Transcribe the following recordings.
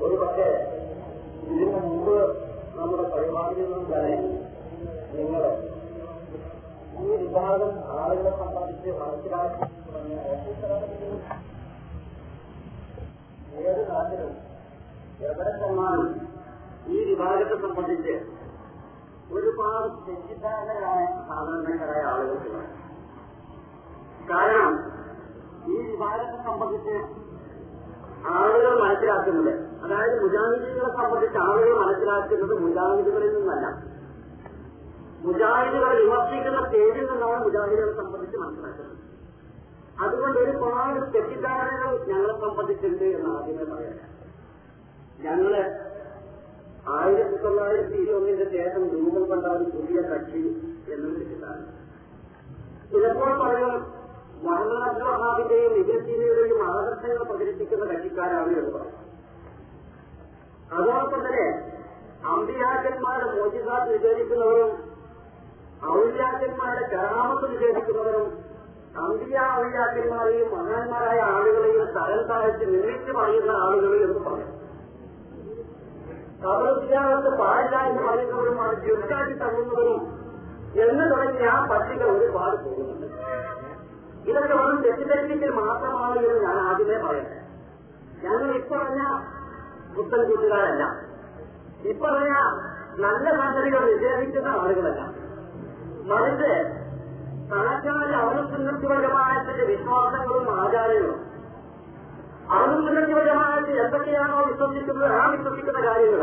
ഒരു പക്ഷേ ഇതിനു മുമ്പ് നമ്മുടെ പരിപാടിയിൽ നിന്ന് തന്നെ നിങ്ങൾ ഈ വിഭാഗം ആളുകളെ സംബന്ധിച്ച് മനസ്സിലാക്കി ഏത് നാട്ടിലും എവിടെ ചെന്നാലും ഈ വിഭാഗത്തെ സംബന്ധിച്ച് ഒരുപാട് തെറ്റിദ്ധാരണകളായ സാധാരണക്കാരായ ആളുകൾക്കുള്ളത് കാരണം ഈ വിഭാഗത്തെ സംബന്ധിച്ച് ആളുകൾ മനസ്സിലാക്കുന്നത് അതായത് മുജാഹിദുകളെ സംബന്ധിച്ച് ആളുകൾ മനസ്സിലാക്കുന്നത് മുജാഹിദുകളിൽ നിന്നല്ല. മുജാഹിദുകളെ വിമർശിക്കുന്ന പേരിൽ നിന്നാണ് മുജാഹിദുകളെ സംബന്ധിച്ച് മനസ്സിലാക്കുന്നത്. അതുകൊണ്ട് ഒരുപാട് തെറ്റിദ്ധാരണകൾ ഞങ്ങളെ സംബന്ധിച്ചുണ്ട് എന്ന് ആദ്യമേ പറയാം ഞങ്ങൾ ആയിരത്തി തൊള്ളായിരത്തി ഇരുപതിന്റെ ശേഷം രൂപം കൊണ്ട ഒരു പുതിയ കക്ഷി എന്ന് വിളിച്ചിട്ടാണ് ചിലപ്പോൾ പറയും മുഹമ്മദ് അബ്ദുൽ വഹാബിന്റെയും നിബിസീനയുടെയും ആദർശങ്ങൾ പ്രചരിപ്പിക്കുന്ന കക്ഷിക്കാരാണ് എന്ന് പറയും അതോടൊപ്പം തന്നെ അമ്പിയാക്കന്മാരുടെ മോചിതാത്ത് നിഷേധിക്കുന്നവരും ഔല്യാക്കന്മാരുടെ കരാമത്ത് നിഷേധിക്കുന്നവരും അമ്പിയ ഔല്യാക്കന്മാരെയും മഹാന്മാരായ ആളുകളെയും തരം താഴ്ച നിന്നിട്ട് പറയുന്ന ആളുകൾ എന്ന് പറയും. കബറുദ്യാനത്ത് പാടില്ല എന്ന് പറയുന്നവരും അത് ചുരുക്കാക്കി തള്ളുന്നവരും. എന്ന് തുടങ്ങി ആ പട്ടിക ഒരുപാട് പോകുന്നുണ്ട്. ഇതൊക്കെ വെറും തെറ്റിദ്ധരിപ്പിക്കൽ മാത്രമാണ് എന്ന് ഞാൻ ആദ്യമേ പറയട്ടെ. ഞങ്ങൾ ഇപ്പറഞ്ഞ പുത്തൻ കൂട്ടുകാരല്ല ഇപ്പറഞ്ഞ നല്ല സംഗതികൾ നിഷേധിക്കുന്ന ആളുകളല്ല. മറിച്ച് തലക്കാല അവനുസുന്നത്തിവരമായത്തിന്റെ വിശ്വാസങ്ങളും ആചാരങ്ങളും അവനുസുന്നത്തിവരമായത്തിൽ എന്തൊക്കെയാണോ വിശ്വസിക്കുന്നത് ആ വിശ്വസിക്കുന്ന കാര്യങ്ങൾ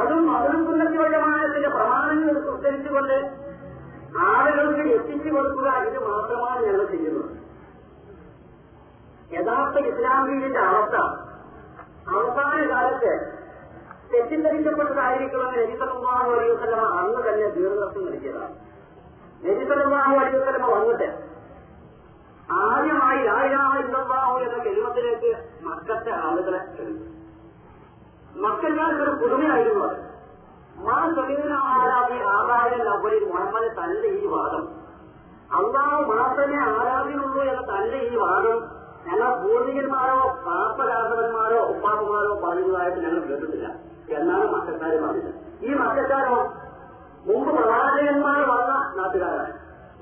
അതും അവനുസുന്നത്തിവരമായത്തിന്റെ പ്രമാണങ്ങൾ ഉദ്ധരിച്ചുകൊണ്ട് ആളുകൾക്ക് എത്തിച്ചു കൊടുക്കുക ഇത് മാത്രമാണ് ഞങ്ങൾ ചെയ്യുന്നത്. യഥാർത്ഥ ഇസ്ലാമിന്റെ അവസ്ഥ. അവസാന കാലത്ത് തെറ്റിദ്ധരിക്കപ്പെട്ടതായിരിക്കുമെന്ന് നബിസലമാഹു അലിയുസലമ അന്ന് തന്നെ ദീർഘദർശനം നൽകിയതാണ്. നബിസലമാഹു അലിയുസലമ വന്നിട്ട് ആദ്യമായി ആയിരാഹു എന്ന കെരുമത്തിലേക്ക് മക്കത്തെ ആളുകളെ മക്കൾക്കാർക്കൊരു പുതുമയായിരുന്നു അത്. മാ സമീന ആരാധി ആറായിരം നവരിൽ മുഹമ്മദ് തന്റെ ഈ വാദം. അള്ളാഹു മാത്രമേ ആരാധിക്കുള്ളൂ എന്ന തന്റെ ഈ വാദം ഞങ്ങൾ പൂർവികന്മാരോ പാപ്പരാധകന്മാരോ ഉപ്പാപ്പമാരോ പറയുന്നതായിട്ട് ഞങ്ങൾ കേട്ടിട്ടില്ല. എന്നാണ് മക്കക്കാർ പറഞ്ഞത്. ഈ മക്കക്കാരോ മുമ്പ് പ്രവാചകന്മാർ വന്ന നാട്ടുകാരാണ്.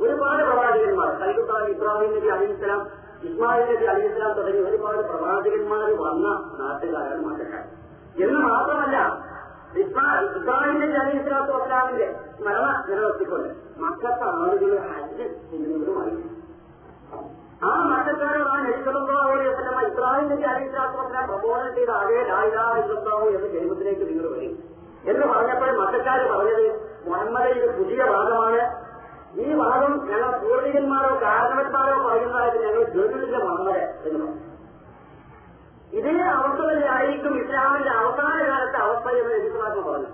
ഒരുപാട് പ്രവാചകന്മാർ സൈദുത്താൻ ഇബ്രാഹിം നബി അലിസ്ലാം ഇസ്മായിൽ നബി അലിസ്ലാം തുടങ്ങി ഒരുപാട് പ്രവാചകന്മാർ വന്ന നാട്ടുകാരാണ് മക്കക്കാർ എന്ന് മാത്രമല്ല അലി ഇസ്ലാത്തു വസ്ലാമിന്റെ സ്മരണ നിലനിർത്തിക്കൊണ്ട് മക്കത്തെ ആളുകൾ ഹജ്ജ് ചെയ്യുന്നവരുമായി ആ മക്കക്കാരോടാണ് നബിസലം ഇസ്ലാമിന്റെ വസ്ലാം പ്രബോധനം ചെയ്ത അതേ ലായിലാ ഇസ്ലാമു എന്ന ജന്മത്തിലേക്ക് നിങ്ങൾ വരും. എന്ന് പറഞ്ഞപ്പോൾ മക്കക്കാർ പറഞ്ഞത് മുഹമ്മദ് ഇത് പുതിയ വാദമാണ് ഈ വാദം ഞങ്ങൾ പൂർവികന്മാരോ കാരണവന്മാരോ പറയുന്നതായിട്ട് ഞങ്ങൾ കേട്ടിട്ടില്ല മുഹമ്മദ് എന്ന്. പറഞ്ഞു ഇതേ തന്നെയായിരിക്കും ഇസ്ലാമിന്റെ അവസാന കാലത്തെ അവസ്ഥ എന്ന് എനിക്ക് പറഞ്ഞു.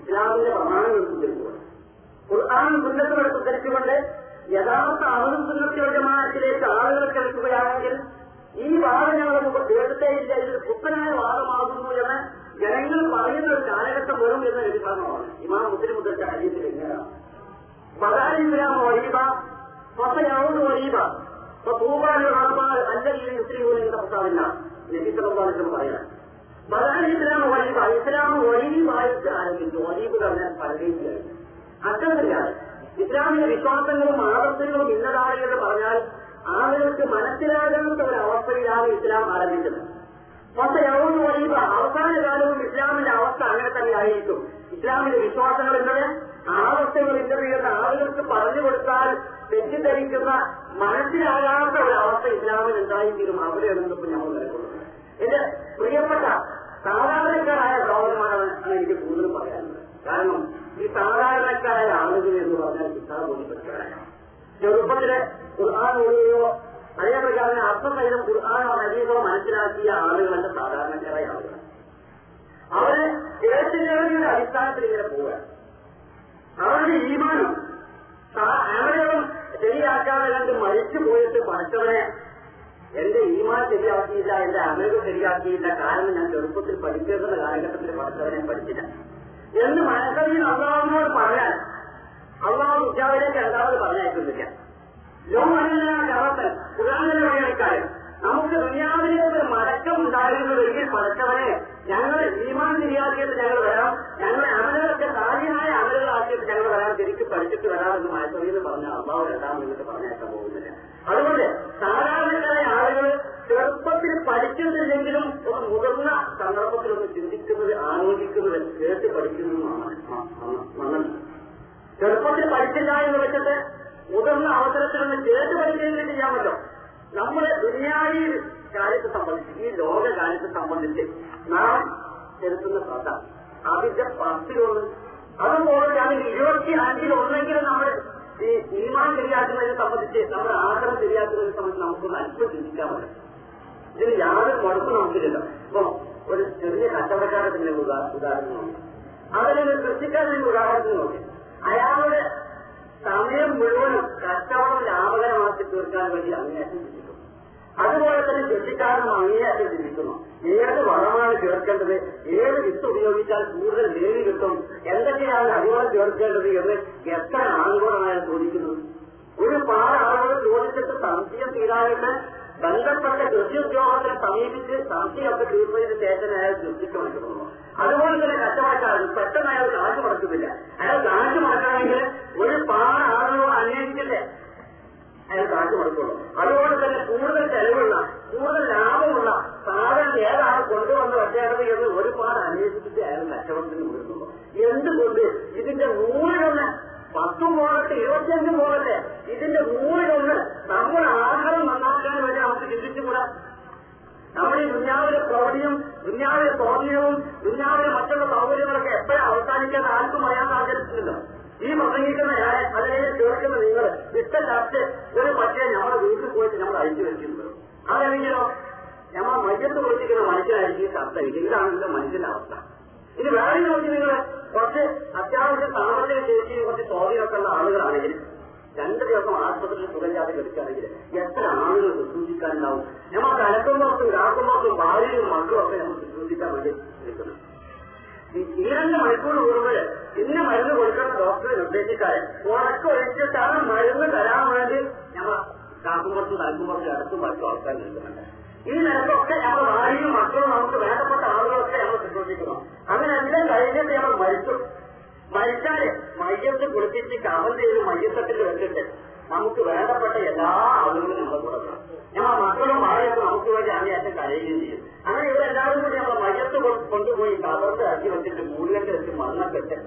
ഇസ്ലാമിന്റെ പ്രമാണങ്ങൾ ഉദ്ധരിച്ചുകൊണ്ട് ഖുർആൻ സുന്നത്തുകൾ സ്വീകരിച്ചുകൊണ്ട് യഥാർത്ഥ അവരും സുന്നത്തിലേക്ക് ആളുകൾ കിടക്കുകയാണെങ്കിൽ ഈ വാദം ഞങ്ങളുടെ മുമ്പ് കേട്ടേ ഇല്ല. ഇത് പുത്തനായ വാദമാകുന്നു എന്ന് ജനങ്ങൾ പറയുന്ന ഒരു കാലഘട്ടം വരും എന്ന് എനിക്ക് പറഞ്ഞു. ഇമാം മുസ്ലിം മുതൽ കാര്യത്തിൽ എങ്ങനെയാണ് മതാലിസ്ലാം വരീബ ഫസയാവുന്ന വരീബ തൂബാലുമാൽ അല്ലെങ്കിൽ മുസ്ലിം പ്രസ്താവില്ല നബിസ്ലാം പറയാം മതാൽ ഇസ്ലാം വഴി ഇസ്ലാം വരീബായിട്ട് ആരംഭിച്ചു വരീബ് പറഞ്ഞാൽ പരകയില്ല അത്തരത്തിലാണ് ഇസ്ലാമിന്റെ വിശ്വാസങ്ങളും ആദർശങ്ങളും ഇന്നതാണ് എന്ന് പറഞ്ഞാൽ ആളുകൾക്ക് മനസ്സിലാകാത്ത ഒരു അവസ്ഥയിലാണ് ഇസ്ലാം ആരംഭിച്ചത്. പക്ഷെ യൗന്ന് വരീബ അവസാന കാലവും ഇസ്ലാമിന്റെ അവസ്ഥ അങ്ങനെ തന്നെ ആയിരിക്കും. ഇസ്ലാമിന്റെ വിശ്വാസങ്ങൾ എന്നത് ആവസ്ഥകൾ ഇന്നത് എന്ന് ആളുകൾക്ക് പറഞ്ഞു കൊടുത്താൽ തെറ്റിദ്ധരിക്കുന്ന മനസ്സിലാകാത്ത ഒരു അവസ്ഥ ഇസ്ലാമിൽ ഉണ്ടായിത്തീരും. അവരെ ഇന്നിപ്പോ ഞങ്ങൾ നിലകൊള്ളുന്നത്. എന്റെ പ്രിയപ്പെട്ട സാധാരണക്കാരായ സഹോദരന്മാരാണ് എനിക്ക് കൂടുതൽ പറയാനുള്ളത് കാരണം ഈ സാധാരണക്കാരായ ആളുകൾ എന്ന് പറഞ്ഞാൽ കിട്ടാൻ ബോധ്യപ്പെട്ടവരാണ് ചെറുപ്പത്തിലെ ഖുർആൻ ഓടുകയോ അതേ പ്രകാരം അർത്ഥം അർത്ഥസഹിതം ഖുർആാനോ ഹരീസോ മനസ്സിലാക്കിയ ആളുകളല്ല സാധാരണക്കാരായ ആളുകൾ അവർ കേട്ടുകേൾവിയുടെ അടിസ്ഥാനത്തിൽ ഇങ്ങനെ പോവുക അവരുടെ ഈമാനം അവരെയും ശരിയാക്കാതെ കണ്ട് മരിച്ചു പോയിട്ട് പഠിച്ചവനെ എന്റെ ഈമാൻ ശരിയാക്കിയില്ല എന്റെ അമേക ശരിയാക്കിയില്ല കാരണം ഞാൻ ചെറുപ്പത്തിൽ പഠിക്കേണ്ട കാലഘട്ടത്തിൽ പഠിച്ചവനെ പഠിച്ചില്ല. എന്ന് മനസ്സറിയിൽ അള്ളാഹുവിനോട് പറയാൻ അള്ളാഹു ഉച്ചാവിലേക്ക് രണ്ടാമത് പറഞ്ഞയക്കുന്നില്ല ലോകമല്ല കറത്തൻ കാര്യം നമുക്ക് ദുനിയാവിലേക്ക് മടക്കം ഉണ്ടായിരുന്നുവെങ്കിൽ പടച്ചവനെ ഞങ്ങൾ ഈമാൻ ശരിയാക്കിയിട്ട് ഞങ്ങൾ വരാം ഞങ്ങളെ അമലുകളൊക്കെ കാര്യമായ അമലുകളാക്കിയിട്ട് ഞങ്ങൾ വരാം തിരിച്ച് പഠിച്ചിട്ട് വരാമെന്ന് മയസറിയെന്ന് പറഞ്ഞ അമ്മാവ് വരാം എന്നിട്ട് പറഞ്ഞേക്കാൻ പോകുന്നില്ല അതുകൊണ്ട് സാധാരണക്കാരായ ആളുകൾ ചെറുപ്പത്തിൽ പഠിക്കുന്നില്ലെങ്കിലും ഒരു മുതിർന്ന സന്ദർഭത്തിലൊന്ന് ചിന്തിക്കുന്നത് ആലോചിക്കുന്നത് കേട്ട് പഠിക്കുന്നതുമാണ് ചെറുപ്പത്തിൽ പഠിച്ചില്ല എന്ന് വെച്ചിട്ട് മുതിർന്ന അവസരത്തിലൊന്ന് കേട്ട് പഠിക്കുകയും പറ്റും നമ്മുടെ ദുനിയാവി കാര്യത്തെ സംബന്ധിച്ച് ഈ ലോക കാര്യത്തെ സംബന്ധിച്ച് നാം ചെലുത്തുന്ന ശ്രദ്ധ അതിന്റെ പത്തിലൊന്ന്. അതുപോലെ ഞാൻ ഇരുപത്തി അഞ്ചിൽ ഒന്നെങ്കിലും നമ്മൾ ഈ ഈമാൻ ശരിയാക്കുന്നതിനെ സംബന്ധിച്ച് നമ്മുടെ ആഗ്രഹം ശരിയാക്കുന്നതിനെ സംബന്ധിച്ച് നമുക്കൊന്ന് അല്പം പറ്റും. ഇതിന് യാതൊരു മുടക്കും നമുക്കില്ല. ഇപ്പൊ ഒരു ചെറിയ കച്ചവടക്കാരത്തിന്റെ ഉദാഹരണം നോക്കി. കൃഷിക്കാരന്റെ ഉദാഹരണത്തിന് നോക്കി. അയാളുടെ സമയം മുഴുവനും കച്ചവടം ലാഭകരമാക്കി തീർക്കാൻ വേണ്ടി അങ്ങനെ അതുപോലെ തന്നെ കൃഷിക്കാരനും അങ്ങേയറ്റം ചിന്തിക്കുന്നു ഏത് വളമാണ് ചേർക്കേണ്ടത്? ഏത് വിത്ത് ഉപയോഗിച്ചാൽ കൂടുതൽ വേവി കിട്ടും? എന്തൊക്കെയാണ് അതുപോലെ ചേർക്കേണ്ടത് എന്ന് എത്ര ആളുകളാണ് ചോദിക്കുന്നത്? ഒരു പാട ആളുകൾ ചോദിച്ചിട്ട് സംശയം തീരാനായിട്ട് ബന്ധപ്പെട്ട കൃഷി ഉദ്യോഗസ്ഥരെ സമീപിച്ച് സംശയമൊക്കെ തീർന്നതിന് ശേഷം അയാൾ കൃഷിക്ക് അതുപോലെ തന്നെ കച്ചവടക്കാരൻ പെട്ടെന്ന് അയാൾ കാശ് മറക്കുന്നില്ല അയാൾ കാശ് മടക്കണമെങ്കിൽ ഒരു പാട ആളുകൾ അന്വേഷിച്ചില്ലേ അയാൾ കാശ് കൊടുക്കുള്ളൂ അതുപോലെ തന്നെ കൂടുതൽ ചെലവുള്ള കൂടുതൽ ലാഭമുള്ള സാധനം ഏതാണ് കൊണ്ടുവന്ന് വെച്ചേണ്ടത് എന്ന് ഒരുപാട് അന്വേഷിച്ചിട്ട് അയാൾ കച്ചവടത്തിന് വിടുന്നുള്ളൂ എന്തുകൊണ്ട്? ഇതിന്റെ നൂറിലൊന്ന് പത്തും പോകട്ടെ ഇരുപത്തിയഞ്ചും പോകട്ടെ ഇതിന്റെ നൂറിലൊന്ന് നമ്മുടെ ആഹാരം നന്നാക്കാൻ വേണ്ടി നമുക്ക് ചിന്തിച്ചുകൂടാ? നമ്മുടെ ഈ ദുഞ്ഞാവിലെ പ്രവണിയും ദുഞ്ഞാവിലെ സ്വാധീനവും ദുഞ്ഞാവിലെ മറ്റുള്ള സൗകര്യങ്ങളൊക്കെ എപ്പോഴും അവസാനിക്കാൻ ആർക്കും അറിയാൻ സാഹചര്യത്തിലല്ലോ ഈ പ്രസംഗിക്കുന്ന ഞാൻ അതിനെ കേൾക്കുന്ന നിങ്ങൾ വിത്തല്ലാത്ത ഒരു പക്ഷേ നമ്മുടെ വീട്ടിൽ പോയിട്ട് നമ്മൾ അഴിച്ചു വെച്ചിരുന്നത് അതല്ലെങ്കിലോ നമ്മൾ മയ്യത്ത് പ്രവർത്തിക്കുന്ന മനുഷ്യനായിരിക്കും ഈ ശബ്ദം എന്റെ മനുഷ്യന്റെ അവസ്ഥ. ഇത് വേറെ നോക്കി നിങ്ങൾ? കുറച്ച് അത്യാവശ്യം സാമ്പത്തിക ശേഷിയും കുറച്ച് സ്വാധീനമൊക്കെ ഉള്ള ആളുകളാണെങ്കിൽ രണ്ട് ദിവസം ആശുപത്രിയിൽ സുഖമില്ലാതെ കിടക്കുകയാണെങ്കിൽ എത്ര ആളുകൾ ശുശ്രൂഷിക്കാനുണ്ടാവും നമ്മൾ കലക്കുമ്പോഴത്തും കാക്കുമ്പോഴത്തും ഭാര്യയും മക്കളും ഒക്കെ നമ്മൾ ശുശ്രൂഷിക്കാൻ വേണ്ടി നിൽക്കുന്നു. രണ്ട് മണിക്കൂർ കൂടുമ്പോൾ ഇന്ന മരുന്ന് കൊടുക്കണം ഡോക്ടറെ നിർദ്ദേശിക്കാതെ ഉറക്കം ഒഴിച്ചിട്ടാണ് മരുന്ന് തരാൻ വേണ്ടി ഞമ്മ കാക്കുമ്പുറത്തും തലക്കുമ്പുറത്തും അടുത്തും മറ്റും ആൾക്കാർ നിൽക്കുന്നുണ്ട്. ഈ നിലക്കൊക്കെ ഞങ്ങൾ ഭാര്യയും മക്കളും നമുക്ക് വേണ്ടപ്പെട്ട ആളുകളൊക്കെ ഞങ്ങൾ ശുശ്രൂഷിക്കുന്നു അങ്ങനെ എല്ലാം കഴിഞ്ഞിട്ട് ഞങ്ങൾ മരിച്ചു. മരിച്ചാൽ മയ്യത്ത് കുളിപ്പിച്ച് കവൽ ചെയ്ത് മയ്യത്തത്തിൽ വെച്ചിട്ട് നമുക്ക് വേണ്ടപ്പെട്ട എല്ലാ ആളുകളും നമ്മൾ കൊടുക്കണം ഞങ്ങൾ മക്കളും ഭാര്യയൊക്കെ നമുക്ക് വേണ്ടി അങ്ങേയറ്റം കരയുകയും ചെയ്യും. അങ്ങനെ ഇവിടെ എല്ലാവരും കൂടി നമ്മൾ മയ്യത്ത് കൊണ്ടുപോയി കവർത്ത് അച്ചി വെച്ചിട്ട് മൂലത്തിൽ വെച്ച് മണ്ണക്കെട്ട്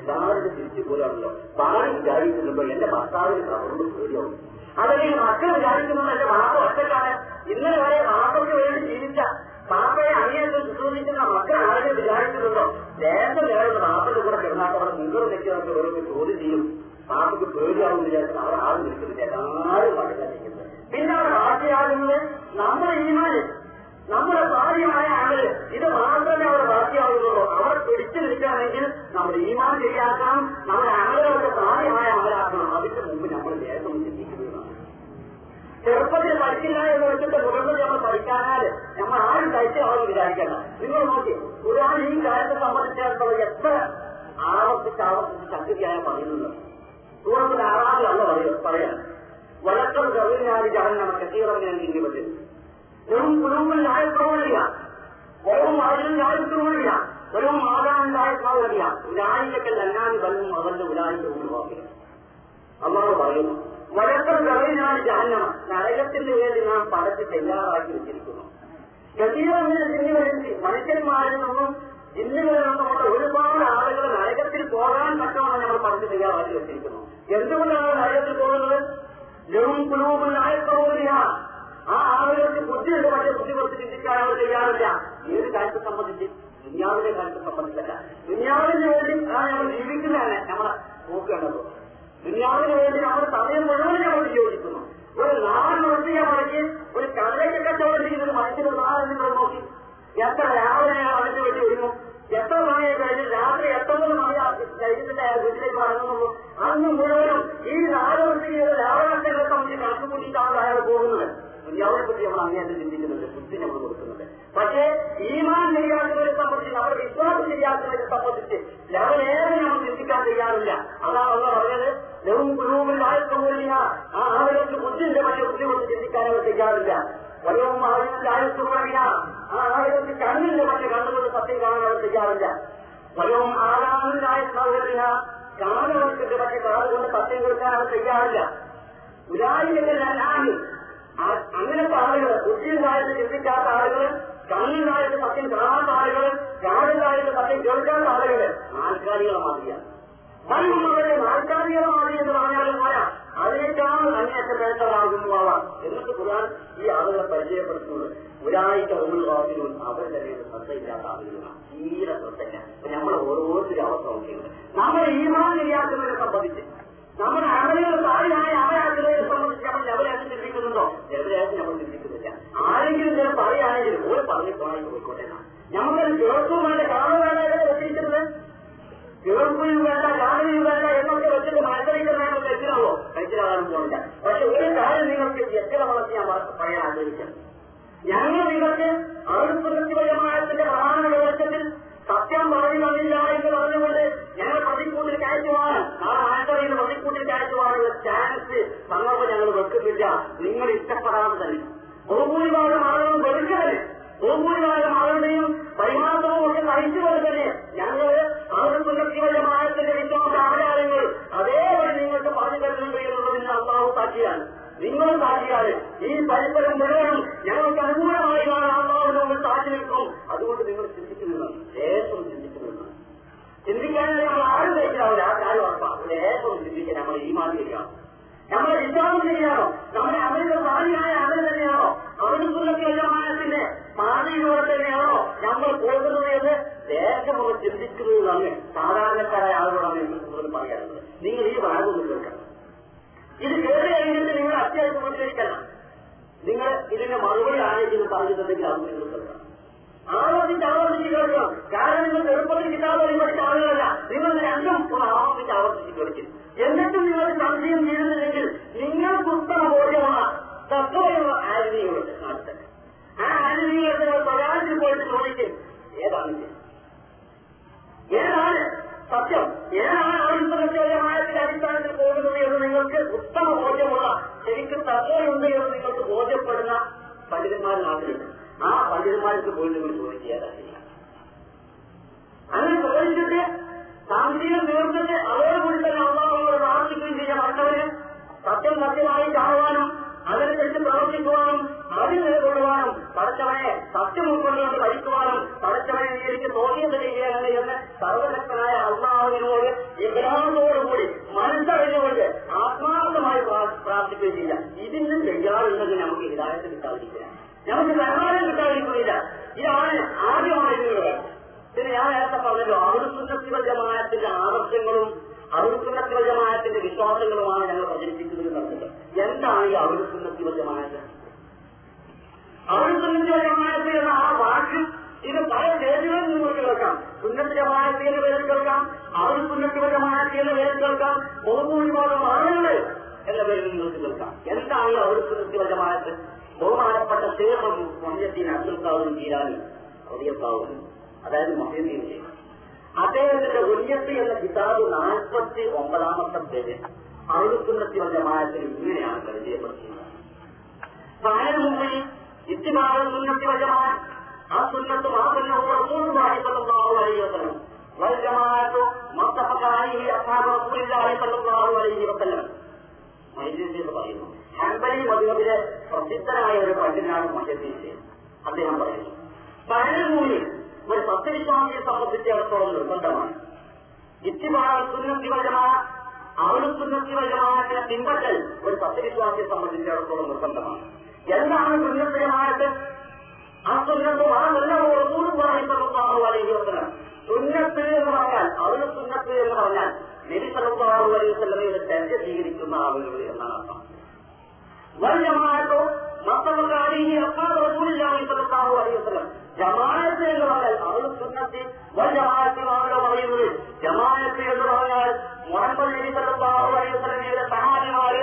എല്ലാവരും തിരിച്ചു പോലാണല്ലോ ഭാര്യ വിചാരിക്കുന്നുണ്ടോ എന്റെ ഭർത്താവിന് കവറിന് പേടിയാവും. അതല്ലെങ്കിൽ മക്കൾ വിചാരിക്കുന്നത് എന്റെ വാപ്പ ഒറ്റക്കാണ്. ഇന്നലെ വരെ വാപ്പയ്ക്ക് വേണ്ടി ജീവിച്ച പാപ്പയെ അങ്ങേയറ്റം ശുശ്രൂഷിക്കുന്ന മക്കൾ ആരെങ്കിലും വിചാരിക്കുന്നുണ്ടോ ദേശം നേടുന്ന പാപ്പയുടെ കൂടെ കിടന്നാട്ട് അവിടെ നിങ്ങൾ നിൽക്കുന്നവർക്ക് ഓരോ ചോദ്യം ചെയ്യും. പാപ്പയ്ക്ക് പേടിയാവുന്ന വിചാരിച്ചു അവർ ആൾ നിൽക്കുന്നില്ല എല്ലാവരും പഠിക്കാതിരിക്കുന്നത് പിന്നെ അവർ ബാക്കിയാകുന്നത് നമ്മുടെ ഈമാന് നമ്മുടെ ഭാര്യമായ ആൾ ഇത് മാത്രമേ അവർ ബാക്കിയാവുന്നുള്ളൂ അവർ പിടിച്ചു നിൽക്കുകയാണെങ്കിൽ നമ്മുടെ ഈമാൻ ശരിയാക്കണം നമ്മുടെ ആളുകളുടെ പ്രായമായ ആളാക്കണം അതിന്റെ മുമ്പ് നമ്മൾ ദേശം ചിന്തിക്കുന്നതാണ് ചെറുപ്പത്തിൽ പഠിക്കില്ല എന്ന് വെച്ചിട്ട് മുതിർന്നത് നമ്മൾ പഠിക്കാനാൽ നമ്മൾ ആരും കഴിച്ചാവും വിചാരിക്കണം നിങ്ങൾ നോക്കി ഒരാൾ ഈ കാര്യത്തെ സംബന്ധിച്ചിടത്തോളം എത്ര ആവർത്തിച്ച് ആവർത്തിച്ച് ശക്തിയായ പറയുന്നുണ്ട്. സൂറത്തിൽ ആറാമിലല്ല പറയുക പറയാൻ വലക്കം കവിഞ്ഞാൽ ജാൻ കത്തീറങ്ങനെ പറ്റും വെറും കുടുംബം ലായപ്രവണില്ല വെറും അതിനും ലായപ്രവണില്ല വെറും മാതാവും ലായപ്രവണില്ല ഉലായിക്കൽ അല്ലാതെ വന്നും അവന്റെ ഉലായിക്ക് ഒഴിവാക്കില്ല അള്ളാഹ് പറയുന്നു വലക്കം കവിഞ്ഞാൽ ജഹന്നമ. നരകത്തിന് വേണ്ടി നാം പടച്ച് തയ്യാറാക്കി വെച്ചിരിക്കുന്നു. കത്തീറങ്ങനെ മനുഷ്യന്മാരിൽ നിന്നും ജിന്നുകളിൽ നമ്മുടെ ഒരുപാട് ആളുകൾ നരകത്തിൽ പോകാൻ പറ്റുമെന്ന് നമ്മൾ പടച്ച് തയ്യാറാക്കി വെച്ചിരിക്കുന്നു. എന്തുകൊണ്ടാണ് നരകത്തിൽ പോകുന്നത്? വെറും കുലൂബിലായ പ്രബോധിക ആ ആളുകൾക്ക് ബുദ്ധിയുണ്ട് പക്ഷേ ബുദ്ധി കുറച്ച് ചിന്തിക്കാൻ അവർ ചെയ്യാറില്ല ഏത് കാര്യത്തെ സംബന്ധിച്ച്? ദുനിയാവിന്റെ കാര്യത്തെ സംബന്ധിച്ചല്ല. ദുനിയാവിന് വേണ്ടി ആ നമ്മൾ ജീവിക്കുന്നതാണ് നമ്മളെ നോക്കേണ്ടത് ദുനിയാവിന് വേണ്ടി നമ്മൾ സമയം മുഴുവൻ നമ്മൾ വിയോജിക്കുന്നു ഒരു നാല് നോക്കിയാൽ മടങ്ങി ഒരു കടലേക്ക് കച്ചവടം ചെയ്യുന്നത് മനുഷ്യന് നാളെ നിങ്ങൾ നോക്കി എത്ര രാവിലെ ഞാൻ അടച്ചു വേണ്ടി ഒരുങ്ങും എത്ര സമയം കഴിഞ്ഞ് രാത്രി എത്തൊമ്പത് സമയം കഴിഞ്ഞിട്ട് അയാൾ വീട്ടിലേക്ക് മടങ്ങുന്നു അന്ന് മുഴുവനും ഈ നാല് വൃത്തിയുടെ ലാഭനഷ്ടങ്ങളെ സംബന്ധിച്ച് കണക്ക് കൂട്ടിയിട്ടാണ് അയാൾ പോകുന്നത് ദുര്യാവിനെ പറ്റി നമ്മൾ അങ്ങേയറ്റം ചിന്തിക്കുന്നുണ്ട് ബുദ്ധി നമ്മൾ കൊടുക്കുന്നുണ്ട് പക്ഷേ ഈമാൻ ശരിയാക്കുന്നതിനെ സംബന്ധിച്ച് നമ്മുടെ വിശ്വാസം ചെയ്യാത്തവരെ സംബന്ധിച്ച് ലെവലേറെ നമ്മൾ ചിന്തിക്കാൻ ചെയ്യാറില്ല അതാണ് അവർ പറഞ്ഞത് ലവും ഗുരുവും പ്രമൂലിയ ആ ആളുകൾക്ക് ബുദ്ധിന്റെ പക്ഷെ ബുദ്ധി കൊണ്ട് ചിന്തിക്കാൻ അവർ തയ്യാറില്ല വലവും ആയുസ്സുറവിന ആ ആയിരത്തി കണ്ണില്ല പക്ഷെ കണ്ണുകൊണ്ട് സത്യം കാണാൻ ചെയ്യാറില്ല തയ്യാറില്ല വലവും ആരാമില്ലായ സൗകര്യ കാണുന്നവർക്ക് പക്ഷെ കാതുകൊണ്ട് സത്യം കൊടുക്കാൻ അവർ തയ്യാറില്ല ഉരായിരങ്ങളാണ് അങ്ങനത്തെ ആളുകൾ ബുദ്ധിയുണ്ടായിട്ട് ചിന്തിക്കാത്ത ആളുകൾ കണ്ണുണ്ടായിട്ട് സത്യം കാണാത്ത ആളുകൾ കാടുണ്ടായിട്ട് സത്യം കേൾക്കാത്ത ആളുകൾ ആൾക്കാരികളെ മാതിരിയാണ് മനുഷ്യരുടെ ആൾക്കാരികളെ മാതിരി എന്ന് പറഞ്ഞാലും പോരാ അതിനേക്കാൾ അങ്ങേറ്റം എന്നിട്ട് ഖുർആൻ ഈ ആളുകളെ പരിചയപ്പെടുത്തുന്നത് ഒരാഴ്ച ഒരു വാക്കിലും അവരുടെ മേൽ ശ്രദ്ധയില്ലാത്ത ആളുകളാണ് നമ്മൾ ഓരോരുത്തരും അവസ്ഥ നോക്കിയത് നമ്മൾ ഈമാൻ ഇല്ലാത്തവരെ സംബന്ധിച്ച് നമ്മുടെ അമലുകൾ താഴെയായ അവരാഗ്രഹത്തെ സംബന്ധിച്ച് നമ്മൾ എവിടെയാണ് ചിന്തിക്കുന്നുണ്ടോ? എവിടെയാണ് നമ്മൾ ചിന്തിക്കുന്നില്ല. ആരെങ്കിലും ചില പറയുകയാണെങ്കിൽ ഓരോ പറഞ്ഞു പോയി പോയിക്കോട്ടെ നമുക്കത് കേൾക്കും വേണ്ട കാണും വേണ്ട കാണുകയും വേണ്ട പോകുന്നില്ല പക്ഷെ ഒരു കാര്യം നിങ്ങൾക്ക് വളർത്തി ഞാൻ പറയാൻ ആഗ്രഹിക്കുന്നു. ഞങ്ങൾ നിങ്ങൾക്ക് ആളുപ്രതിപരമായത്തിന്റെ പ്രധാന വെളിച്ചത്തിൽ സത്യം പറയുന്നില്ല എന്ന് പറഞ്ഞുകൊണ്ട് ഞങ്ങൾ പ്രതിക്കൂട്ടിൽ കയറ്റുവാൻ നാളെ ആഴ്ചയിൽ പ്രതിക്കൂട്ടിൽ കയറ്റുവാനുള്ള ചാൻസ് സന്ദർഭം ഞങ്ങൾ വെക്കുന്നില്ല. നിങ്ങൾ ഇഷ്ടപ്പെടാതെ തന്നെ. ബഹുഭൂരിഭാഗം ആളുകളും വെറുക്കവന് ബഹുഭൂരിഭാഗം ആളുകളുടെയും പരിമാണവും ഒക്കെ സഹിച്ചുകൊണ്ട് തന്നെ ഞങ്ങൾ ആളുപ്രതിപരമായത്തിന്റെ വിശ്വാസ ആചാരങ്ങൾ അതേപോലെ സാക്ഷിയാണ്. നിങ്ങളും സാക്ഷിയാണ്. ഈ പരിസരം മുഴുവനും ഞങ്ങൾക്ക് അനുകൂലമായി കാണാവുന്ന നമ്മൾ സാക്ഷി നിൽക്കും അതുകൊണ്ട് നിങ്ങൾ ചിന്തിക്കുന്നില്ല. ലേശം ചിന്തിക്കുന്നില്ല. ചിന്തിക്കാൻ നമ്മൾ ആരും കഴിക്കാവില്ല ആ കാര്യം ഉറപ്പാണ് ലേശം ചിന്തിക്കാൻ നമ്മൾ ഈ മാതിരിയാണ് നമ്മുടെ വിശ്വാസം ശരിയാണോ നമ്മുടെ അവരുടെ ഭാര്യയായ അവർ തന്നെയാണോ? അവരുടെ യജമാനത്തിന്റെ പാതയിലൂടെ തന്നെയാണോ നമ്മൾ പോകുന്നത് എന്ന് ദേശമുള്ള ചിന്തിക്കുന്നതാണ് സാധാരണക്കാരായ ആളുകളാണ് എന്ന് പറയാറുള്ളത്. നിങ്ങൾ ഈ ഭാഗമൊന്നും കേൾക്കണം. ഇത് കേട്ട് കഴിഞ്ഞിട്ട് നിങ്ങൾ അത്യാവശ്യം പ്രതികരിക്കണം നിങ്ങൾ ഇതിന്റെ മറുപടി ആരെങ്കിലും പറഞ്ഞിട്ടുണ്ടെങ്കിൽ അത് നിങ്ങൾ കേൾക്കണം. ആവർത്തിച്ച് ആവർത്തിച്ച് കാരണം നിങ്ങൾ ചെറുപ്പത്തിൽ കിട്ടാതെ പഠിച്ച ആളുകളല്ല നിങ്ങൾ രണ്ടും ആവർത്തിച്ച് ആവർത്തിച്ച് കേൾക്കും. എന്നിട്ടും നിങ്ങൾ സംശയം ചെയ്യുന്നില്ലെങ്കിൽ നിങ്ങൾ ഉത്തമ ബോധ്യമുള്ള തത്വമുള്ള നടത്തുക ആ ആരുണിയോട് നിങ്ങൾ പ്രധാനത്തിൽ പോയിട്ട് ചോദിക്കും ഏതാണ്? ഏതാണ്? സത്യം. ഏതാണ് ആത്മഹത്യമായത്തിന്റെ അടിസ്ഥാനത്തിൽ പോകുന്നത് എന്ന് നിങ്ങൾക്ക് ഉത്തമ ബോധ്യമുള്ള ശരിക്കും തത്വമുണ്ട് എന്ന് നിങ്ങൾക്ക് ബോധ്യപ്പെടുന്ന പണ്ഡിതന്മാർ നാട്ടിലുണ്ട്. ആ പണ്ഡിതന്മാർക്ക് പോയി നിങ്ങൾ ജോലി ഏതാണ് അങ്ങനെ ചോദിച്ചിട്ട് സാമ്പത്തികം തീർത്തിട്ട് അതോടുകൂടി തന്നെ അള്ളാഹുവോട് പ്രാർത്ഥിക്കുകയും ചെയ്യാൻ മറ്റവര് സത്യം സത്യമായി കാണുവാനും അതിനനുസരിച്ച് പ്രവർത്തിക്കുവാനും അതിൽ നിലകൊള്ളുവാനും പടച്ചവനെ സത്യം ഉൾക്കൊണ്ടുകൊണ്ട് ഭരിക്കുവാനും പടച്ചവനെ എനിക്ക് തോന്നിയത് ചെയ്യുകയാണ് എന്ന് സർവശക്തനായ അള്ളാഹുവിനോട് വിഗ്രഹത്തോടുകൂടി മനസ്സറിഞ്ഞുകൊണ്ട് ആത്മാർത്ഥമായി പ്രാർത്ഥിക്കുകയും ചെയ്യുക ഇതിന് ചെയ്യാറുണ്ടെങ്കിൽ നമുക്ക് ഹിതായത്ത് കിട്ടാതിരിക്കില്ല. നമുക്ക് സഹായം കിട്ടാതിരിക്കുന്നില്ല. ഇതാണ് ആദ്യമായിട്ടുള്ളത് പിന്നെ ഞാൻ നേരത്തെ പറഞ്ഞല്ലോ അവിടുത്തെ ജമാഅത്തിന്റെ ആദർശങ്ങളും അവിടുത്തുന്ന ജമാഅത്തിന്റെ വിശ്വാസങ്ങളുമാണ് ഞങ്ങൾ പ്രചരിപ്പിക്കുന്നത് എന്നുള്ളത് എന്താണ് ഈ അറുപത്തിനത്തിവജമായത് ജമാഅത്ത് എന്ന ആ വാക്ക് ഇത് പല പേരുകളിൽ നിങ്ങൾക്ക് കേൾക്കാം. സുന്നത്ത് ജമാഅത്ത് എന്ന പേരിൽ കേൾക്കാം. അവിടുത്തുന്ന ജമാഅത്ത് എന്ന പേരിൽ കേൾക്കാം. ബഹുഭൂരിഭാഗം ആളുകൾ എന്ന പേരിൽ നിങ്ങൾക്ക് കേൾക്കാം. എന്താണ് ഈ അറുപത്തിനത്തിവജമായത് ബഹുമാനപ്പെട്ട ശേഷം മൊഹീദ്ദീൻ അബ്ദുൽ ഖാദും ജീരാനി അതായത് മൊഹീദ്ദീൻ ശേഖ് അദ്ദേഹത്തിന്റെ ഉന്നത്തി എന്ന മുപ്പത്തി ഒമ്പതാമത്തെ പേര് അറിവിക്കുന്നത്തിൽ ജമാഅത്തിന് ഇങ്ങനെയാണ് പരിചയപ്പെടുത്തുന്നത് പ്രായം മുമ്പിൽ ഇത്തിമാറിൽ മുന്നത്തി വജമാൻ ആ സുന്നത്ത് മാതൃനവും റസൂലുള്ളാഹി അലൈഹി വസല്ലം വൽ ജമാഅത്തു മുത്തഫഖ അലൈഹി അസ്ഹാബ് റസൂലുള്ളാഹി അലൈഹി വസല്ലം. മൈജീദ് പറയുന്നു. ഹംബലി മദ്ഹബിലെ പ്രസിദ്ധനായ ഒരു പണ്ഡിതനാണ് മജീദ് അദ്ദേഹം പറയുന്നു പഴയ ഭൂമിയിൽ ഒരു സത്യവിശ്വാസിയെ സംബന്ധിച്ചിടത്തോളം നിർബന്ധമാണ്. ഇത്തിബാറ സുന്നത്തി വജമാ അവൾ സുന്നത്തി വജമാനത്തിനെ പിൻപറ്റൽ ഒരു സത്യവിശ്വാസിയെ സംബന്ധിച്ചിടത്തോളം നിർബന്ധമാണ്. എന്താണ് സുന്നത്തിയമായിട്ട് ആ സുന്നത്ത് വളരെ സുന്നത്ത് എന്ന് പറഞ്ഞാൽ അവൾ സുന്നത്ത് എന്ന് പറഞ്ഞാൽ നബി സല്ലല്ലാഹു അലൈഹി വസല്ലമയുടെ ദർജ സ്വീകരിക്കുന്ന ആളുകൾ എന്നാണ് അർത്ഥം. വൽജമാഅത്തോ മത്തമക്കാരിയെ അക്കാദ റസൂലുള്ളാഹി സ്വല്ലല്ലാഹു അലൈഹി വസല്ലം. ജമാഅത്ത് എന്ന് പറഞ്ഞാൽ അവൾ സുന്നത്തി ജമാഅത്തിൽ ആണല്ലോ പറയുന്നത് ജമാഅത്ത് എന്ന് പറഞ്ഞാൽ മുഹമ്മദ് നബി സല്ലല്ലാഹു അലൈഹി വസല്ലമയുടെ സഹാബിമാര്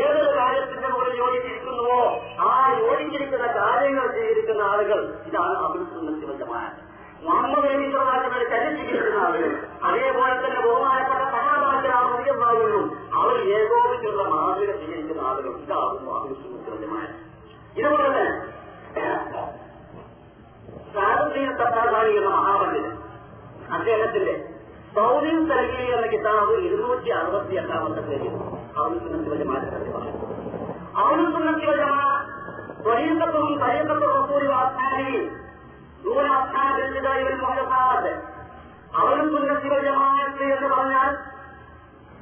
ഏതൊരു കാര്യത്തിന്റെ മുകളിൽ യോജിച്ചിരിക്കുന്നുവോ ആ യോജിച്ചിരിക്കുന്ന കാര്യങ്ങൾ ചെയ്തിരിക്കുന്ന ആളുകൾ ഇതാണ് അവൾ സുന്നത്തിൽ ജമാഅത്ത്. മുഹമ്മദ് നബി സല്ലല്ലാഹു അലൈഹി ചരിച്ചിരിക്കുന്ന ആളുകൾ അതേപോലെ തന്നെ ബഹുമാനപ്പെട്ട സഹാബാക്കളാകുന്നു അവർ അവർ ഏകോപിച്ചുള്ള മാതൃക സ്വീകരിക്കുന്ന ആളുകൾ ഇതാകുന്നു അഭിസുഖമായ ഇതുപോലെ തന്നെ സാരദീന തത്താകാരി എന്ന മഹാപണ്ഡിതൻ അദ്ദേഹത്തിന്റെ സൗദിൻ തലകി എന്ന കിതാബ് ഇരുന്നൂറ്റി അറുപത്തി എട്ടാമത്തെ പേരിൽ ഔസുന്നത്തിവജമാറ്റത്തിൽ പറയുന്നു ഔസുന്നത്തിവജമ ത്വരീക്കത്തും തരീക്കത്തും റസൂരി വാസ്ഥാനിയിൽ ദൂരാസ്ഥാനത്തിലായി മുഹദാദ് ഔസുന്നത്തിവജമാറ്റ് എന്ന് പറഞ്ഞാൽ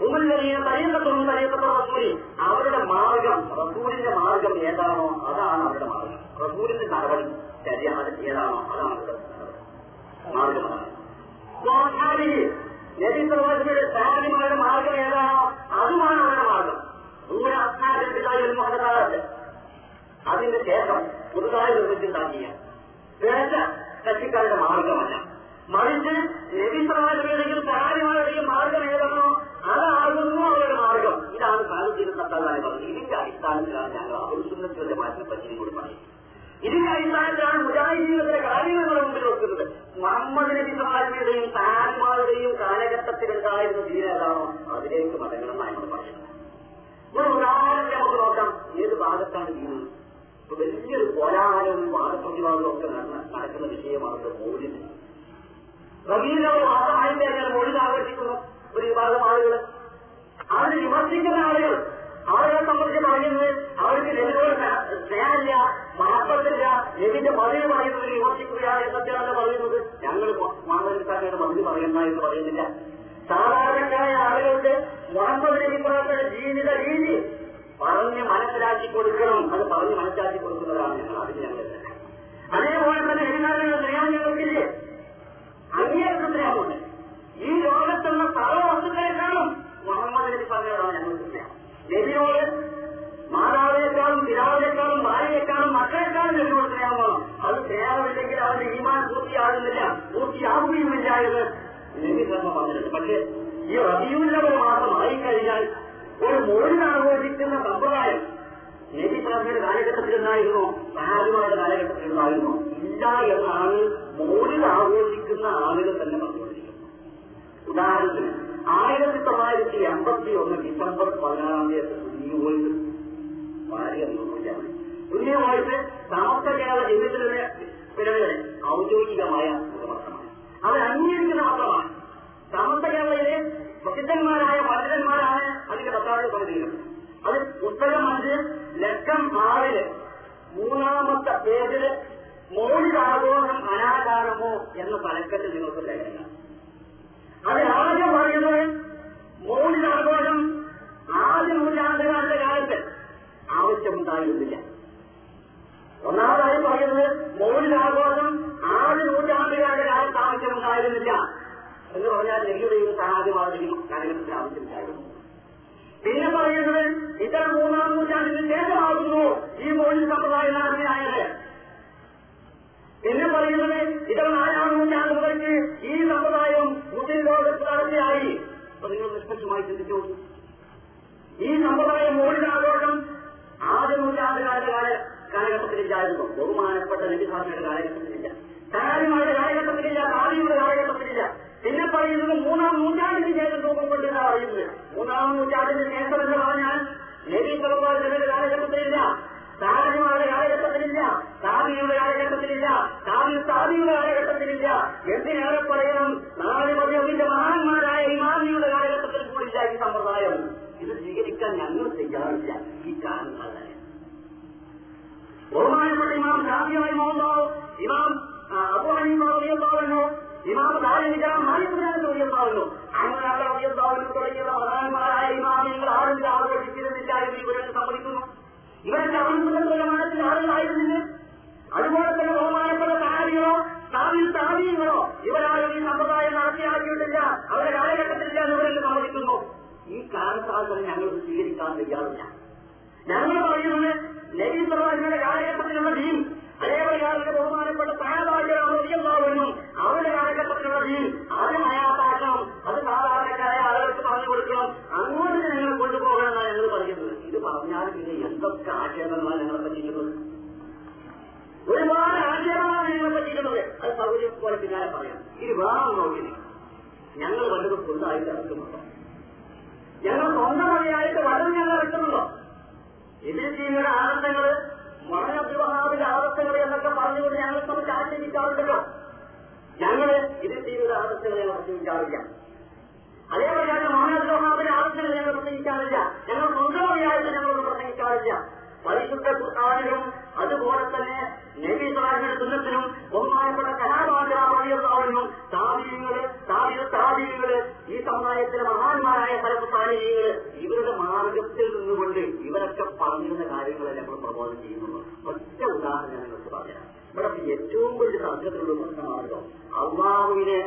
ഉമല്ലീയ തരീക്കത്തും തരീക്കത്തും റസൂരി അവരുടെ മാർഗം റസൂലിന്റെ മാർഗം ഏതാണോ അതാണ് അവരുടെ മാർഗം റസൂലിന്റെ നടപടി ശരിയാണ് ഏതാണോ അതാണ് അവരുടെ മാർഗമാണ് നബിസമാജയുടെ സാരിമാരുടെ മാർഗം ഏതാണോ അതുമാണ് അവരുടെ മാർഗം ദൂരെ അസ്നാരത്തിലായി മുഹദാദ് അതിന്റെ ശേഷം പുതുതായി നിർമ്മിച്ചുണ്ടാക്കിയ വേണ്ട കക്ഷിക്കാരുടെ മാർഗമല്ല മറിച്ച് നബിസമാജയുടെയും സാരിമാരുടെയും മാർഗം ഏതാണോ അതാകുന്നു അവരുടെ മാർഗം. ഇതാണ് സാഹചര്യം തട്ടാതായി പറഞ്ഞത് ഇതിന്റെ അടിസ്ഥാനത്തിലാണ് ഞങ്ങൾ അഭിസുന്നത്തിന്റെ മാറ്റം പറ്റി കൂടി പറയുന്നത്. ഇതിന്റെ അടിസ്ഥാനത്തിലാണ് മുജാഹിദീനത്തിലെ കാര്യങ്ങൾ മുമ്പിൽ വെക്കുന്നത്. മുഹമ്മദ് നബി സഹാബിയുടെയും സാരിമാരുടെയും കാലഘട്ടത്തിലുണ്ടായിരുന്ന ദീന ഏതാണോ അതിലേക്ക് മതങ്ങളെന്നാണ് നമ്മൾ പറയുന്നത്. ഒരു ഉദാഹരണം നമുക്ക് നോക്കാം. ഏത് ഭാഗത്താണ് ദീനം വലിയൊരു കോലാഹലവും വാദപ്രതിവാദവും ഒക്കെ നടക്കുന്ന വിഷയമാണ് മൗലിന് റബീലൊരു മാസമായി അങ്ങനെ മൊഴി ആകർഷിക്കുന്ന ഒരു വിഭാഗം ആളുകൾ അവരെ വിമർശിക്കുന്ന ആളുകൾ. അവരെ സംബന്ധിച്ച് പറയുന്നത് അവർക്ക് ലഭിനോട് സ്നേഹമില്ല മഹത്വത്തില്ല ലഭിന്റെ മതിൽ പറയുന്നത് വിമർശിക്കുക എന്നൊക്കെയാണ് പറയുന്നത്. ഞങ്ങൾ മാനവരിക്കാരുടെ മതിൽ പറയുന്ന എന്ന് പറയുന്നില്ല. സാധാരണക്കാരായ ആളുകൾക്ക് മുഹമ്മദ് നബി പ്രവർത്തന ജീവിത രീതി പറഞ്ഞ് മനസ്സിലാക്കി കൊടുക്കണം. അത് പറഞ്ഞ് മനസ്സിലാക്കി കൊടുക്കുന്നതാണ് ഞങ്ങൾ അതിന് ഞങ്ങൾ. അതേപോലെ തന്നെ എല്ലാവരുടെ സ്നേഹം അങ്ങേയറ്റം സ്നേഹമുണ്ട് ഈ ലോകത്തുള്ള സർവ വസ്തുക്കളെക്കാളും മുഹമ്മദ് നബി പറഞ്ഞതാണ് ഞങ്ങൾക്ക് സ്നേഹം നബിയോട് മാതാവിനേക്കാളും പിതാവിനേക്കാളും ഭാര്യയെക്കാളും മക്കളെക്കാളും നബിയോട് സ്നേഹം വേണം അത് സ്നേഹമില്ലെങ്കിൽ അവന്റെ ഈമാൻ പൂർത്തിയാകുന്നില്ല പൂർത്തിയാകുകയുമില്ല എന്ന് നബി ധർമ്മം പറഞ്ഞിട്ടുണ്ട് പക്ഷേ ഈ റബിയുള്ള ഒരു മാസം ആയിക്കഴിഞ്ഞാൽ ഒരു മോഴിൽ ആഘോഷിക്കുന്ന സമ്പ്രദായം നബി സാഹിബിന്റെ കാലഘട്ടത്തിലുണ്ടായിരുന്നോ സഹാബിമാരുടെ കാലഘട്ടത്തിലുണ്ടായിരുന്നോ. ഇല്ല എന്നാണ് മോളിൽ ആഘോഷിക്കുന്ന ആളുകൾ തന്നെ പറഞ്ഞുകൊണ്ടിരിക്കുന്നത്. ഉദാഹരണത്തിന് ആയിരത്തി തൊള്ളായിരത്തി എൺപത്തി ഒന്ന് ഡിസംബർ പതിനാറാം തീയതി വോയിസ് വളരെ സുന്നി വോയിസ് സമസ്ത കേരള ജീവിതത്തിലെ പിരമിഡിലെ ഔദ്യോഗികമായ അത് അംഗീകരിക്കുന്ന പത്രമാണ്. സമസ്ത കേരളയിലെ പ്രസിദ്ധന്മാരായ പണ്ഡിതന്മാരാണ് അതിന്റെ പത്താറ് പണിതിരുന്നത് അത് പുസ്തകം അഞ്ച് ലക്കം ആറിൽ. മൂന്നാമത്തെ പേജിൽ മോളിതാഘോഷം അനാചാരമോ എന്ന തലക്കെട്ട് നിങ്ങൾക്ക് ലേഖനം അത് ആദ്യം പറയുന്നത് മൗലികാഘോഷം ആദ്യ നൂറ്റാണ്ടുകാരുടെ കാലത്ത് ആവശ്യമുണ്ടായിരുന്നില്ല. ഒന്നാമതായി പറയുന്നത് മൗലികാഘോഷം ആദ്യ നൂറ്റാണ്ടുകാരുടെ കാലത്ത് ആവശ്യമുണ്ടായിരുന്നില്ല. എന്ന് പറഞ്ഞാൽ നെയ്യുടെയും സഹായമാരുടെയും കാലഘട്ടത്തിൽ ആവശ്യമുണ്ടായിരുന്നു. പിന്നെ പറയുന്നത് ഇത്തരം മൂന്നാം നൂറ്റാണ്ടിന് ശേഷമാകുന്നു ഈ മൗലിക സമ്പ്രദായം നടത്തിയായത് പിന്നെ പറയുന്നത് ഇതര നാലാം നൂറ്റാണ്ട് മുതൽക്ക് ഈ സമ്പ്രദായം മുസ്ലിം ലോകത്ത് നടത്തിയായി അപ്പൊ നിങ്ങൾ നിഷ്പക്ഷമായി ചിന്തിച്ചു ഈ സമ്പ്രദായം മോഡിനാഘോഷം ആദ്യ നൂറ്റാണ്ടുകാരുടെ കാല കാലഘട്ടത്തിലില്ലായിരുന്നു. ബഹുമാനപ്പെട്ട നിധിഭാഷയുടെ കാലഘട്ടത്തിലില്ല. സഹാരിമാരുടെ കാലഘട്ടത്തിലില്ല. ആദ്യമുള്ള കാലഘട്ടത്തിലില്ല. പിന്നെ പറയുന്നത് മൂന്നാം നൂറ്റാണ്ടിന് ശേഷം രൂപപ്പെട്ടു എന്നാ പറയുന്നത്? മൂന്നാം നൂറ്റാണ്ടിന് ശേഷം എന്ന് പറഞ്ഞാൽ നബി സലഹുലിന്റെ കാലഘട്ടത്തിലില്ല. സാഹിമാരുടെ കാലഘട്ടത്തിലില്ല. സാബിയുടെ കാലഘട്ടത്തിലില്ല. സാബി സാബിയുടെ കാലഘട്ടത്തിലില്ല. എന്തിനേറെ പറയണം? നാല് മതിയതിന്റെ മഹാന്മാരായ ഇമാമിയുടെ കാലഘട്ടത്തിൽ കൂടില്ല ഈ സമ്പ്രദായം. ഇത് സ്വീകരിക്കാൻ ഞങ്ങൾ തയ്യാറില്ല. ഈ കാരണങ്ങളെ ബഹുമാനപ്പെട്ട ഇമാം ഷാഫിയായി മോഹൻബാവ് ഇമാം അബു ഹനീഫ റളിയല്ലാഹു ഇമാം ദാരിമിക്കാം മാലിക്കുനാഥ് റളിയല്ലാഹു അങ്ങനെ അവിടെ റളിയല്ലാഹു തുടങ്ങിയ പ്രധാനന്മാരായ ഇമാമിയങ്ങൾ ആരും ആഘോഷിച്ചിരുന്നില്ല എന്ന് ഇവരൊക്കെ സമ്മതിക്കുന്നു. ഇവരൊക്കെ അവരുടെ മനസ്സിൽ ആളുകളായിരുന്നില്ല. അതുപോലെ തന്നെ ബഹുമാനപ്പെട്ട താരികളോ താവിൽ താവിയങ്ങളോ ഇവരാരും ഈ സമ്പ്രദായം നടത്തിയാക്കിയിട്ടില്ല അവരുടെ കാലഘട്ടത്തിലില്ല എന്ന് ഇവരെല്ലാം സമ്മതിക്കുന്നു. ഈ കാരണത്താൽ തന്നെ ഞങ്ങൾ സ്വീകരിക്കാൻ തയ്യാറില്ല ഞങ്ങൾ പറയുന്നത് സർവാജിയുടെ കാലഘട്ടത്തിലുള്ള ദീൻ അതേപോലെ അവരുടെ ബഹുമാനപ്പെട്ട സഹാബാചാരും അവരുടെ കാലഘട്ടത്തിലുള്ള ദീൻ അത് ഹയാത്താക്കണം അത് സാധാരണക്കാരായ ആളുകൾക്ക് പറഞ്ഞു കൊടുക്കണം അങ്ങോട്ട് ഞങ്ങൾ കൊണ്ടുപോകണമെന്നാണ് ഞങ്ങൾ പറയുന്നത് ഇത് പറഞ്ഞാൽ പിന്നെ എന്തൊക്കെ ആക്ഷേപങ്ങളാണ് ഞങ്ങളെ പറ്റിയിട്ടുള്ളത് ഒരുപാട് ആക്ഷേപങ്ങളാണ് ഞങ്ങളെ പറ്റിയിട്ടുള്ളത് അത് സൗകര്യം പോലെ പിന്നാലെ പറയാം ഇത് വേറെ നോക്കി ഞങ്ങൾ വല്ലതും സ്വന്തമായിട്ട് ഇറക്കുന്നുണ്ടോ? ഞങ്ങൾ സ്വന്തമായിട്ട് വലത് ഞങ്ങൾ ഇറക്കുന്നുണ്ടോ? ഇതിൽ ചെയ്യുന്ന ആനന്ദങ്ങൾ മണവിവാഹാവിന്റെ ആദർശങ്ങൾ എന്നൊക്കെ പറഞ്ഞുകൊണ്ട് ഞങ്ങളെ സംബന്ധിച്ച് ആശ്രയിക്കാറുണ്ടല്ലോ ഞങ്ങൾ ഇതിൽ ചെയ്യുന്ന ആദർശങ്ങളെ പ്രസംഗിക്കാറില്ല. അതേപോലെ ഞങ്ങൾ മണവിവാഹാവിന്റെ ആവശ്യങ്ങൾ ഞങ്ങൾ പ്രസംഗിക്കാറില്ല. ഞങ്ങൾ സ്വന്തമായിട്ട് ഞങ്ങളൊന്നും പ്രസംഗിക്കാറില്ല. പരിശുദ്ധ ഖുർആാനിലും അതുപോലെ തന്നെ നബി സാഹിബിന്റെ സുന്നത്തിനും ബഹുമാനപ്പെട്ട കലാപാചാറിയും താപീയങ്ങൾ താപിയ താപീയങ്ങൾ ഈ സമുദായത്തിലെ മഹാന്മാരായ പരമസ്ഥാനീയങ്ങൾ ഇവരുടെ മാർഗത്തിൽ നിന്നുകൊണ്ട് ഇവരൊക്കെ പറഞ്ഞിരുന്ന കാര്യങ്ങളെ നമ്മൾ പ്രബോധനം ചെയ്യുന്നുള്ളൂ. ഒറ്റ ഉദാഹരണം ഞാൻ നിങ്ങൾക്ക് പറഞ്ഞുതരാം. ഇവിടെ ഏറ്റവും വലിയ തർക്കത്തിലുള്ള പ്രശ്നമാണല്ലോ. അള്ളാഹുവിനെ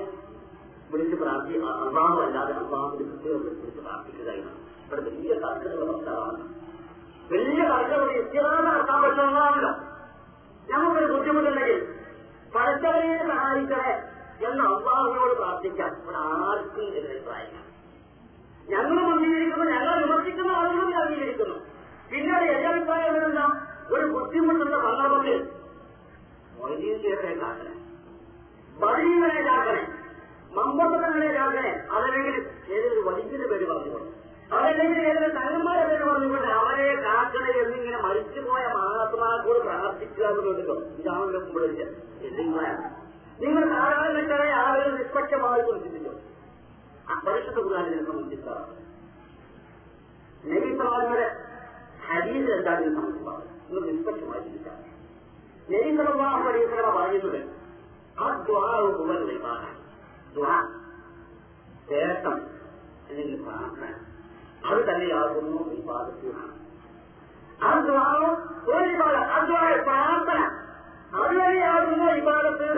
വിളിച്ച് പ്രാർത്ഥി അള്ളാഹു അല്ലാതെ അള്ളാഹുവിന്റെ കുട്ടികളെ വിളിച്ച് പ്രാർത്ഥിക്കുക ഇവിടെ വലിയ തർക്കമുള്ള പ്രശ്നമാണ് വലിയ തർക്കമുള്ള ഇസ്തിറാമ നടത്താൻ പറ്റുന്നതാണല്ലോ ഞങ്ങൾക്കൊരു ബുദ്ധിമുട്ടുണ്ടെങ്കിൽ പരസ്പരയെ സഹായിക്കണേ എന്ന് അള്ളാഹുവിനോട് പ്രാർത്ഥിക്കാം ഇവിടെ ആർക്കും എതിരഭിപ്രായം ഞങ്ങൾ അംഗീകരിക്കുന്നു ഞങ്ങൾ വിമർശിക്കുന്ന ആളുകളും അംഗീകരിക്കുന്നു പിന്നീട് എന്റെ അഭിപ്രായം എന്താ? ഒരു ബുദ്ധിമുട്ടുള്ള സന്ദർഭത്തിൽ മൊയ്തീസിയെ കാക്കണേ ബദീകളെ കാക്കണേ മമ്പത്തങ്ങളെ കാക്കണേ അതല്ലെങ്കിൽ ഏതൊരു വലിയ പേര് പറഞ്ഞു അതല്ലെങ്കിൽ തങ്ങന്മാരെ പേര് പറഞ്ഞുകൊണ്ട് അവരെ കാക്കണേ എന്നിങ്ങനെ മരിച്ചുപോയ മഹാത്മാക്കളോട് പ്രാർത്ഥിക്കുക എന്നുണ്ടല്ലോ ഇതാണല്ലോ എന്തെങ്കിലും നിങ്ങൾ സാധാരണക്കാരെ ആളുകൾ നിഷ്പക്ഷമായി ചിന്തിച്ചോ പരിശുദ്ധ കുറാനിൽ സംബന്ധിച്ചാണ് നബി സമാജയുടെ ഹരീസ് എന്താണ് സംബന്ധിച്ചാണ് നിങ്ങൾ നിഷ്പക്ഷമായി ചിന്തിച്ചാൽ നബി സലമാഹു അലൈഹി പറയുന്നത് ആ മുതൽ വിഭാഗം ദ്വാ ശേഷം അല്ലെങ്കിൽ പ്രാർത്ഥന. അത് തന്നെയാകുന്നു വിവാദത്തിൽ ആ ദ്വാരം ഒരു വിഭാഗം ആ ദ്വാര പ്രാർത്ഥന. അത് തന്നെയാകുന്നു വിവാദത്തിൽ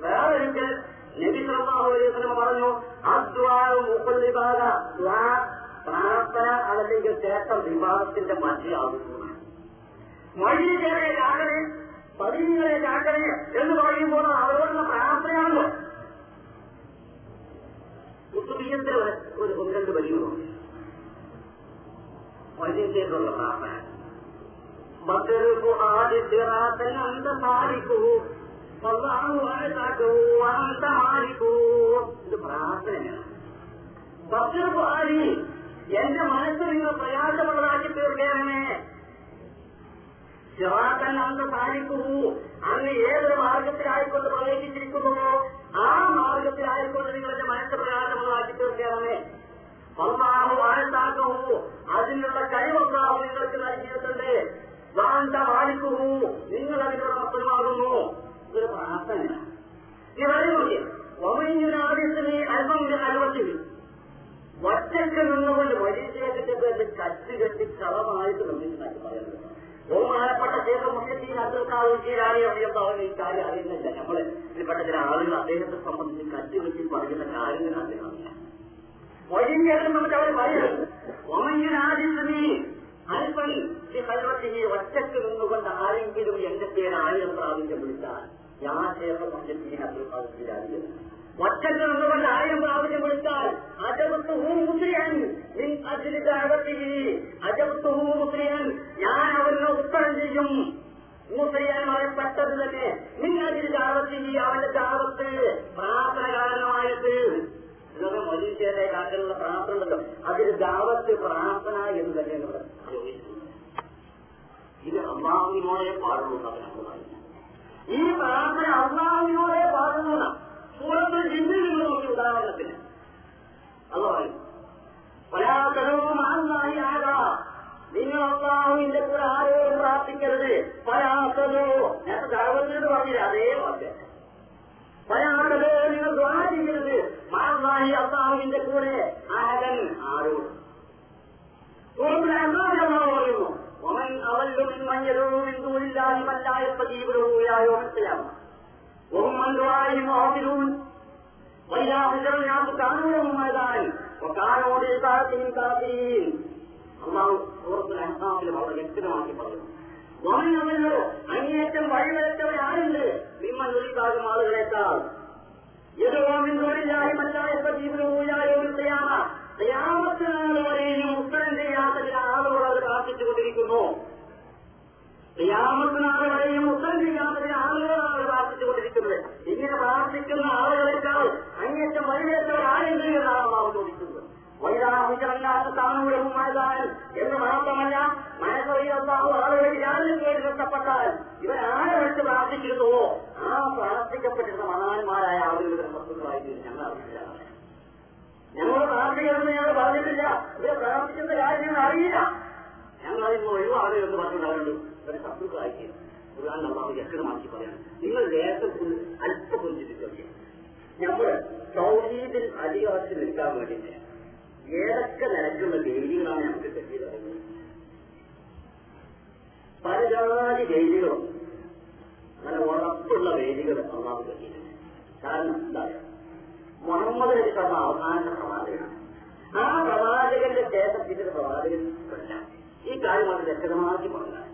വേറെ ഒരിക്കൽ നബി വസല്ലം പറഞ്ഞു ദ്വാ പ്രാർത്ഥന അതല്ലെങ്കിൽ ചേട്ടം വിവാദത്തിന്റെ മധ്യയാകുന്നു. മൊഴികളെ ചാക്കണേ പതിനീകളെ ചാക്കണേ എന്ന് പറയുമ്പോൾ അവരോടുള്ള പ്രാർത്ഥനയാണല്ലോ കുത്തുബീയത്തിൽ ഒരു ഒന്ന് രണ്ട് വരികളുണ്ട് മൊഴിയിലേക്കുള്ള പ്രാർത്ഥന ബക്കറുകു ആദിത്യറാത്തൻ അന്ത സാധിക്കൂ അന്ത മാലിക്കൂ ഇത് പ്രാർത്ഥനയാണ്. ബക്കറുകു ആദി എന്റെ മനസ്സ് നിങ്ങൾ പ്രയാസമുള്ളതാക്കി തീർക്കണമേ. ശിവാക്കൻ അന്ന് സാധിക്കൂ അങ്ങ് ഏതൊരു മാർഗത്തിലായിക്കൊണ്ട് പ്രവേശിച്ചിരിക്കുന്നുവോ ആ മാർഗത്തിലായിക്കൊണ്ട് നിങ്ങളുടെ മനസ്സ് പ്രയാസമുള്ളതാക്കി തീർക്കണമേ. അള്ളാഹു ആഴത്താക്കൂ അതിനുള്ള കഴിവൊക്കെ നിങ്ങൾക്ക് നൽകിയിട്ടുണ്ട്. വാണ്ട മാലിക്കൂ നിങ്ങൾ അതിനുള്ള മക്കളുമാകുന്നു ഇതൊരു പ്രാർത്ഥന ഈ പറയുന്നത് ഒമയിനാദ്യത്തിന് അല്പം അനുവദിച്ചു ഒറ്റയ്ക്ക് നിന്നുകൊണ്ട് പരീക്ഷയൊക്കെ കച്ചു കെട്ടി കളമായിട്ട് നിർമ്മിക്കുന്നതായിട്ട് പറയുന്നത്. ബഹുമാനപ്പെട്ട ശേഷം മുഖ്യത്തിൽ അതിർക്കാവുകയാണ് അറിയുമ്പോൾ അവൻ ഈ കാര്യം അറിയുന്നില്ല. നമ്മൾ ഇതിൽപ്പെട്ട ചില ആളുകൾ അദ്ദേഹത്തെ സംബന്ധിച്ച് കറ്റുകെട്ടി പറയുന്ന കാര്യങ്ങൾ അദ്ദേഹം അറിയാം. വഴിഞ്ഞേരം നമുക്ക് അവർ പറയുന്നത് ഒമഞ്ഞനാദിനി അല്പം ഈ കൽവത്തിനെ ഒറ്റയ്ക്ക് നിന്നുകൊണ്ട് ആരെങ്കിലും എന്റെ പേര് ആയിരം പ്രാവശ്യം വിളിച്ചാൽ ഞാൻ ശേഖർ മുഖ്യത്തിൽ അബ്ദുൽക്കാവുജിയിലാണ് ഒറ്റയ്ക്ക് നിന്നുകൊണ്ട് ആയിരം പ്രാവശ്യം വിളിച്ചാൽ അജപത്ത് ഹൂ മുസ്ലിയൻ ഹൂ മുസ്ലിയൻ ഞാൻ അവന് ഉത്തരം ചെയ്യും. മൂസയ്യാൻ പറയപ്പെട്ടത് തന്നെ നിങ്ങൾ അതിൽ ജാവത്തിൽ അവന്റെ ജാവത്ത് പ്രാർത്ഥന കാരണമായിട്ട് ഇതൊക്കെ മനുഷ്യരെ കാക്കലുള്ള പ്രാർത്ഥന ഉണ്ടല്ലോ അതിൽ ദാവത്ത് പ്രാർത്ഥന എന്ന് തന്നെയാണ് ഇവിടെ ഇത് അള്ളാഹുവിനോടെ പാടുള്ളൂ ഈ പ്രാർത്ഥന അള്ളാഹുവിനോടെ പാടുന്നതാണ് സൂറത്തിൽ ജിന്നിൽ നിങ്ങൾ നോക്കി ഉദാഹരണത്തിന് അത് പറയും പരാതരവും ആകാം നിങ്ങൾ അള്ളാഹുവിന്റെ കൂടെ ആരെയും പ്രാർത്ഥിക്കരുത്. പരാതരോ ഞാൻ ദാവത്തിനോട് പറഞ്ഞില്ല അതേ വാക്ക് പരാതരോ നിങ്ങൾ ദ്വാരിക്കരുത് മാറായി അള്ളാഹുവിന്റെ കൂടെ ആരൻ ആരോട് സൂറത്തിൽ അള്ളാഹു പറയുന്നു ومن أضل ممن يدعو من دون الله من لا يستجيب له إلى يوم القيامة وهم عن دعائهم غافلون وإذا حجر الناس كانوا لهم ميدان وكانوا بعبادتهم كافرين അള്ളാഹു സൂറത്തിൽ അഹ്സാമിൽ വളരെ വ്യക്തമാക്കി പറഞ്ഞു വമനമല്ലോ അങ്ങേറ്റം വഴിവരച്ചവർ ആരുണ്ട്? വിമ്മൻ ഒഴിവാകും ആളുകളെക്കാൾ. യാമത്തിനാളുവരെയും ഉത്തരം ചെയ്യാത്ത ചില ആളുകൾ അത് പ്രാർത്ഥിച്ചുകൊണ്ടിരിക്കുന്നു. യാമത്തിനാൾ വരെയും ഉത്തരം ചെയ്യാത്ത ചില ആളുകളാണ് പ്രാർത്ഥിച്ചുകൊണ്ടിരിക്കുന്നത്. ഇങ്ങനെ പ്രാർത്ഥിക്കുന്ന ആളുകളെക്കാൾ അങ്ങേറ്റം വഴിവരച്ചവർ ആരുണ്ട് എന്നാണ് അള്ളാഹു ചോദിക്കുന്നത്. വൈദാഹിച്ചവല്ലാത്ത സ്ഥാനമുഴവുമായതാണ് എന്ന് മാത്രമല്ല മനസ്സറിയാത്താവ് ആളുകളെ വിചാരം കേട്ട് നഷ്ടപ്പെട്ടാൽ ഇവർ ആരെ വിളിച്ച് പ്രാർത്ഥിച്ചിരുന്നുവോ? ആ പ്രാർത്ഥിക്കപ്പെട്ടിരുന്ന മഹാന്മാരായ ആളുകളുടെ വസ്തുക്കളായിട്ട് ഞങ്ങൾ അറിയില്ല ഞങ്ങൾ പ്രാർത്ഥിക്കണമെന്ന് ഞങ്ങൾ പറഞ്ഞിട്ടില്ല. ഇവരെ പ്രാർത്ഥിക്കുന്ന കാര്യം ഞങ്ങൾ അറിയില്ല. ഞങ്ങൾ അതിന് ഒഴിവാണ് എന്ന് പറഞ്ഞിട്ടുണ്ടാവുള്ളൂ ഇവരെ ശത്രുക്കളായിട്ട് ഖുർആൻ അള്ളാഹു വ്യക്തമാക്കി പറയണം. നിങ്ങൾ ദേശത്ത് അല്പം പുഞ്ചിരിച്ചു നമ്മൾ സൗദീദിൽ അധികാരത്തിൽ നിൽക്കാൻ വേണ്ടിയിട്ട് ഏതൊക്കെ നിലയ്ക്കുള്ള വേദികളാണ് നമുക്ക് കെട്ടിയത് പലജാതി വേദികളും അങ്ങനെ ഉറപ്പുള്ള വേദികൾ അള്ളാഹു കെട്ടിയിട്ടുണ്ട് കാരണം മുഹമ്മദ് നബി തന്ന അവസാനത്തെ പ്രവാചകനാണ്. ആ പ്രവാചകന്റെ ദേശത്തിന്റെ പ്രവാചകൻ ഈ കാര്യം വളരെ വ്യക്തമാക്കി പറഞ്ഞാൽ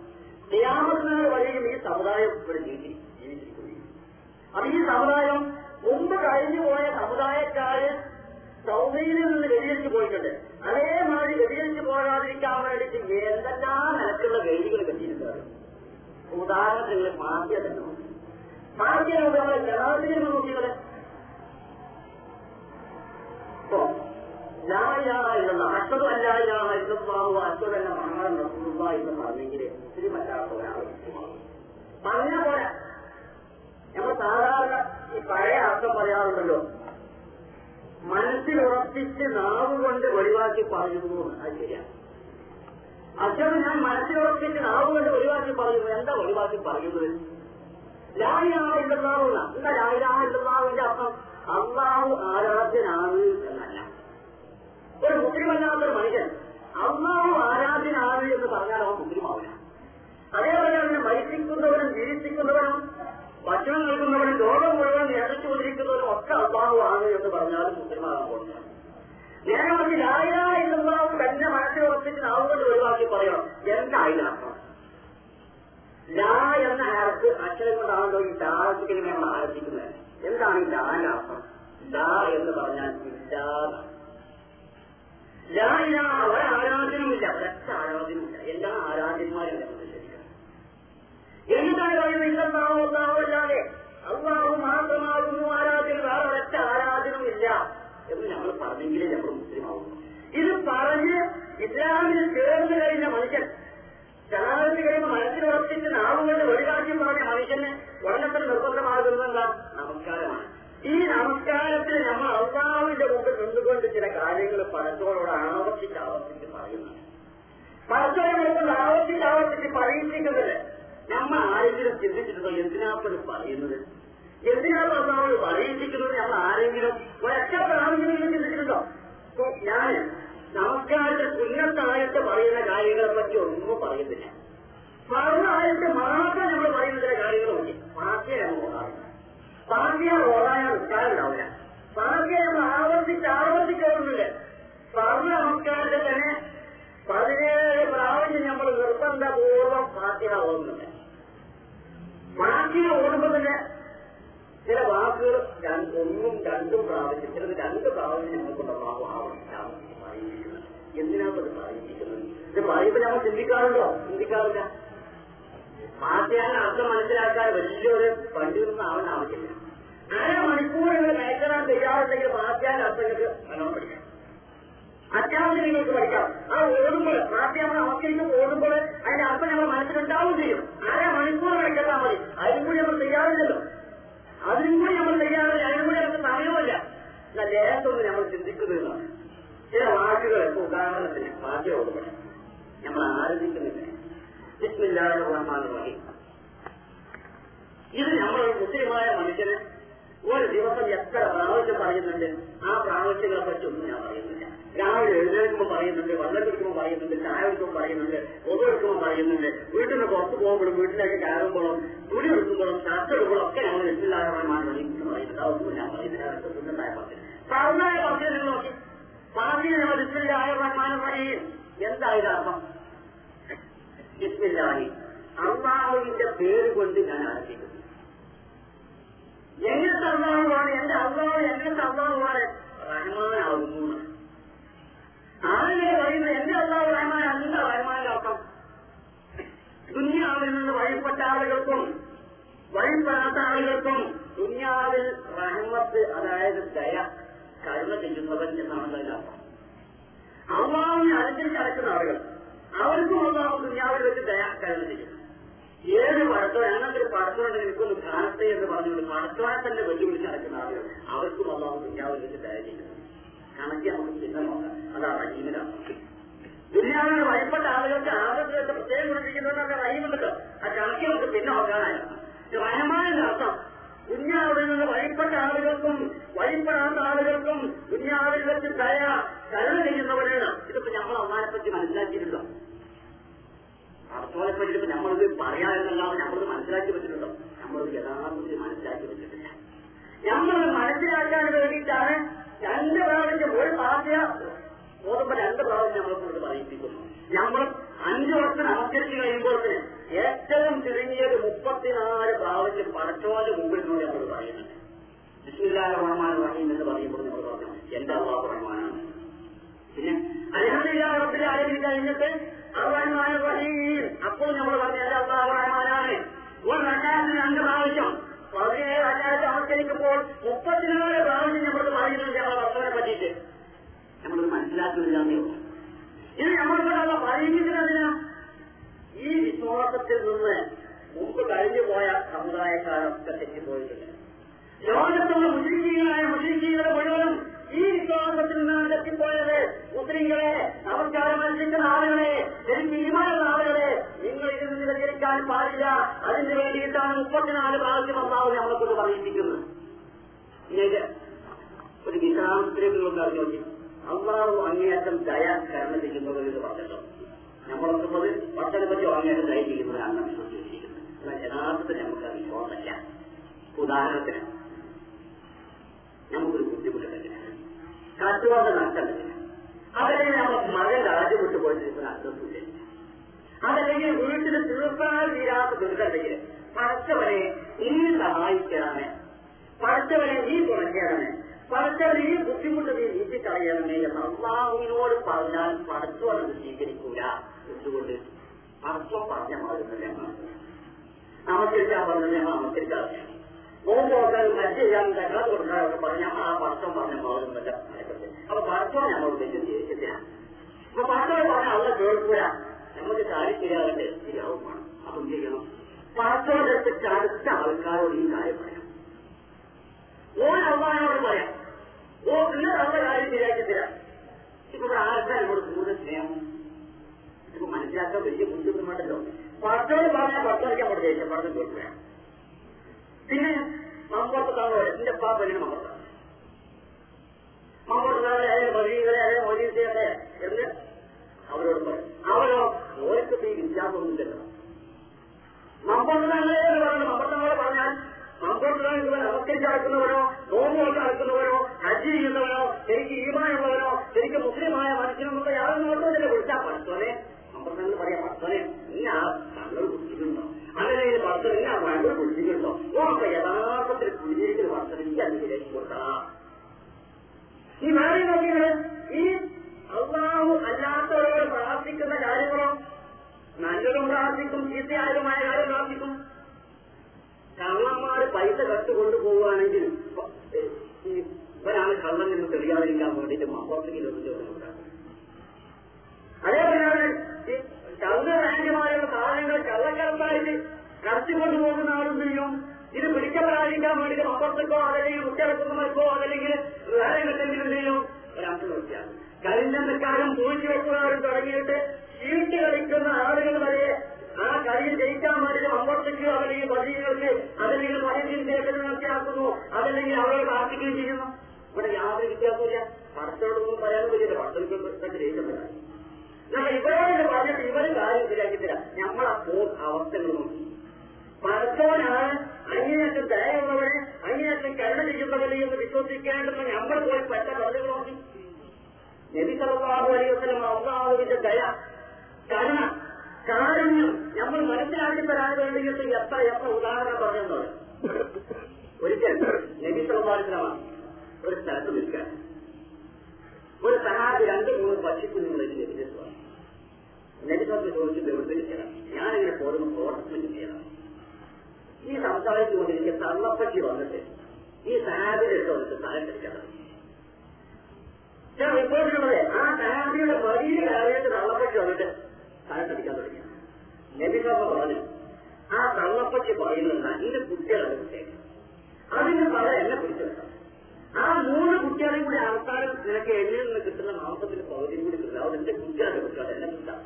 ചെയ്യാമത്തിന് വഴിയും ഈ സമുദായം ഇവിടെ ജീവി അപ്പൊ ഈ സമുദായം മുമ്പ് കഴിഞ്ഞു പോയ സമുദായക്കാര് സൗദിയിൽ നിന്ന് വെടിയേറ്റ് പോയിട്ടുണ്ട്. അതേമാതിരി വ്യതിചലിച്ച് പോകാതിരിക്കാൻ വേണ്ടിയിട്ട് എന്തെല്ലാം നിലക്കുള്ള വേദികൾ കെട്ടിയിട്ടുണ്ട് ഉദാഹരണത്തിന് മാധ്യമം മാധ്യമങ്ങളെ ജനാധിപത്യം നോക്കിയത് ലായാലുള്ള അശ്വത് മഹാൻ റസൂലുള്ള എന്ന് പറഞ്ഞെങ്കിൽ ഇത്തിരി മറ്റാത്ത മുസ്ലിമാകും പറഞ്ഞ പോലെ നമ്മൾ സാധാരണ ഈ പഴയ അർത്ഥം പറയാറുണ്ടല്ലോ. മനസ്സിൽ ഉറപ്പിച്ച് നാവ് കൊണ്ട് ഒഴിവാക്കി പറയുന്നു അത് ശരിയാണ് അച്ഛൻ ഞാൻ മനസ്സിൽ ഉറപ്പിച്ച് നാവ് കൊണ്ട് ഒഴിവാക്കി പറയുന്നു. എന്താ ഒഴിവാക്കി പറയുന്നത്? ലായിലാഹ ഇല്ലാഹുന്ന എന്താ ലായിലാഹ ഇല്ലാഹുവിന്റെ അർത്ഥം? അള്ളാഹു ആരാധ്യനാണ് എന്നല്ല. ഒരു മുസ്ലിമല്ലാത്തൊരു മനുഷ്യൻ അള്ളാഹു ആരാധ്യനാണ് എന്ന് പറഞ്ഞാൽ അവൻ മുസ്ലിമാവില്ല. അതേപോലെ അവനെ മരിപ്പിക്കുന്നവനും ജീവിപ്പിക്കുന്നവനും ഭക്ഷണം നൽകുന്നവൻ ലോകം മുഴുവൻ നിയന്ത്രിച്ചുകൊണ്ടിരിക്കുന്നവനും ഒക്കെ അള്ളാഹു ആണ് എന്ന് പറഞ്ഞാലും മുസ്ലിമാകാൻ പോകുന്നത് നേരെ മറിച്ച് ലായ എന്നുള്ളാഹു തന്നെ മനസ്സിൽ ഉറപ്പിച്ച് നാവുകൊണ്ട് ഒഴിവാക്കി പറയണം. എന്തായില്ല അർത്ഥം ലാ എന്ന ആർക്ക് അക്ഷരം കൊണ്ടാണല്ലോ ഈ ലാസിനെ നമ്മൾ ആരംഭിക്കുന്നത്? എന്താണ് ഈ ലാലാഭം ലാ എന്ന് പറഞ്ഞാൽ ഇല്ലാതെ. ലാ ഇല്ല ഒരാരാധനമില്ല ഒരൊറ്റ ആരാധനമില്ല എല്ലാ ആരാധ്യന്മാരും എന്നിട്ടാണ് പറയുന്നത് ഇല്ലെന്നാവോ ഒന്നാവോ അല്ലാതെ അള്ളാഹു മാത്രമാകുന്നു ആരാധന വേറെ ഒരൊറ്റ ആരാധനവുമില്ല എന്ന് നമ്മൾ പറഞ്ഞെങ്കിലേ നമ്മൾ മുസ്ലിമാവുന്നു ഇത് പറഞ്ഞ് ഇസ്ലാമിന് ചേർന്ന് കഴിഞ്ഞ മനുഷ്യൻ ജനാധിപത്യ കഴിയുമ്പോൾ മനസ്സിലുറപ്പിച്ച് നാവുകൊണ്ട് വെളിവാക്യം പറഞ്ഞ മനുഷ്യന് ഉടനത്തിൽ നിർബന്ധമാകുന്നത് എന്താ? നമസ്കാരമാണ്. ഈ നമസ്കാരത്തിൽ നമ്മൾ അള്ളാഹുവിന്റെ മുമ്പിൽ നിന്നുകൊണ്ട് ചില കാര്യങ്ങൾ പലപ്പോഴോട് ആവർത്തിച്ച് ആവർത്തിച്ച് പറയുന്നുണ്ട്. കൊണ്ട് ആവർത്തിച്ച് ആവർത്തിച്ച് പറയിപ്പിക്കുന്നത് നമ്മൾ ആരെങ്കിലും ചിന്തിച്ചിട്ടുണ്ടോ? എന്തിനാപ്പത് പറയുന്നത്? എന്തിനാ അള്ളാഹോട് പറയിപ്പിക്കുന്നത്? നമ്മൾ ആരെങ്കിലും ഒരൊറ്റ പ്രാവശ്യമെങ്കിലും ചിന്തിച്ചിട്ടുണ്ടോ? ഞാൻ നമസ്കാരത്തെ പുന്നത്തായിട്ട് പറയുന്ന കാര്യങ്ങളെ പറ്റി ഒന്നും പറയുന്നില്ല. പറഞ്ഞായിട്ട് മാത്രം നമ്മൾ പറയുന്ന ചില കാര്യങ്ങളുണ്ട് പാർട്ടിയെ നമ്മൾ ഓടാറില്ല. പാർട്ടിയെ ഓടാൻ നിൽക്കാൻ ഉണ്ടാവില്ല പാർട്ടിയെ നമ്മൾ ആവർത്തിച്ച് ആവർത്തിക്കാറുന്നില്ല പറഞ്ഞ നമസ്കാരത്തിൽ തന്നെ പതിനേഴ് പ്രാവശ്യം നമ്മൾ നിർബന്ധപൂർവം പാർട്ടിയെ പാർട്ടിയെ ഓടുമ്പോൾ തന്നെ ചില വാക്കുകൾ ഒന്നും രണ്ടും പ്രാവശ്യം ചിലത് രണ്ട് പ്രാവശ്യം നമുക്കുള്ള ഭാവം ആവശ്യം എന്തിനാണ് അത് പറയിപ്പിക്കുന്നത് ഇത് പറയുമ്പോൾ നമ്മൾ ചിന്തിക്കാറുണ്ടോ? ചിന്തിക്കാറില്ല. മാറ്റിയാൻ അർത്ഥം മനസ്സിലാക്കാൻ വലിയൊരു പണ്ടിരുന്ന ആവാൻ ആവശ്യമില്ല. അര മണിക്കൂറുകൾ മേക്കറാൻ തയ്യാറുണ്ടെങ്കിൽ മാറ്റാൻ അർത്ഥങ്ങൾക്ക് പഠിക്കാം അത്യാവശ്യം നിങ്ങൾക്ക് പഠിക്കാം. ആ ഓടുമ്പോൾ മാറ്റിയാൽ നമുക്കിരിക്കും ഓടുമ്പോൾ അതിന്റെ അർത്ഥം നമ്മൾ മനസ്സിലുണ്ടാവുകയും ചെയ്യും. അര മണിക്കൂർ കിടക്കാൻ മതി. അതിനും കൂടി നമ്മൾ തയ്യാറില്ലല്ലോ. അതിനും കൂടി നമ്മൾ തയ്യാറില്ല. അതിനും കൂടി നമുക്ക് സമയമില്ല എന്നാൽ ലേഖത്തൊന്നും നമ്മൾ ചിന്തിക്കുന്നതാണ് ചില വാക്കുകൾ ഉദാഹരണത്തിന് വാദ്യ ഓടുമ്പോൾ. നമ്മൾ ആരംഭിക്കുന്നില്ല ബിസ്മില്ലാഹിർ റഹ്മാനിർ റഹീം. ഇത് നമ്മൾ മുസ്ലിമായ മനുഷ്യന് ഒരു ദിവസം എത്ര പ്രാവശ്യം പറയുന്നുണ്ട്? ആ പ്രാവശ്യങ്ങളെ പറ്റി ഒന്നും ഞാൻ പറയുന്നില്ല. രാവിലെ എഴുന്നേൽക്കുമ്പോൾ പറയുന്നുണ്ട് വെള്ളം പറയുന്നുണ്ട് ചായ എടുക്കുമ്പോൾ പറയുന്നുണ്ട് ഒതുവെടുക്കുമ്പോൾ പറയുന്നുണ്ട് വീട്ടിൽ നിന്ന് പുറത്ത് പോകുമ്പോഴും വീട്ടിലേക്ക് കയറുമ്പോഴും തുണി എടുക്കുമ്പോഴും ഷർട്ട് എടുക്കുമ്പോഴും ഒക്കെ ഞങ്ങൾ ബിസ്മില്ലാഹിർ റഹ്മാനിർ റഹീം അതൊന്നും ഞാൻ പറയുന്നില്ല. സുന്നത്തായ പറഞ്ഞു പറഞ്ഞായ പറഞ്ഞു നിങ്ങൾ നോക്കി. പറഞ്ഞു ഞങ്ങൾ ബിസ്മില്ലാഹിർ റഹ്മാൻ റഹീം. എന്തായത് അർത്ഥം ബിസ്മില്ലാഹി അള്ളാഹുവിന്റെ പേര് കൊണ്ട് ഞാൻ ആരംഭിക്കുന്നു എങ്ങനത്തെ അള്ളാഹുവാണ് എന്റെ അള്ളാഹു എങ്ങനത്തെ അള്ളാഹുവാണ് റഹ്മാനാകുന്നു. ആരെങ്കിലും പറയുന്നത് എന്റെ അള്ളാഹു റഹ്മാൻ അല്ല ലോകം ദുന്യാവിൽ നിന്ന് വഴിപ്പെട്ട ആളുകൾക്കും വഴിപ്പെടാത്ത ആളുകൾക്കും ദുന്യാവിൽ റഹ്മത്ത് അതായത് ദയ കരുണ എന്നാണ് അതിന്റെ അള്ളാഹുവിനെ അനുസരിച്ച് നടക്കുന്ന ആളുകൾ അവർക്കും അള്ളാഹു ദുന്യാവിൽ വെച്ച് ദയ കരുണ ചെയ്യും ഏത് പടത്തോ അങ്ങനത്തെ ഒരു നിൽക്കുന്ന കാണട്ടെ എന്ന് പറഞ്ഞുകൊണ്ട് പടത്തോനെ തന്നെ വെല്ലുവിളിച്ച് നടക്കുന്ന ആളുകൾ. അവർക്കും അള്ളാഹു ദുഞ്ഞാവിൽ വെച്ച് ദയ ചെയ്യുന്നത് കണക്കി നമുക്ക് നോക്കാം. അതാണ് റഹീമിലാണ് ദുന്യാവിന് വഴിപ്പെട്ട ആളുകൾക്ക് വെച്ച പ്രത്യേകം കൊണ്ടിരിക്കുന്നവരൊക്കെ റഹീമുണ്ടല്ലോ ആ കണക്കി നമുക്ക് പിന്നെ നോക്കാനായിരുന്നു റഹമാനിന്റെ അർത്ഥം. ദുന്യാവിൽ നിന്ന് വഴിപ്പെട്ട ആളുകൾക്കും വഴിപ്പെടാത്ത ആളുകൾക്കും ദുന്യാവിൽ വെച്ച് ദയ കരുണ ചെയ്യുന്നവരാണ് ഇതിപ്പോ നമ്മൾ അമ്മാനെ മനസ്സിലാക്കിയിട്ടുണ്ടോ? അർത്ഥങ്ങളെ നമ്മളത് പറയാ എന്നല്ലാതെ നമ്മളത് മനസ്സിലാക്കി വെച്ചിട്ടുണ്ടോ? നമ്മളത് യഥാർത്ഥത്തിൽ മനസ്സിലാക്കി വെച്ചിട്ടില്ല. നമ്മളത് മനസ്സിലാക്കാൻ വേണ്ടിയിട്ടാണ് രണ്ട് പ്രാവശ്യം ഒരു പാർട്ടിയ ഓതുമ്പോ രണ്ട് പ്രാവശ്യം നമ്മളെ കൊണ്ട് പറയിപ്പിക്കുന്നു നമ്മൾ അഞ്ചു വർഷം നമസ്കരിച്ച് കഴിയുമ്പോഴത്തിന് ഏറ്റവും ചുരുങ്ങിയത് മുപ്പത്തിനാല് പ്രാവശ്യം പടച്ചോന്റെ മുമ്പിൽ നിന്ന് നമ്മൾ പറയുന്നുണ്ട്. ബിസ്മില്ലാഹ് റഹ്മാൻ റഹീം എന്ന് പറയുമ്പോൾ നമ്മൾ പറഞ്ഞു എന്റെ അള്ളാഹ് റഹ്മാനാണ്. പിന്നെ അലഹദില്ലാ റബ്ബിൽ ആലമീൻ കഴിഞ്ഞിട്ട് അർറഹ്മാൻ റഹീം അപ്പോൾ നമ്മൾ പറഞ്ഞു അല്ലാഹു റഹ്മാനാണ് ഒരു റക്കാത്തിന് രണ്ട് പ്രാവശ്യം പതിനേഴ് റക്കാത്ത് നമസ്കരിക്കുമ്പോൾ മുപ്പത്തിനാല് നമ്മൾ പറയുന്നുണ്ട് നമ്മളെ പറ്റിയിട്ട്. നമ്മളത് മനസ്സിലാക്കുന്നില്ലാന്നേ ഉള്ളൂ ഇത് നമ്മളിവിടെ പറയുന്നതിനെന്തിനാ ഈ നിന്ന് മുമ്പ് കഴിഞ്ഞു പോയ സമുദായക്കാരൊക്കെ തെറ്റിപ്പോയിട്ടുണ്ട്. ലോകത്തുള്ള മുസ്ലിം മുസ്ലിങ്ങളെ മുഴുവനും ഈ വിശ്വാസത്തിൽ നിന്നാണ് തെറ്റിപ്പോയത് മുസ്ലിങ്ങളെ നമസ്കാരം അനുസരിക്കുന്ന ആളുകളെ ഈമാനുള്ള ആളുകളെ നിങ്ങൾ ഇതിൽ നിന്ന് വ്യതിരിക്കാൻ പാടില്ല. അതിന് വേണ്ടിയിട്ടാണ് മുപ്പത്തിനാല് പ്രാവശ്യം അള്ളാഹു നമ്മളെ കൊണ്ട് പറയിപ്പിക്കുന്നത് ഒരു വിശ്രാമത്തിലേക്ക് നിങ്ങൾ അറിഞ്ഞു നോക്കി അള്ളാഹു അങ്ങേയറ്റം ദയ കരണം ചെയ്യുന്നത് എന്ന് പറഞ്ഞല്ലോ നമ്മളൊക്കുന്നത് പത്തനെ പറ്റി അങ്ങേയറ്റം ദയ ചെയ്യുന്നവരാണ് നമ്മൾ വിശ്വസിച്ചിരിക്കുന്നത്. എന്നാൽ യഥാർത്ഥത്തിൽ നമുക്ക് അത് ഉദാഹരണത്തിന് നമുക്കൊരു ബുദ്ധിമുട്ടുണ്ടെങ്കിൽ കാറ്റുവാദ നഷ്ടമുണ്ടെങ്കിൽ അതല്ലെങ്കിൽ നമ്മൾ മകൻ രാജ്യം വിട്ടു പോയിട്ട് അർത്ഥമില്ല അതല്ലെങ്കിൽ വീട്ടിൽ തീർക്കാൻ തീരാത്ത ദുരിതമുണ്ടെങ്കിൽ പടച്ചവനെ നീ സഹായിക്കണമേ. പടച്ചവനെ നീ കുറയ്ക്കണമേ പടച്ചവനെ ഈ ബുദ്ധിമുട്ട് നീ നീട്ടിക്കളയണമേ എന്ന് അള്ളാഹുവിനോട് പറഞ്ഞാൽ പടച്ചവൻ അത് സ്വീകരിക്കൂല. എന്തുകൊണ്ട്? പടച്ചവൻ പറഞ്ഞ മാറുന്നില്ല നമസ്കരിക്കാൻ പറഞ്ഞ നമസ്കരിക്കാൻ നോമ്പ് നോക്കാൻ മറ്റ് ചെയ്യാൻ തക്കാതെ കൊടുക്കാൻ പറഞ്ഞാൽ ആ പടച്ചവൻ പറഞ്ഞ മാറുന്നില്ല അപ്പൊ പടച്ചവൻ നമ്മൾ വ്യത്യസ്തരിച്ചില്ല അപ്പൊ പടച്ചവൻ പറഞ്ഞ അവളെ കേൾക്കൂല നമുക്ക് കാര്യം ശരിയാകട്ടെ. ശരിയാവും വേണം എന്ത് ചെയ്യണം? പടച്ചവന്റെ അടുത്ത് ആൾക്കാരോട് ഈ കാര്യം പറയാം. ഓൻ അവനോട് പറയാം. ഓ ഇന്ന് നമ്മുടെ കാര്യം ശരിയാക്കത്തില്ല ഇപ്പൊ ഇവിടെ ആർക്കാ കൂടുതൽ സ്നേഹം? ഇപ്പൊ മനസ്സിലാക്കാൻ വലിയ ബുദ്ധിമുട്ടുണ്ടല്ലോ. പടത്തോട് പറഞ്ഞാൽ പടത്തോടൊക്കെ അവിടെ ദേഷ്യം പറഞ്ഞു കേൾക്കുക പിന്നെ മമ്പുറത്ത് താങ്കൾ എന്റെ പാപ്പനെ മമ്പുറത്താണ് മമ്പുറത്ത് താഴെ അതെ മൊഴീകളെ അതെ മൊഴീസയൊക്കെ എന്ന് അവരോട് അവരോ ഓർക്ക് ഈ താഴെ എന്ന് പറഞ്ഞു? മമ്പുറത്തങ്ങളെ പറഞ്ഞാൽ മമ്പുറത്തുകാർ നമസ്കരിച്ച് അടക്കുന്നവരോ നോമ്പ് അടക്കുന്നവരോ ഹജ്ജ് ചെയ്യുന്നവരോ ശരിക്ക് ഈമാനുള്ളവരോ ശരിക്ക് മുസ്ലിമായ മനുഷ്യനെന്നുള്ള യാതൊന്നും കൊണ്ടുവന്നില്ല വിളിച്ചാൽ പഠിച്ചോനെ മമ്പുറത്തങ്ങൾ പറയാം പഠിച്ചോനെ ആ തങ്ങൾ കുടിച്ചിട്ടുണ്ടോ? അങ്ങനെ പഠിച്ചത് നീ ആ മകൾ കുടിച്ചിട്ടുണ്ടോ? ഓ അപ്പൊ യഥാർത്ഥത്തിൽ കുടിയിരിക്കുന്ന പഠിച്ചത് നീ അത് ശരിയാക്കി കൊടുക്കണം. ഈ വേറെ നോക്കിയത് ഈ അള്ളാഹു അല്ലാത്തവരോട് പ്രാർത്ഥിക്കുന്ന കാര്യങ്ങളോ നല്ലതും ചീത്തയായതുമായ കാര്യം പ്രാർത്ഥിക്കും കള്ളന്മാര് പൈസ കട്ടുകൊണ്ടു പോവുകയാണെങ്കിൽ ഇവരാണ് കള്ളൻ എന്ന് തെളിയാതിരിക്കാൻ വേണ്ടിയിട്ട് ചോദിച്ചു അതേപോലെയാണ് ഈ റാങ്കുമായുള്ള സാധനങ്ങൾ കള്ളക്കടത്തായിട്ട് കടത്തിക്കൊണ്ടു പോകുന്ന ആളും ചെയ്യും. ഇത് പിടിക്കപ്പെടാതിരിക്കാൻ വേണ്ടിയിട്ട് മാപ്പാർത്തക്കോ അതല്ലെങ്കിൽ മുറ്റടക്കുന്നവർക്കോ അതല്ലെങ്കിൽ വേറെ എന്തെങ്കിലും ചെയ്യും. ഒരാൾക്ക് നോക്കിയാണ് കരിഞ്ചന്തക്കാരും പൂഴ്ച വെക്കുന്നവരും തുടങ്ങിയിട്ട് ചീട്ട് കളിക്കുന്ന ആളുകൾ വരെ ആ കളിയിൽ ജയിക്കാൻ വേണ്ടി മമ്പുറത്തേക്ക് അതല്ലെങ്കിൽ പതികൾക്ക് അതല്ലെങ്കിൽ വൈദ്യുതി ദേശം നടത്തിയാക്കുന്നു അതല്ലെങ്കിൽ അവരെ പ്രാർത്ഥിക്കുകയും ചെയ്യുന്നു. ഇവിടെ യാതൊരു വ്യത്യാസമില്ല പടത്തോടൊന്നും പറയാനും പറ്റില്ല. പടത്തോടൊക്കെ പ്രശ്നത്തിൽ വരാൻ നമ്മൾ ഇവരോട് പറഞ്ഞിട്ട് ഇവരും കാര്യം ശരിയാക്കി നമ്മൾ അപ്പോൾ അവസ്ഥകൾ നോക്കി. പടത്തോനാണ് അങ്ങനെയൊക്കെ ദയമുള്ളവരെ അങ്ങനെയൊക്കെ കരുണ ചെയ്യുന്നവരെ എന്ന് വിശ്വസിക്കേണ്ടെന്ന് നമ്മൾ പോയി പെട്ട കഥകൾ നോക്കി. നബി വസല്ലം അള്ളാഹുവിന്റെ ദയ കരുണ കാരുണ്യം നമ്മൾ മനസ്സിലാക്കി തരാൻ വേണ്ടിയിട്ട് എത്ര എത്ര ഉദാഹരണം പറഞ്ഞത് ഒരിക്കൽ നബി സല്ലല്ലാഹു അലൈഹി ഒരു സ്ഥലത്ത് നിൽക്കാൻ ഒരു സഹാബി രണ്ട് മൂന്ന് പക്ഷിക്കുഞ്ഞുങ്ങളെ ലഭിച്ചു നബിസത്ത് ചോദിച്ചു നിർദ്ദേശിക്കണം ഞാനിങ്ങനെ പോകുന്ന പ്രോട്ടസ്മെന്റ് ചെയ്യണം ഈ സംസാരിച്ചുകൊണ്ടിരിക്കുന്ന തള്ളപ്പക്ഷി വന്നിട്ട് ഈ സഹാബിയുടെ അടുത്ത് വന്നിട്ട് സ്ഥലം ധരിക്കണം ഞാൻ റിപ്പോർട്ടുകളെ ആ സഹാബിയുടെ വലിയ കാര്യത്തിൽ തള്ളപ്പറ്റി വന്നിട്ട് തലക്കടിക്കാൻ തുടങ്ങി. നബിസഭ പറഞ്ഞു. ആ തള്ളപ്പറ്റി പറയുന്ന നല്ല കുട്ടികളെ കുട്ടികൾ. അതിന് പല എന്നെ കുറിച്ചെടുക്കാം ആ മൂന്ന് കുട്ടികളെയും കൂടി ആൾക്കാരും നിനക്ക് എന്നിൽ നിന്ന് കിട്ടുന്ന മാസത്തിന് പകുതി കൂടി കിട്ടുക അതിന്റെ കുട്ടികളെ കുട്ടികൾ. എന്നെ കിട്ടാം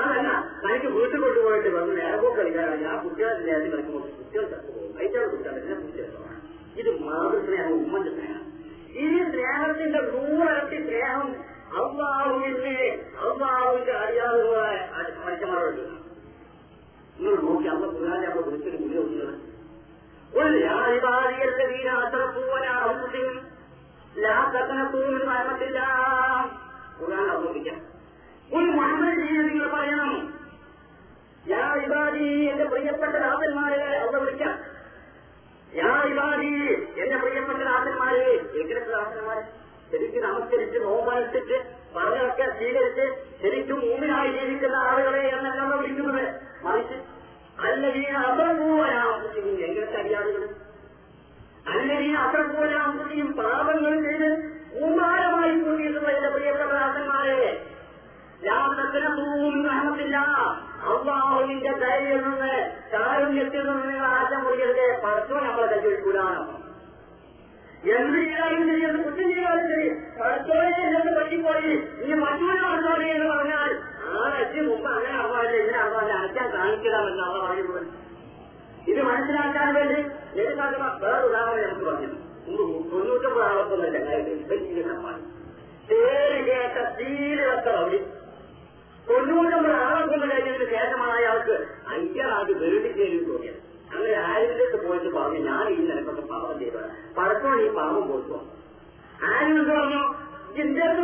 അതല്ല തനിക്ക് വീട്ടിൽ കൊണ്ടുപോയിട്ട് വന്ന് നേരപ്പോക്ക് കളിക്കാനാണെങ്കിൽ ആ കുട്ടികളെ നേരത്തെ കളിക്കുമ്പോൾ കുട്ടികൾ ചത്തുപോകും അതിന്റെ കുട്ടികളെ എന്നെ പിടിച്ചെടുക്കണം ഇത് മാതൃസ്നേഹം ഉമ്മന്റെ സ്നേഹം ഈ സ്നേഹത്തിന്റെ നൂറരട്ടി സ്നേഹം അള്ളാഹുവിനെ അള്ളാഹുവിന്റെ അറിയാവുന്നതായ മനുഷ്യന്മാരുണ്ട് നിങ്ങൾ നോക്കി അമ്മ പുരാനെ അവിടെ വിളിച്ചൊരു മുന്നിൽ ഒന്നുള്ളത് ഒരു രാജിപാതികളുടെ വീര അത്രപ്പൂവന അവസ്ഥയും ലാത്തക്കനപ്പൂവിന് മരണത്തില്ല. പുരാൻ അവതരിപ്പിക്കാം ഒരു മഹമ്മദ് ജീവിതങ്ങൾ പറയണം. യാ ഇബാദി എന്റെ പ്രിയപ്പെട്ട രാജന്മാരെ അവിടെ വിളിക്കാം. യാ ഇബാദി എന്റെ പ്രിയപ്പെട്ട രാജന്മാരെ എങ്ങനെ രാജന്മാരെ ശരിക്കും നമസ്കരിച്ച് നോമ്പനുസരിച്ച് പറഞ്ഞൊക്കെ സ്വീകരിച്ച് ശരിക്കും മൂന്നിനായി ജീവിക്കുന്ന ആളുകളെ എന്നല്ല വിളിക്കുന്നത്. മറിച്ച് അല്ലവീന അസർപൂവനാകുകയും എങ്ങനത്തെ അറിയാളുകൾ അല്ലവീന അസർപൂവനാകുകയും പാപങ്ങൾ ചെയ്ത് കൂമാരമായി കൂട്ടിയിട്ടുള്ള എന്റെ പ്രിയപ്പെട്ട ദാസന്മാരെ ലാഭത്തില്ല അള്ളാഹുവിന്റെ ദയയിൽ നിന്ന് കാരുണ്യത്തിൽ നിന്ന് നിങ്ങൾ ആശം മുറിയരുത് പടച്ചോ നമ്മളെ കൈവഴിക്കൂലാണ് എന്ത് ചെയ്താലും ശരി എന്ത് കുറ്റം ചെയ്താലും ശരി. പടച്ചോനെ എന്നെ പറ്റിപ്പോയി. ഇനി മറ്റൊരു ആൾക്കാരെ എന്ന് പറഞ്ഞാൽ ആറച്ച് മുമ്പ് അങ്ങനെ ആവാല്ലേ ഇങ്ങനെ ആവാല്ലേ അടയ്ക്കാൻ കാണിക്കലാമെന്ന് അവ പറയുന്നത് ഇത് മനസ്സിലാക്കാൻ വേണ്ടി ലളിതാക്കുന്ന വേറെ ഉദാഹരണം നമുക്ക് പറഞ്ഞു തൊണ്ണൂറ്റൊമ്പത് ആളൊപ്പമല്ല പേര് കേട്ട തീരെ വെച്ച അവിടെ തൊണ്ണൂറ്റൊമ്പത് ആളൊപ്പം കഴിഞ്ഞതിന് ശേഷമാണ് അയാൾക്ക് അയ്യാൾക്ക് വെറുതെ കയറി തോന്നിയത്. അങ്ങനെ ആരിലേക്ക് പോയിട്ട് പറഞ്ഞു ഞാൻ ഈ നിനക്കൊക്കെ പാപം ചെയ്തത് പലപ്പോഴും ഈ പാപം പോയിട്ടു ആരും പറഞ്ഞു ഇന്ത്യയ്ക്ക്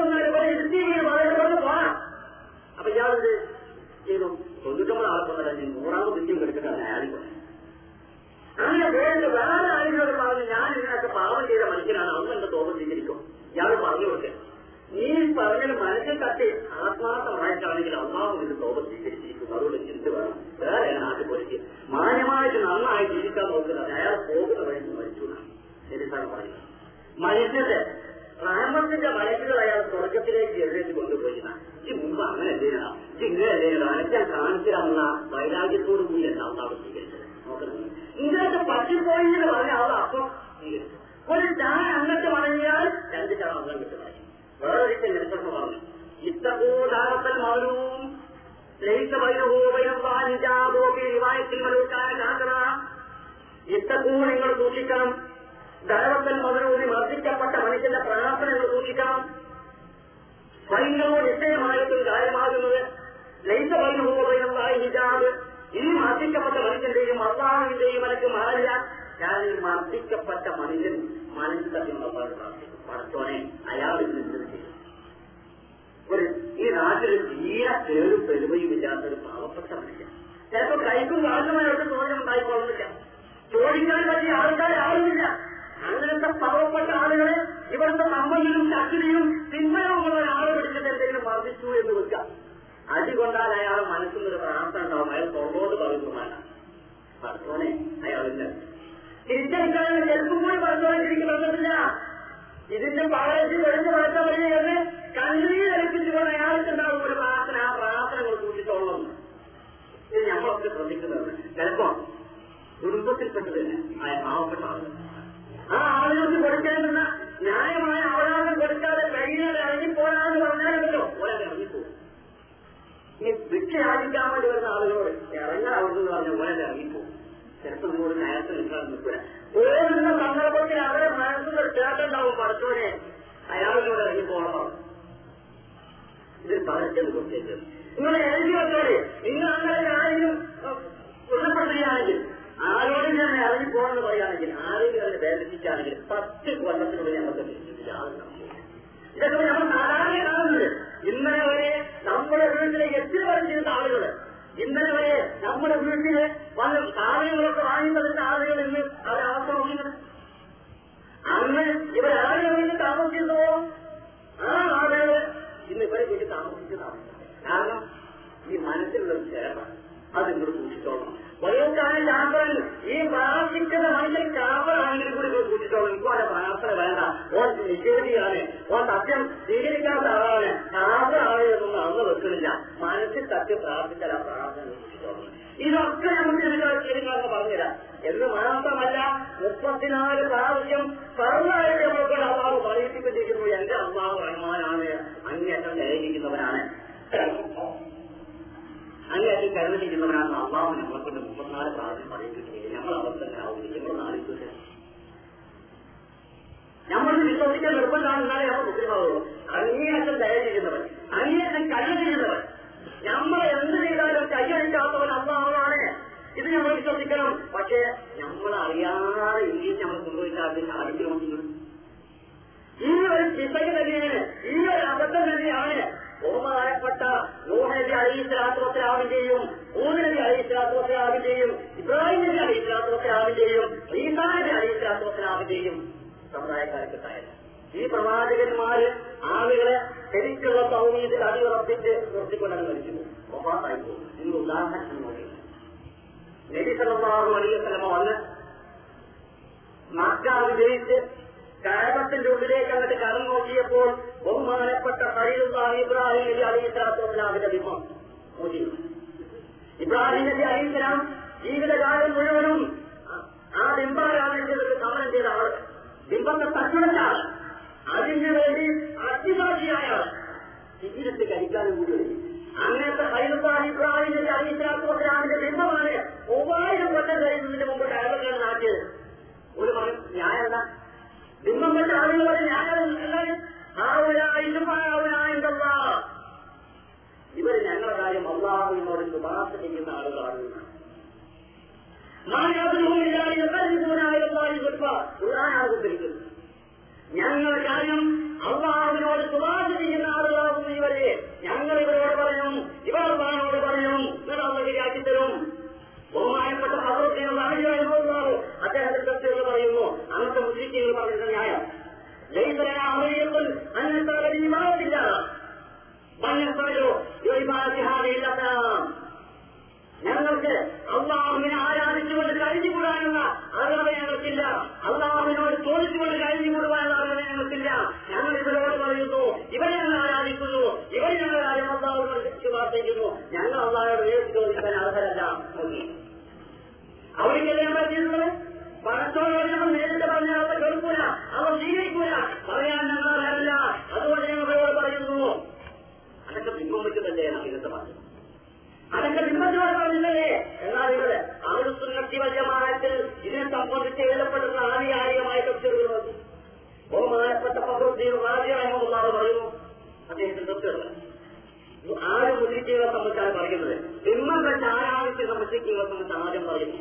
വളരെ പറഞ്ഞു പോരാ അപ്പൊ ചെയ്തു? തൊണ്ണൂറ്റൊമ്പത് ആൾക്കൊന്നല്ല നൂറാമത് വിദ്യം കിടക്കുന്നതാണ് ആരും അങ്ങനെ വേണ്ട വേറെ ആരെങ്കിലും പറഞ്ഞു ഞാൻ ഇതിനൊക്കെ പാവം ചെയ്ത മനുഷ്യനാണ്. അന്ന് എന്റെ തോപം ചെയ്തിരിക്കും. പറഞ്ഞു കൊടുക്കുക നീ പറഞ്ഞത് മനസ്സിൽ തട്ടി ആത്മാർത്ഥമായിട്ടാണെങ്കിൽ അള്ളാഹു ഇത് തോപം സ്വീകരിച്ചിരിക്കും അതുകൊണ്ട് ചിന്ത വേണം. വേറെ നാട്ടിൽ പോയിട്ട്? മാന്യമായിട്ട് നന്നായി ജീവിക്കാൻ നോക്കുന്നത് അയാൾ പോകുന്ന വഴി മരിച്ചു എന്നാണ് പറയുന്നത് മനുഷ്യന്റെ റാമത്തിന്റെ മലക്കുകൾ അയാൾ തുടക്കത്തിലേക്ക് എഴുതി കൊണ്ടുപോയി ഈ മുമ്പ് അങ്ങനെ എന്തിനാ ഇങ്ങനെ എന്തിനാ അനക്കാൻ കാണിച്ചിരാമെന്ന വൈരാഗ്യത്തോടു കൂടി എന്താ അള്ളാഹ് സ്വീകരിച്ചത്. നോക്കണം. ഇങ്ങനത്തെ പറ്റിപ്പോയി എന്ന് പറഞ്ഞ ആൾ അപ്പം സ്വീകരിച്ചു. ഒരു ചാൻ അങ്ങോട്ട് മടങ്ങിയാൽ രണ്ട് ചാൻ അങ്ങനെ കിട്ടും വേറൊരിക്കൽ റിവായത്തിൽ നിങ്ങൾ സൂക്ഷിക്കണം ധാരവത്തൽ മൗനവും മർദ്ദിക്കപ്പെട്ട മനുഷ്യന്റെ പ്രാർത്ഥന സൂക്ഷിക്കണം സ്വയങ്ങളോ നിശ്ചയമായിട്ടും കാര്യമാകുന്നത് ലയിച്ച വൈരഹോപയോപായ ഹിജാബ് ഈ മർദ്ദിക്കപ്പെട്ട മനുഷ്യന്റെയും അള്ളാഹുവിന്റെയും മനക്ക് മാറില്ല ഞാൻ ഈ മർദ്ദിക്കപ്പെട്ട മനുഷ്യൻ മനസ്സിലുള്ള പ്രാർത്ഥിക്കും പടത്തോനെ അയാൾ ഇതിന് ചെയ്യും. ഒരു ഈ നാട്ടിൽ തീരെ പേരും പെരുമയും ഇല്ലാത്ത ഒരു പാവപ്പെട്ട മനുഷ്യൻ. ചിലപ്പോ കൈക്കും വാസമായിട്ട് ചോദ്യം ഉണ്ടായിക്കൊള്ളുന്നില്ല ചോദിക്കാൻ പറ്റിയ ആൾക്കാർ ആളുമില്ല. അങ്ങനത്തെ പാവപ്പെട്ട ആളുകളെ ഇവിടുത്തെ സമ്പത്തിലും ശക്തിയിലും തിന്മയുമുള്ള ഒരാളെ പിടിച്ചിട്ട് എന്തെങ്കിലും വർദ്ധിച്ചു എന്ന് വെക്കാം അതുകൊണ്ടാൽ അയാളെ മനസ്സിൽ ഒരു പ്രാർത്ഥന ഉണ്ടാവും. അയാൾ തൊള്ളോട് പറയുന്നതാണ് ഭർത്താവിനെ അയാളില്ല തിരിച്ചെടുക്കാൻ ചെറുപ്പം കൂടി പറഞ്ഞോണ്ടിരിക്കും പറഞ്ഞില്ല ഇതിന്റെ പാളയത്തിൽ വെളിച്ച് മാറ്റാൻ വഴി എന്ന് കണ്ണീർ അയാൾക്ക് അയാൾക്കുണ്ടാവും ഒരു പ്രാർത്ഥന. ആ പ്രാർത്ഥനകൾ കൂട്ടിത്തോളം ഇത് ഞങ്ങളൊക്കെ ശ്രദ്ധിക്കുന്നത് ചിലപ്പോ കുടുംബത്തിൽപ്പെട്ടത് തന്നെ ആ പാവപ്പെട്ട ആളുകൾ. ആ ആളുകൾക്ക് കൊടുക്കേണ്ടുന്ന ന്യായമായ അവകാശം കൊടുക്കാതെ കഴിയാതെ ഇറങ്ങിപ്പോരാന്ന് പറഞ്ഞാലുണ്ടല്ലോ. ഒരാൾ ഇറങ്ങിപ്പോകും ഈ ഭിക്ഷ യാചിക്കാൻ വേണ്ടി വരുന്ന ആളുകളോട് ഇറങ്ങാൻ അവിടുന്ന് പറഞ്ഞ ഒരാൾ ഇറങ്ങിപ്പോകും ചിലപ്പോൾ നിങ്ങളോട് നേരത്തെ നിൽക്കാൻ നിൽക്കുക പോകുന്ന സന്ദർഭത്തിൽ അവരെ മനസ്സിൽ ചേർത്തുണ്ടാവും പഠിച്ചവരെ അയാളിലൂടെ ഇറങ്ങി പോകണം. ഇതിൽ പറഞ്ഞത് കൊടുത്തേക്ക് നിങ്ങൾ എഴുതി വെച്ചോളെ നിങ്ങൾ അങ്ങനെ ആരെങ്കിലും കൊല്ലപ്പെടുകയാണെങ്കിൽ ആരോടും ഞാൻ ഇറങ്ങി പോകണമെന്ന് പറയുകയാണെങ്കിൽ ആരെങ്കിലും അതിനെ വേദനിപ്പിക്കുകയാണെങ്കിൽ പത്ത് കൊല്ലത്തിനുള്ളിൽ ഞങ്ങൾക്ക് ഇതൊക്കെ നമ്മൾ സാധാരണ കാണുന്നത്. ഇന്നലെ വരെ നമ്മുടെ വീട്ടിലേക്ക് എത്തി പറഞ്ഞിരുന്ന ആളുകൾ ഇന്നലെ വരെ നമ്മുടെ വീട്ടിൽ വന്ന് സാധനങ്ങളൊക്കെ വാങ്ങുന്നതിന്റെ ആളുകൾ ഇന്ന് അവരവസ്ഥ നോക്കുന്നത് അന്ന് ഇവരാരെ വീട്ടിൽ താമസിക്കുന്നതോ ആ ആളുകൾ ഇന്ന് ഇവരെ വീട്ടിൽ താമസിക്കുന്ന കാരണം ഈ മനസ്സിലുള്ള ചേരാണ് അത് നിങ്ങൾ സൂക്ഷിച്ചോളണം. വയോക്കാല ചാപ്പൽ ഈ പ്രാർത്ഥിക്കുന്ന മനുഷ്യൻ ചാപ്പലാണെങ്കിൽ കൂടി സൂക്ഷിച്ചോളൂ ഇപ്പൊ അവന്റെ പ്രാർത്ഥന വേണ്ട. ഓൻ നിഷേധിയാണ്. ഓൻ സത്യം സ്വീകരിക്കാത്ത ആളാണ്. ചാപ്പലാണ് എന്നൊന്നും അന്ന് വെക്കുന്നില്ല മനസ്സിൽ സത്യം പ്രാർത്ഥിച്ചാൽ ആ പ്രാർത്ഥന ഇതൊക്കെ നമുക്ക് ചെയ്യുന്നതെന്ന് പറഞ്ഞുതരാം. എന്ന് മാത്രമല്ല മുപ്പത്തിനാല് പ്രാവശ്യം സർവായിട്ട് നമ്മളോട് അള്ളാഹ് പറയിപ്പിച്ചിരിക്കുന്നു എന്റെ അള്ളാഹ് റഹ്മാനാണ്. അങ്ങേറ്റം ലയിക്കുന്നവനാണ് ദയനിക്കുന്നവനാണ് കരുണ ചെയ്യുന്നവരാണ് അള്ളാഹു നമ്മളെ കൊണ്ട് മുപ്പത്തിനാല് പ്രാവശ്യം പറയിപ്പിക്കുന്നത് നമ്മൾ അവസ്ഥ നമ്മൾ നാല് നമ്മൾ വിശ്വസിക്കാൻ നിർബന്ധമാണ് എന്നാലേ നമ്മൾ മുസ്ലിമാവുള്ളൂ അങ്ങേയറ്റം ദയ ചെയ്യുന്നവർ അങ്ങേയറ്റം കരുതിരിക്കുന്നവൻ നമ്മൾ എന്ത് ചെയ്താലും കൈയടിക്കാത്തവൻ അള്ളാഹുവാണ്. ഇത് നമ്മൾ വിശ്വസിക്കണം. പക്ഷേ നമ്മൾ അറിയാതെ ഇന്ത്യയിൽ നമ്മൾ സംഭവിച്ചാൽ സാധിക്കണമെങ്കിലും ഈ ഒരു ചിന്തയ്ക്ക് തന്നെയാണ് ഈ ഒരു അബദ്ധം തന്നെയാണ് ബഹുമാനപ്പെട്ട നൂഹനബി അലി സ്വലാത്വത്തിലാവിന്റെയും ഊനബി അലി സ്വലാത്വത്തിലാവിന്റെയും ഇബ്രാഹിം നബി അലി ഈസാനബി ഈസാ നബി അലി സ്വലാത്വത്തിലാവിന്റെയും സമുദായക്കാർക്കുണ്ടായത് ഈ പ്രവാചകന്മാര് ആളുകളെ ശരിക്കുള്ള സൗമീതിൽ അടിയുറപ്പിച്ച് നിർത്തിക്കൊണ്ടെന്ന് മരിച്ചു. ഒപ്പാത്തായി പോകും ഇന്ന് ഉദാഹരണം നോക്കി നബി സല്ലല്ലാഹു അലൈഹി വസല്ലമ വന്ന് മക്ക വിജയിച്ച് കാരണത്തിന്റെ ഉള്ളിലേക്ക് അങ്ങോട്ട് കടന്നു നോക്കിയപ്പോൾ ബഹുമാനപ്പെട്ട ഖലീലുല്ലാഹി ഇബ്രാഹിം നബി അലൈഹി സ്വലാത്തു വിഭവം. ഇബ്രാഹിം നബി അലൈഹി സ്വലാം ജീവിതകാലം മുഴുവനും ആ ബിംബാരാധനത്തിലേക്ക് സമരം ചെയ്ത ആൾ ബിംബത്തെ തട്ടുടച്ച ആൾ അതിനു വേണ്ടി അത്തിവാദിയായ ആൾ ജീവിതത്തെ കഴിക്കാനും കൂടി അങ്ങനത്തെ ഹൈലുല്ലാഹി ഇബ്രാഹിം നബി അലൈഹി സ്വലാത്തു വസ്സലാമിന്റെ ബിംബമാണ് മൂവായിരം കൊല്ലം കഴിയുന്നതിന് മുമ്പ് ഡയറക്ടർ നാട്ടിയത് ഒരു മകൻ ന്യായമല്ല ബിംബം കണ്ട ആളുകളുടെ ന്യായം ഇവർ ഞങ്ങളുടെ കാര്യം അള്ളാഹുവിനോട് ശുപാർശ ചെയ്യുന്ന ആളുകളാണ് ഞങ്ങളുടെ കാര്യം അള്ളാഹുവിനോട് ശുപാർശ ചെയ്യുന്ന ആളുകളാകുന്നു ഇവരെ. ഞങ്ങൾ ഇവരോട് പറയും ഇവർ അള്ളാഹിനോട് പറയും ഇവർ ശരിയാക്കി തരും ബഹുമാനപ്പെട്ട അദ്ദേഹത്തിന്റെ പറയുന്നു. അന്നത്തെ മുസ്ലിം പറഞ്ഞിട്ട് ന്യായം. ലൈസലന അമരിയപ്പോൾ അന്നത്തെ മാറില്ല മഞ്ഞപ്പറയോ ഇല്ലാത്ത ഞങ്ങൾക്ക് അള്ളാഹുവിനെ ആരാധിച്ചുകൊണ്ട് കഴിഞ്ഞുകൂടാനുള്ള അറിവ് ഞങ്ങൾക്കില്ല. അള്ളാഹുവിനോട് ചോദിച്ചുകൊണ്ട് കഴിഞ്ഞുകൂടുവാനുള്ള അറിവ് ഞങ്ങൾക്കില്ല. ഞങ്ങൾ ഇവരോട് പറയുന്നു ഇവരെ ഞങ്ങൾ ആരാധിക്കുന്നു ഇവരെ ഞങ്ങൾ അള്ളാഹുവിനോട് ശുപാർശിക്കുന്നു ഞങ്ങൾ അള്ളാഹോട് നേരിട്ട് ചോദിക്കാൻ അർഹരല്ല? നോക്കി അവർക്കല്ലേ നമ്മൾ ചെയ്യുന്നത് പണത്തോട് നമ്മൾ നേരിട്ട് പറഞ്ഞാൽ അവർ കേൾക്കൂല അവർ സ്വീകരിക്കൂല പറയാൻ ഞങ്ങൾ അറിയാറില്ല അതുകൊണ്ട് ഞങ്ങളോട് പറയുന്നു. അതൊക്കെ വെച്ചിട്ടല്ലേ ഇന്നത്തെ പറഞ്ഞു അതൊക്കെ ബിംബത്തിനോട് പറഞ്ഞില്ലേ? എന്നാൽ ഇവിടെ അവർ സുന്നത്തി വല്യമാനത്തിൽ ഇതിനെ സംബന്ധിച്ച് എഴുതപ്പെടുന്ന ആധികാരികമായ നോക്കി ബഹുമാനപ്പെട്ട പകർത്തിയും റാജിയാണെന്നുള്ളതാണ് പറയുന്നു. അദ്ദേഹത്തിന് തഫ്സീറുകൾ ആര് മുദ്രിക്കുകളെ സംബന്ധിച്ചാണ് പറയുന്നത്. വെച്ച് ആരാധിക്കുന്ന മുദ്രിക്കുകളെ സംബന്ധിച്ച് ആദ്യം പറയുന്നു.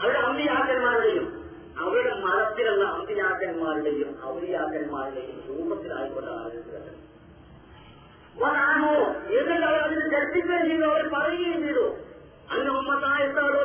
അവരുടെ അമ്പിയാക്കന്മാരുടെയും അവരുടെ മതത്തിലുള്ള അമ്പിയാക്കന്മാരുടെയും ഔലിയാക്കന്മാരുടെയും രൂപത്തിലായിക്കൊണ്ട് ആലോചിക്കുന്നത് എന്നിട്ട് അവർ അതിന് ചർച്ചിക്കുകയും ചെയ്തു അവർ പറയുകയും ചെയ്തു. അന്ന് ഉമ്മത്തായത്തോടോ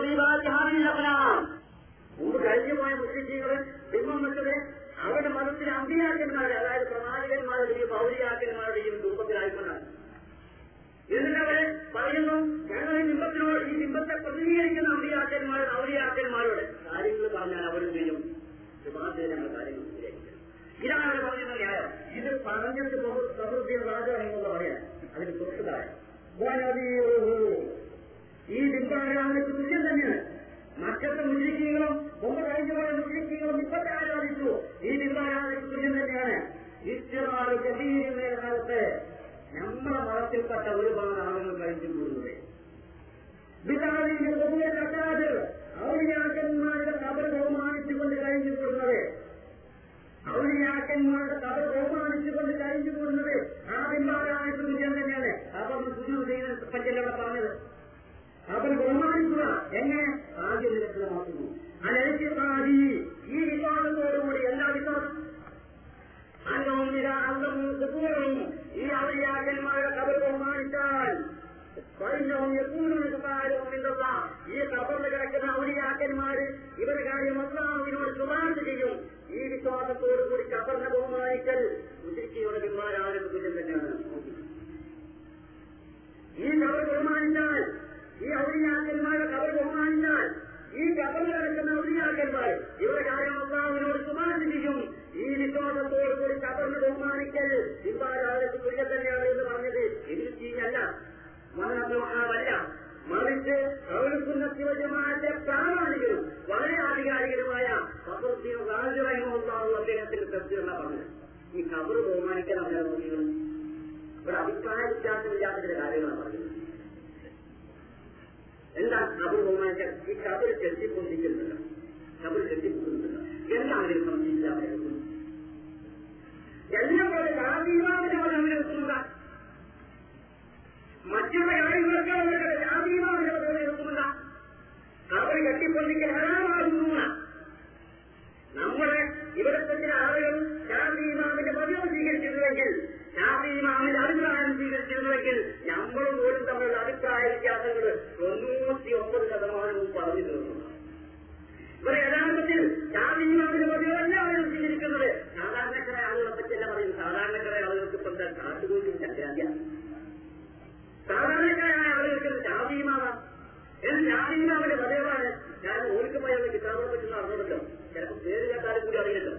ഷാഫിമാമിന്റെ പതിവാണ് ഞാൻ ഓർക്കുമായി പോയുള്ള കിതാബിനെ പറ്റി അറിഞ്ഞല്ലോ ചിലപ്പോൾ പേര് കേട്ടാലും കൂടി അറിയല്ലോ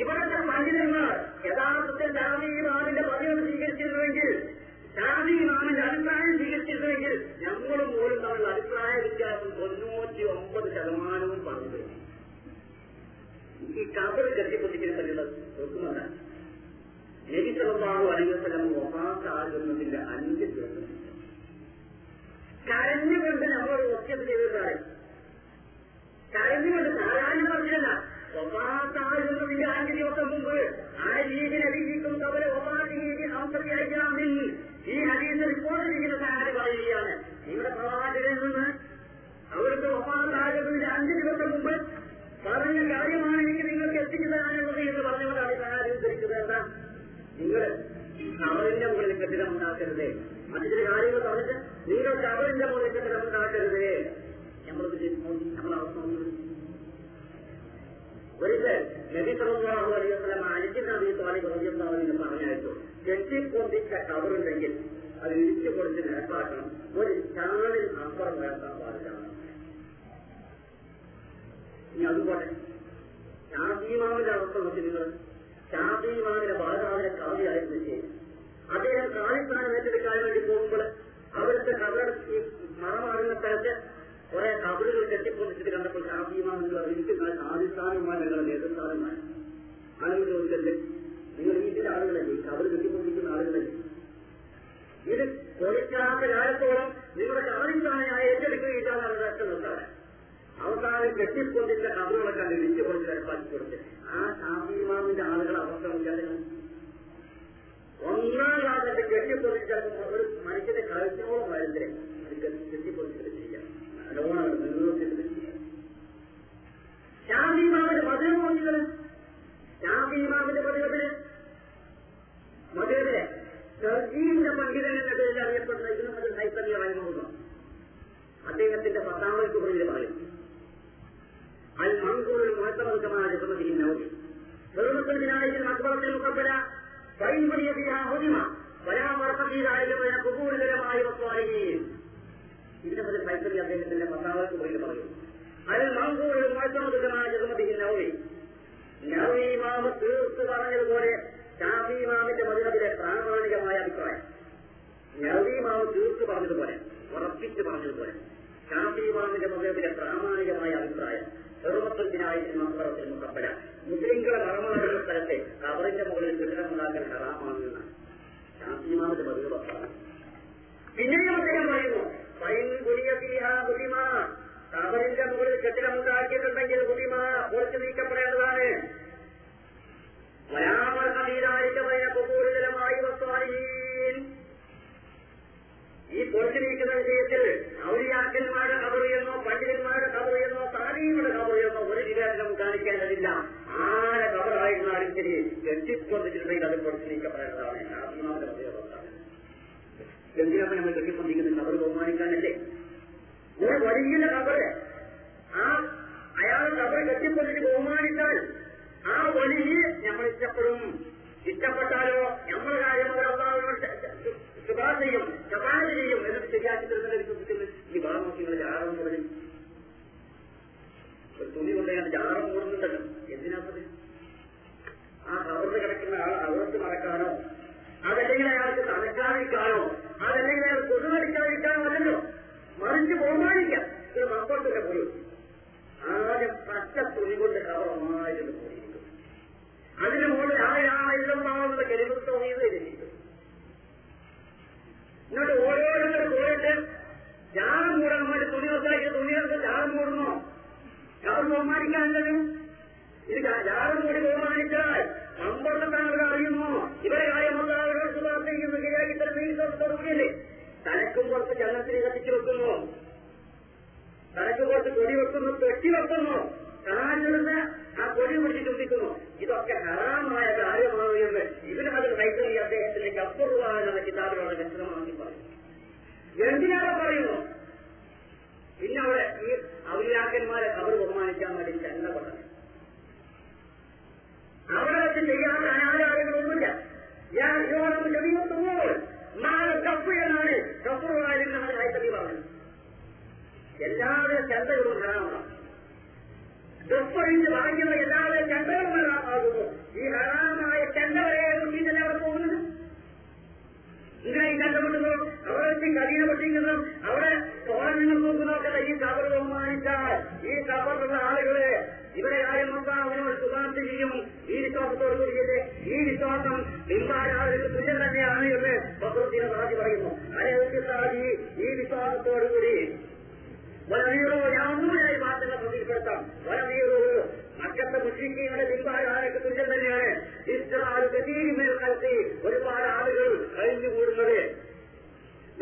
ഇവിടുത്തെ പണ്ഡിതന്മാർ യഥാർത്ഥത്തിൽ ഷാഫിമാമിന്റെ പതിവ് സ്വീകരിച്ചിരുന്നുവെങ്കിൽ ഷാഫിമാമിന്റെ അഭിപ്രായം സ്വീകരിച്ചിരുന്നുവെങ്കിൽ ഞങ്ങളും പോലും തമ്മിൽ അഭിപ്രായ വ്യത്യാസം തൊണ്ണൂറ്റി ഒമ്പത് ശതമാനവും പറഞ്ഞു ഈ കബർ കെട്ടിപ്പൊട്ടിക്കൽ പറ്റുന്നത് നോക്കുന്നുണ്ട്. നബി സല്ലല്ലാഹു അലൈഹി വസല്ലം വഫാത്താകുന്നതിന്റെ അഞ്ച് ദിവസം. കരഞ്ഞുകൊണ്ട് ചെയ്തതാണ് കരഞ്ഞുകൊണ്ട് സാധാരണ പറഞ്ഞില്ല ഒപ്പാത്താകുന്നതിന്റെ അഞ്ച് ദിവസം മുമ്പ് ആ രീതിയിൽ അറിയിക്കും അവരെ ഈ ഹദീസ് റിപ്പോർട്ട് ചെയ്യുന്ന സാഹചര്യം പറയുകയാണ്. ഇവിടെ പ്രവാചകനിൽ നിന്ന് അവർക്ക് ഒപ്പാത്താകുന്നതിന്റെ അഞ്ച് ദിവസം മുമ്പ് പറഞ്ഞ കാര്യമാണ് എനിക്ക് നിങ്ങൾക്ക് എത്തിച്ചു എന്ന് ഈ സഹായം എന്താ നിങ്ങൾ അവരിന്റെ മുകളിൽ കെട്ടിടം ഉണ്ടാക്കരുത്. മറ്റു ചില കാര്യങ്ങൾ പറഞ്ഞിട്ട് നിങ്ങൾ കവറിന്റെ മുകളിൽ കെട്ടിടം ഉണ്ടാക്കരുത് നമ്മളത് നമ്മളെ അവസ്ഥ ഒന്നും ഒരിക്കൽ നബി സല്ലല്ലാഹു അലൈഹി വസല്ലം അലിജി നബി സ്വാലി അൻഹു പറഞ്ഞായിരുന്നു കെട്ടിപ്പൊന്തിച്ച കവറുണ്ടെങ്കിൽ അത് ഇടിച്ചു കൊടുത്ത് നിരപ്പാക്കണം ഒരു ചാണിൽ അപ്പുറം വേർത്താൻ പാടില്ല ഇനി അതുപോലെ ഷാഫിമാവിന്റെ അവസ്ഥ നോക്കി നിങ്ങൾ. ഷാഫിമാവിന്റെ ബാധാവിനെ കാവ്യായിരുന്നു അദ്ദേഹം കാലിസ്ഥാനം ഏറ്റെടുക്കാൻ വേണ്ടി പോകുമ്പോൾ അവിടുത്തെ കബറ മറമാറുന്ന സ്ഥലത്ത് കുറെ കബറുകൾ കെട്ടിപ്പൊന്നിച്ചിട്ട് കണ്ടപ്പോൾ ഷാഫിമാമെന്ന് പറഞ്ഞു എനിക്ക് ആദിസ്ഥാനവുമായി ഞങ്ങളുടെ നേതൃസ്ഥാനമായി ആളുകൾ ചോദിച്ചല്ലേ നിങ്ങൾ വീട്ടിലെ ആളുകളല്ലേ? ഈ കബറ് കെട്ടിപ്പൊന്നിക്കുന്ന ആളുകളല്ലേ? ഇത് പൊളിക്കാത്ത കാലത്തോളം നിങ്ങളുടെ കാലിസ്ഥാനായി ഏറ്റെടുക്കുകയില്ലാന്ന് അവരുടെ നിർത്താറ് അവസാനം കെട്ടിപ്പൊന്നിച്ച കബറുകളൊക്കെ കണ്ട് ഇടിച്ചു കൊടുത്ത് കിടപ്പാക്കി കൊടുത്ത്. ആ ഷാഫിമാമിന്റെ ആളുകളെ അവസ്ഥ നോക്കിയാൽ ഒന്നാം ക്ലാസ്സിന്റെ കെട്ടിപ്പൊന്നിച്ച ഒരു മനുഷ്യന്റെ കഴുത്തിനോളം വരുന്നേ. അത് പതിവ് നോക്കിയത് ഷാഫിമാമിന്റെ പതിവത്തിൽ മധുരത്തിലെ സർജീവിന്റെ പേരിൽ അറിയപ്പെടുന്ന ഇതിനും അത് നൈസർഗീയമായി നോക്കുന്നു അദ്ദേഹത്തിന്റെ പത്താമത് കുറിയിൽ പറയും. അൽ മങ്കൂർ മുഴത്തമതുക്കമായ ജസമതിയിൽ നൗതി വെറുമത്തിനായ മക്ബറത്തിൽ മുക്കപ്പല വൈൻപടിയ ഹുദിമ വരാമറക്കീതായ കുകൂരകരമായ വസ്തുവായിരിക്കും ഇതിനെ പറ്റി നൈസർഗി അദ്ദേഹത്തിന്റെ പത്താമത്തെ കുറിയിൽ പറയും. അതിൽ മങ്കൂർ മുഴത്തമതുക്കമായ ജസമതിയിൽ നൗതി നവി മാമ തീർത്ത് പറഞ്ഞതുപോലെ ഷാഫി മാമിന്റെ മതിനത്തിലെ പ്രാമാണികമായ അഭിപ്രായം. നവി മാമ തീർത്ത് പറഞ്ഞതുപോലെ ഉറപ്പിച്ച് പറഞ്ഞതുപോലെ ഷാഫി മാമിന്റെ മതിനത്തിലെ പ്രാമാണികമായ അഭിപ്രായം. ചെറുപ്പത്തിനായി അപ്പുറത്തിൽ മുക്കപ്പല മുസ്ലിംകളെ മറമാടുന്ന സ്ഥലത്തെ കബറിന്റെ മുകളിൽ കെട്ടിടമുണ്ടാക്കൽ ഹറാമാണെന്ന് ശാസ്ത്രീമാരുടെ മതിൽ പറഞ്ഞു പിന്നെയും അദ്ദേഹം പറയുന്നു കവറിന്റെ മുകളിൽ കെട്ടിടമുണ്ടാക്കിയിട്ടുണ്ടെങ്കിൽ കുലിമ പൊളിച്ചു നീക്കപ്പെടേണ്ടതാണ്. ഈ പൊളിച്ചു കെട്ടിപ്പൊന്നിച്ചിട്ടുണ്ടെങ്കിൽ അത് പൊളിച്ചു നീക്കപ്പെടേണ്ടതാണ് ആത്മാവിന്റെ മതയോഗത്താണ് എന്തിനാണ് നമ്മൾ കെട്ടിപ്പൊന്നിക്കുന്നത് കബർ ബഹുമാനിക്കാനല്ലേ? ഒരു വലിയ കബറ്. ആ അയാൾ കബർ കെട്ടിപ്പൊന്നിച്ച് ബഹുമാനിച്ചാൽ ആ വലിയ നമ്മൾ ഇഷ്ടപ്പെടും. ഇഷ്ടപ്പെട്ടാലോ നമ്മുടെ കാര്യം ശുപാർശ ചെയ്യും ശുപാർശ ചെയ്യും എന്നിട്ട് ശരിയാക്കി തരുന്നത് വിശ്വസിക്കുന്നു ഈ നിങ്ങൾ ജാറം തുണി കൊണ്ടുപോയി ജാറം മൂടുന്നുണ്ടല്ലോ എന്തിനാപ്പത് ആ തളർന്നു കിടക്കുന്ന ആൾ തളർത്ത് മറക്കാനോ അതല്ലെങ്കിൽ അയാൾക്ക് തണക്കാതിരിക്കാനോ അതല്ലെങ്കിൽ അയാൾ കൊതുകടിക്കാതിരിക്കാനോ അല്ലല്ലോ മറിച്ച് ബഹുമാനിക്കാം ഒരു മക്കോട്ടിന്റെ പൊരു ആദ്യം പച്ച തുണി കൊണ്ട് കവർ പോയിരിക്കും അതിന് മുകളിൽ ആരാണെല്ലാം മാവുന്ന കരിമുക്തോ തോന്നിയത് എന്നിട്ട് ഓരോരുത്തരും പോയിട്ട് ജാതം കൂടാൻ വേണ്ടി തുണി വസാക്കിയ തുണികൾക്ക് ജാതം കൂടുന്നു? കവർ ബഹുമാനിക്കാനല്ലോ ഇത് ജാതകം കൂടി ബഹുമാനിച്ചാൽ സമ്പർക്കം താങ്കൾ അറിയുമോ? ഇവരെ കാര്യമുള്ള ആളുകൾക്ക് പ്രാർത്ഥിക്കുന്നു ശരിയാക്കി തരുന്നില്ലേ തലക്കും പുറത്ത് ജലത്തിൽ കത്തിച്ചു വെക്കുന്നു. തലക്ക് പുറത്ത് കൊടി വെക്കുന്നു കെട്ടി വെക്കുന്നു. കാലിടുന്ന ആ കൊടി പിടിച്ച് ചിന്തിക്കുന്നു ഇതൊക്കെ ഹറാമായ കാര്യമാണ് എന്ന്. ഇതിന് അതിൽ കൈത്തറി അദ്ദേഹത്തിലേക്ക് അപ്പുറമാണ് എന്ന കിതാബിനോട് വ്യക്തമാക്കി പറഞ്ഞു എന്തിനാണ് പറയുന്നു? പിന്നെ അവിടെ ഈ ഔലിയാക്കന്മാരെ അവർ ബഹുമാനിക്കാൻ വേണ്ടി ചെന്ന പറഞ്ഞു അവിടെ ചെയ്യാൻ അനാചാരങ്ങളൊന്നുമില്ല ഞാൻ യോനം ചെറിയുമ്പോൾ നാളെ കപ്പ് എന്നാണ് നമ്മുടെ കൈത്തറി പറഞ്ഞത്. എല്ലാവരും ചന്തകളും ഹറാമാണ്. ഡ്രസ്സൊഴിച്ച് വാങ്ങിക്കുന്ന എല്ലാവരും ചന്തകളും ഈ ഹറാമായ ചന്ത വരെ ഇതിനെ അവിടെ പോകുന്നത് ഇങ്ങനെ കണ്ടുമുട്ടുന്നു അവിടെ വെച്ച് കരീന പൊട്ടിക്കുന്നു അവിടെ തോരണങ്ങൾ നോക്കുന്നതൊക്കെ ഈ കബർ ബഹുമാനിച്ചാൽ. ഈ കബറുള്ള ആളുകളെ ഇവിടെ കാര്യം നോക്കാം അവനോട് സുഖാന്ത ചെയ്യും. ഈ വിശ്വാസത്തോട് കൂടിയിട്ട് ഈ വിശ്വാസം പിന്മാരാളുകൾ തുല്യം തന്നെയാണ് എന്ന് ബക്രത്തിന് സാധി പറയുന്നു. അനേക സാധി ഈ വിശ്വാസത്തോടു കൂടി വലവീറോ യാതൊരായി മാറ്റങ്ങൾ പ്രതിപ്പെടുത്താം വലവീറോ ശ്രദ്ധിക്കപ്പെടുത്താം മുസ്ലിം മുസ്ലിങ്ങളുടെ ബിംബാരാധനക്ക് തുല്യം തന്നെയാണ്. ഇഷ്ടം ഒരുപാട് ആളുകൾ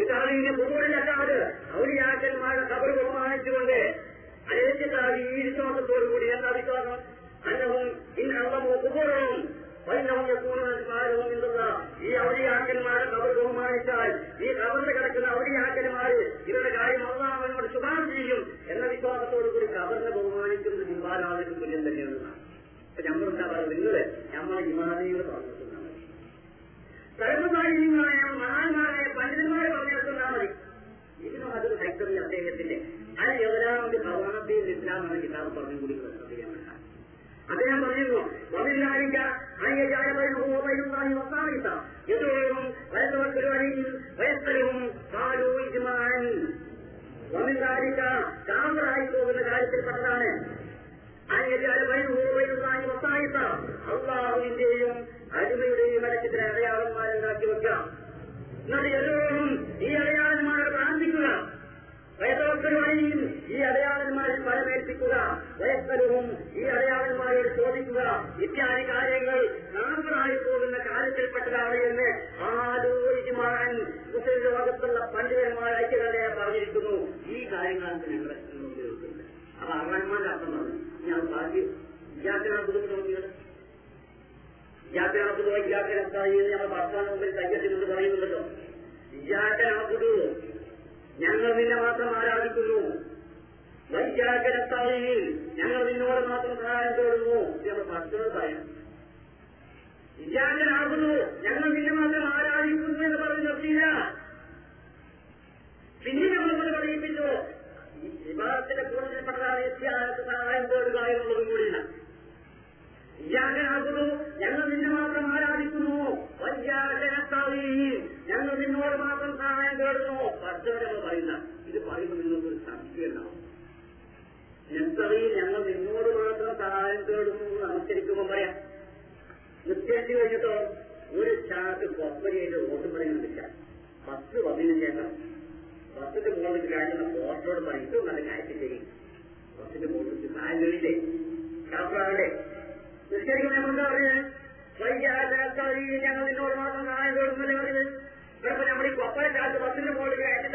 ഇതാളിന്റെ പുതുവഴിലല്ലാതെ ഔലിയാക്കന്മാരുടെ കബർ ബഹുമാനിച്ചുകൊണ്ട് അനേകത്താതി ഈ വിശ്വാസത്തോടു കൂടി എന്താ വിശ്വാസം അന്നവും ഇന്നവമോ കുബുറവും വൈനവും യക്കൂനും എന്നുള്ള ഈ ഔലിയാക്കന്മാരെ കബർ ബഹുമാനിച്ചാൽ ഈ കബറിൽ കിടക്കുന്ന ഔലിയാക്കന്മാര് ഇവരുടെ കാര്യം അള്ളാഹുവിനോട് ശുപാർശ ചെയ്യും എന്ന വിശ്വാസത്തോടു കൂടി കബറിനെ ബഹുമാനിക്കുന്നത് ജിമ്പാലാദിക്ക് തുല്യം തന്നെയാണ്. അപ്പൊ നമ്മളെന്താ പറയുന്നത് നിങ്ങൾ നമ്മളെ ഹിമാലയങ്ങൾ പറഞ്ഞിട്ടുണ്ടാവും സർവകാര്യമായ മഹാന്മാരായ ഹൈക്കറി അദ്ദേഹത്തിന്റെ അത് എവരാമത് ഭവനത്തിൽ ഇസ്ലാം എന്ന കിതാബ് പറഞ്ഞു കൂടി അദ്ദേഹം പറയുന്നു വന്നില്ലാരിക്ക കാമറായി പോകുന്ന കാര്യത്തിൽപ്പെട്ടതാണ് അള്ളാഹുവിന്റെയും അടിമയുടെയും ഇടയ്ക്കത്തിന് അടയാളന്മാരുണ്ടാക്കി വെക്കാം എന്നിട്ട് എല്ലോരും ഈ അടയാളന്മാരെ പ്രാർത്ഥിക്കുക. വയസ്സവക്കരുവനെയും ഈ അടയാളന്മാരിൽ പരമേൽപ്പിക്കുക വയസ്സരവും ഈ അടയാളന്മാരോട് ചോദിക്കുക ഇത്യാദി കാര്യങ്ങൾ നാമറായി പോകുന്ന കാര്യത്തിൽപ്പെട്ടതാണ് എന്ന് ആലോചിക്കുമാൻ മുസ്ലിം ലോകത്തുള്ള പണ്ഡിതന്മാർ ഐക്യതയെ പറഞ്ഞിരിക്കുന്നു. ഈ കാര്യങ്ങളാണ് ഞങ്ങൾ ഉപയോഗിക്കുന്നത് അപ്പൊ അറന്മാരുടെ അർത്ഥമാണ് ഞാൻ ബാക്കി വിദ്യാർത്ഥിനാകുന്നു നോക്കിയത് വിദ്യാർത്ഥിനാകുന്നു വിദ്യാർത്ഥികളെ ഞങ്ങൾ ഭർത്താവിന് മുമ്പിൽ കയ്യത്തിനോട് പറയുന്നുണ്ടല്ലോ. വിദ്യാർത്ഥിനാകുന്നു ഞങ്ങൾ നിന്നെ മാത്രം ആരാധിക്കുന്നു. വൈദ്യാഗ്രസ്ഥായിൽ ഞങ്ങൾ നിന്നോട് മാത്രം സഹായം തേടുന്നു എന്ന് ഭക്തനോട് പറയാം. വിദ്യാർത്ഥനാകുന്നു ഞങ്ങൾ നിന്നെ മാത്രം ആരാധിക്കുന്നു എന്ന് പറഞ്ഞ് നിർത്തിയില്ല. പിന്നെ നമ്മളോട് പറയിപ്പിച്ചു വിവാഹത്തിന്റെ കൂടുതൽ വ്യത്യാസ സഹായം തേടുക എന്നുള്ളതും കൂടിയില്ല വിദ്യാർത്ഥനാകുന്നു ഞങ്ങൾ നിന്നെ മാത്രം ആരാധിക്കുന്നു. വൈദ്യാഗ്രസ്ഥായിൽ ഞങ്ങൾ നിന്നോട് മാത്രം സഹായം തേടുന്നു. കർഷകരെന്ന് പറയുന്ന ഇത് പറയുമ്പോൾ നിങ്ങൾക്കൊരു സംശയം ഉണ്ടാവും. നെത്തറിയിൽ ഞങ്ങൾ നിന്നോട് മാത്രം സഹായം തേടുന്നു എന്ന് നമസ്കരിക്കുമ്പോൾ പറയാം. നിശ്ചയിച്ചു കഴിഞ്ഞിട്ടോ? ഒരു ചാക്ക് കൊപ്പരിയായിട്ട് വോട്ട് പറയുന്നില്ല പത്ത് പതിനഞ്ചേക്കാം പത്തിന്റെ മുകളിൽ കാണുന്ന പോസ്റ്റോട് പറയും. നല്ല കാര്യത്തിൽ ചെയ്യും. പത്തിന്റെ മുകളിൽ കാലിലെ ശാസ്ത്രാവിടെ നിസ്കരിക്കുമ്പോൾ നമ്മളെന്താ പറയുന്നത് വൈദ്യാലയത്തിൽ ഞങ്ങൾ നിന്നോട് മാത്രം സഹായം തേടുന്നല്ലേ പറയുന്നത് ചിലപ്പോ നമ്മുടെ ഈ കൊപ്പര ചാക്ക് ബസ്സിന് മുകളിൽ കയറ്റി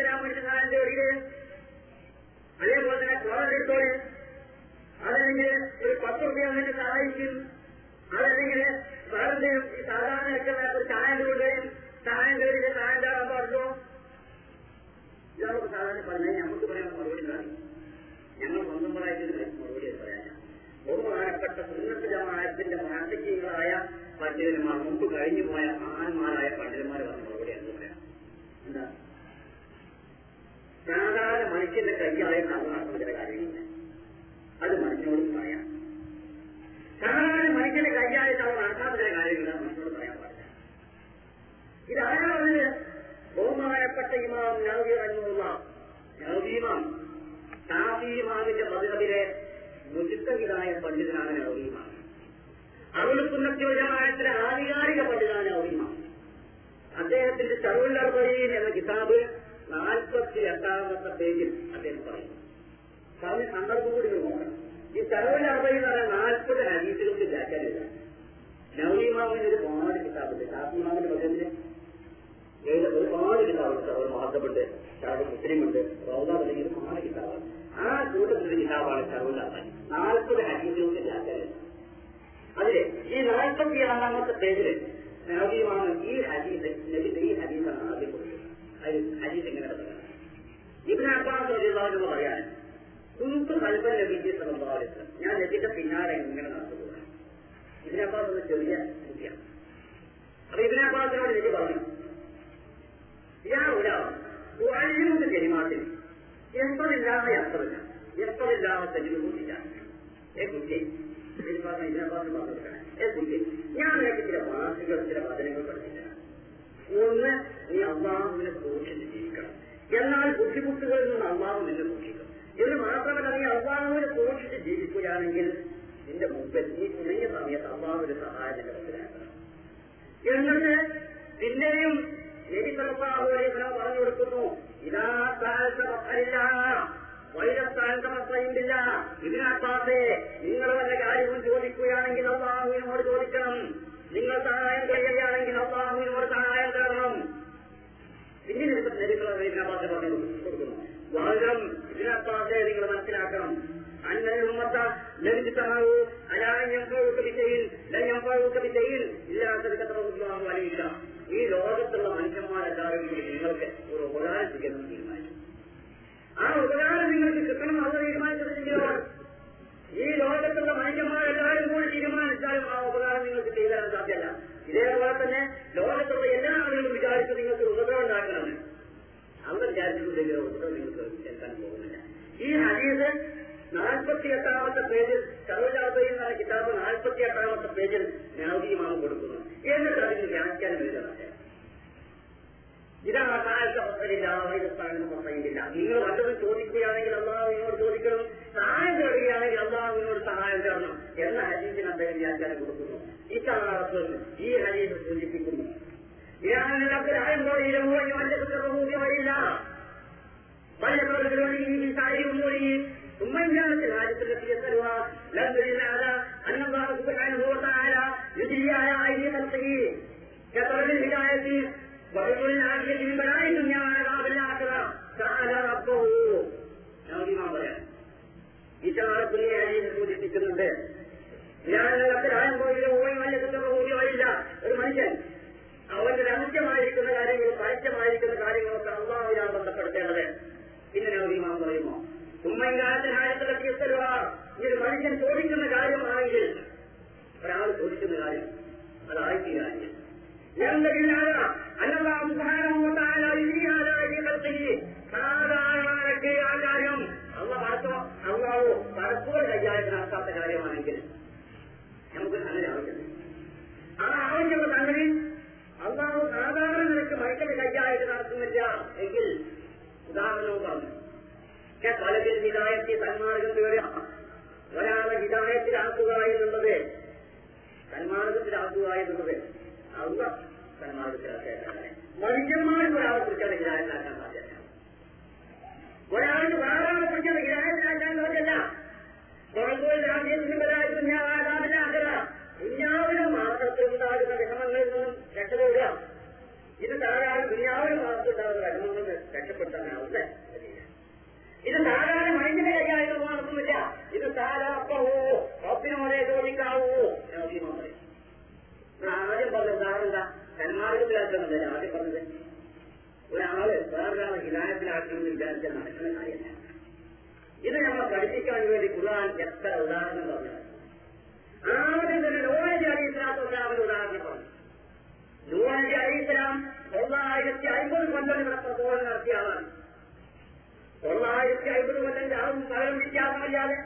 മതം സ്ഥലം വ്യത്യാസമില്ലാതെ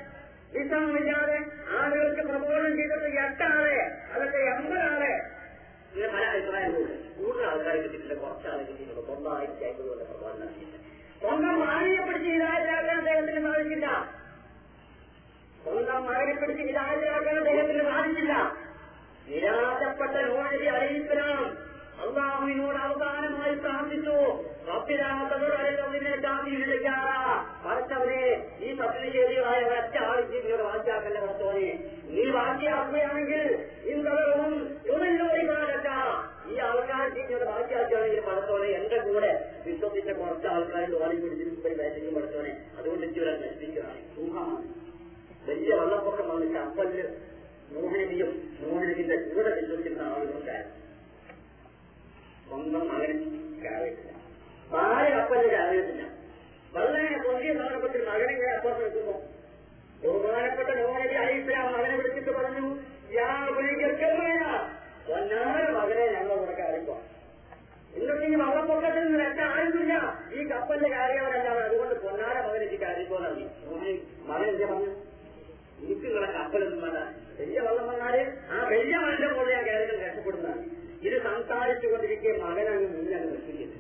വിശ്വാസമില്ലാതെ ആളുകൾക്ക് പ്രബോധനം ചെയ്തത് എട്ടാളെ അതൊക്കെ എൺപതാളെ. ഇങ്ങനെ പല അഭിപ്രായങ്ങളുണ്ട്. കൂടുതൽ ആൾക്കാർ കിട്ടിയിട്ടില്ല കുറച്ചാളെ കിട്ടിയിട്ടുള്ളൂ സ്വന്തമായിട്ട് ആയിരത്തി പ്രബോധനം സ്വന്തം മാലിന്യപ്പെടുത്തി വിധായകരാക്കാൻ അദ്ദേഹത്തിന് സാധിച്ചില്ല? സ്വന്തം മാലിന്യപ്പെടുത്തി വിധായകരാക്കാൻ അദ്ദേഹത്തിന് സാധിച്ചില്ല? നിരാശപ്പെട്ട നോഴി അറിയിപ്പിനാം അള്ളാഹുവിനോട് അവസാനമായി പ്രാർത്ഥിച്ചു. റബ്ബിനാ തകർ അറിയാം നിന്നെ ജാതി ഇല്ലയ്ക്കാറാ മറിച്ചവനെ ഈ തത്വശേരികളായ ഒരൊറ്റ ആൾക്ക് നീ വാശിയാക്കല്ലേ കുറച്ചോനെ നീ വാശിയാക്കുകയാണെങ്കിൽ ഇന്ദ്രവും ഇവരിലൂടെക്കാരല്ല ഈ ആൾക്കാർ നീങ്ങിയുടെ വാശിയാക്കുകയാണെങ്കിൽ പടത്തോനെ എന്റെ കൂടെ വിശ്വസിച്ച കുറച്ച് ആൾക്കാരും തോലി പിടിച്ചിട്ട് ഒരു വേദനയും പടത്തോനെ അതുകൊണ്ട് ഇവരെ നശിപ്പിക്കുകയാണ്. ഊഹമാണ് വലിയ വെള്ളപ്പൊക്കമാണ് കപ്പൽ മോഹനബിയും മോഹനബിന്റെ കൂടെ വിശ്വസിക്കുന്ന ആളുകൾക്കാർ സ്വന്തം മകൻ കയറിയിട്ടില്ല. ഭാര്യ കപ്പലിന് കയറിയിട്ടില്ല. വളരെ പൊന്തിയ സന്ദർഭത്തിൽ മകനെ ഇങ്ങനെ അപ്പുറത്ത് നിൽക്കുന്നു ബഹുമാനപ്പെട്ട നോനബി അലൈഹിസ്ലാം മകനെ വിളിച്ചിട്ട് പറഞ്ഞു യാ പൊന്നാര മകനെ ഞങ്ങൾ ഉറക്കെ അറിയിക്കാം ഇന്നത്തെ ഈ വള്ളപ്പൊക്കത്തിൽ നിന്ന് എന്റെ ആരുമില്ല. ഈ കപ്പലിൽ കയറിയവരല്ലാതെ അതുകൊണ്ട് പൊന്നാര മകൻ എനിക്ക് കയറിപ്പോന്നാണ് നോനെ മകൻ എന്താ പറഞ്ഞു എനിക്ക് നിങ്ങളെ കപ്പലൊന്നും വേണ്ട. വലിയ വെള്ളം വന്നാൽ ആ വലിയ മനുഷ്യൻ പോലെ ഞാൻ കയറി രക്ഷപ്പെടുന്നതാണ്. ഇത് സംസാരിച്ചുകൊണ്ടിരിക്കെ മകനങ്ങ് മുന്നിലങ്ങ് വെച്ചിരിക്കുന്നു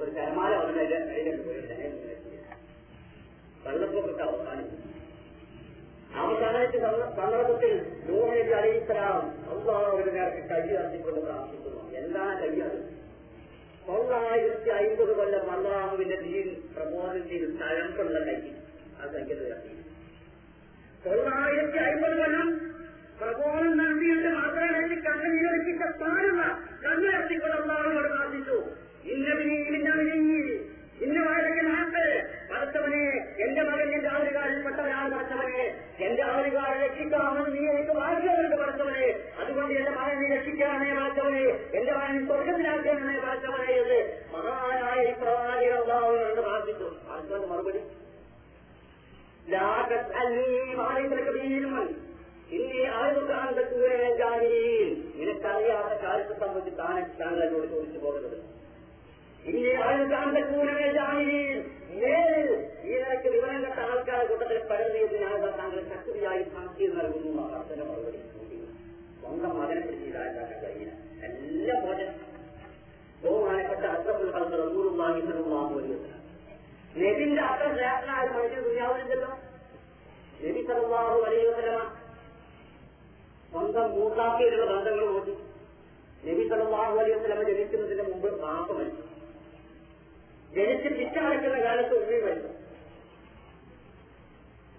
ഒരു അതിലങ്ങ് പോയില്ല വെള്ളപ്പൊക്കത്തെ അവസാനിക്കും അവസാനത്തെ സന്ദർഭത്തിൽ നൂഹനബി അലൈഹിസ്സലാം അള്ളാഹുവിന്റെ നേരത്തെ കൈ അർത്തിക്കൊണ്ട് പ്രാർത്ഥിക്കുന്നു. എല്ലാ കൈയാണ് തൊള്ളായിരത്തി അയ്മ്പത് കൊല്ലം അള്ളാഹുവിന്റെ ദീൻ പ്രബോധനം ചെയ്ത് തഴമ്പുള്ള കൈ. ആ കയ്യത് ഉയർത്തി. തൊള്ളായിരത്തി അയ്മ്പത് കൊല്ലം പ്രബോധനം നൽകിയിട്ട് മാത്രമേ എനിക്ക് കണ്ണുനീരൊരുക്കിച്ച കണ്ണ് കണ്ണുയർത്തിക്കൊണ്ട് അള്ളാഹുവിനോട് പ്രാർത്ഥിച്ചു. ഇന്നവനെ ഇമിന്നാവിനെങ്കിൽ ഇന്ന വാഴകൻ ആക്ക് പടച്ചവനെ എന്റെ മകൻ എന്റെ ആവലുകാരിൽപ്പെട്ടവനാണ് പടച്ചവനെ എന്റെ ആവലുകാരെ രക്ഷിക്കാമെന്ന് നീ എനിക്ക് വാഴ്ചയുണ്ട് പടച്ചവനെ അതുകൊണ്ട് എന്റെ മകൻ നീ രക്ഷിക്കണമേ പടച്ചവനെ എന്റെ മകൻ സ്വർഗത്തിലാക്കണമേ പടച്ചവനെ എന്ന് മഹാനായ ഇപ്രകാരം പ്രാർത്ഥിച്ചു. പടച്ചവന്റെ മറുപടി? ഇനി ആയുധക്കാൻ തക്കുകയാണ് നിനക്കറിയാത്ത കാര്യത്തെ സംബന്ധിച്ച് താൻ താങ്കളോട് ചോദിച്ചു പോകരുത് ഇനി ജാഹിലീൻ നേരിൽ ഈ നിലയ്ക്ക് വിവരം കെട്ട ആൾക്കാരുടെ കൂട്ടത്തിൽ പരന്നതിനാണ് താങ്കൾ ശക്തിയായി സാക്ഷി നൽകുന്നു അർത്ഥന്റെ മറുപടി സ്വന്തം മകനെ പിടിച്ച് ഇതാക്കാൻ കഴിയില്ല എല്ലാം പോലെ ബഹുമാനപ്പെട്ട അർത്ഥത്തിൽ കളത്ത് റസൂറുള്ളാഹി സ്വല്ലല്ലാഹു അലൈഹി വസല്ലം നബിന്റെ അത്ര ശ്രേഷ്ഠനായ മനുഷ്യ ദുര്യാവില്ലല്ലോ നബി സല്ലല്ലാഹു അലൈഹി വസല്ലമ സ്വന്തം മൂത്താക്കിയുള്ള ബന്ധങ്ങൾ നോക്കി നബി സല്ലല്ലാഹു അലൈഹി വസല്ലമ ജനിക്കുന്നതിന് മുമ്പ് പാപ മരിച്ചു ജനിച്ച് പിറ്റടക്കുന്ന കാലത്ത് ഉമ്മി വരുന്നു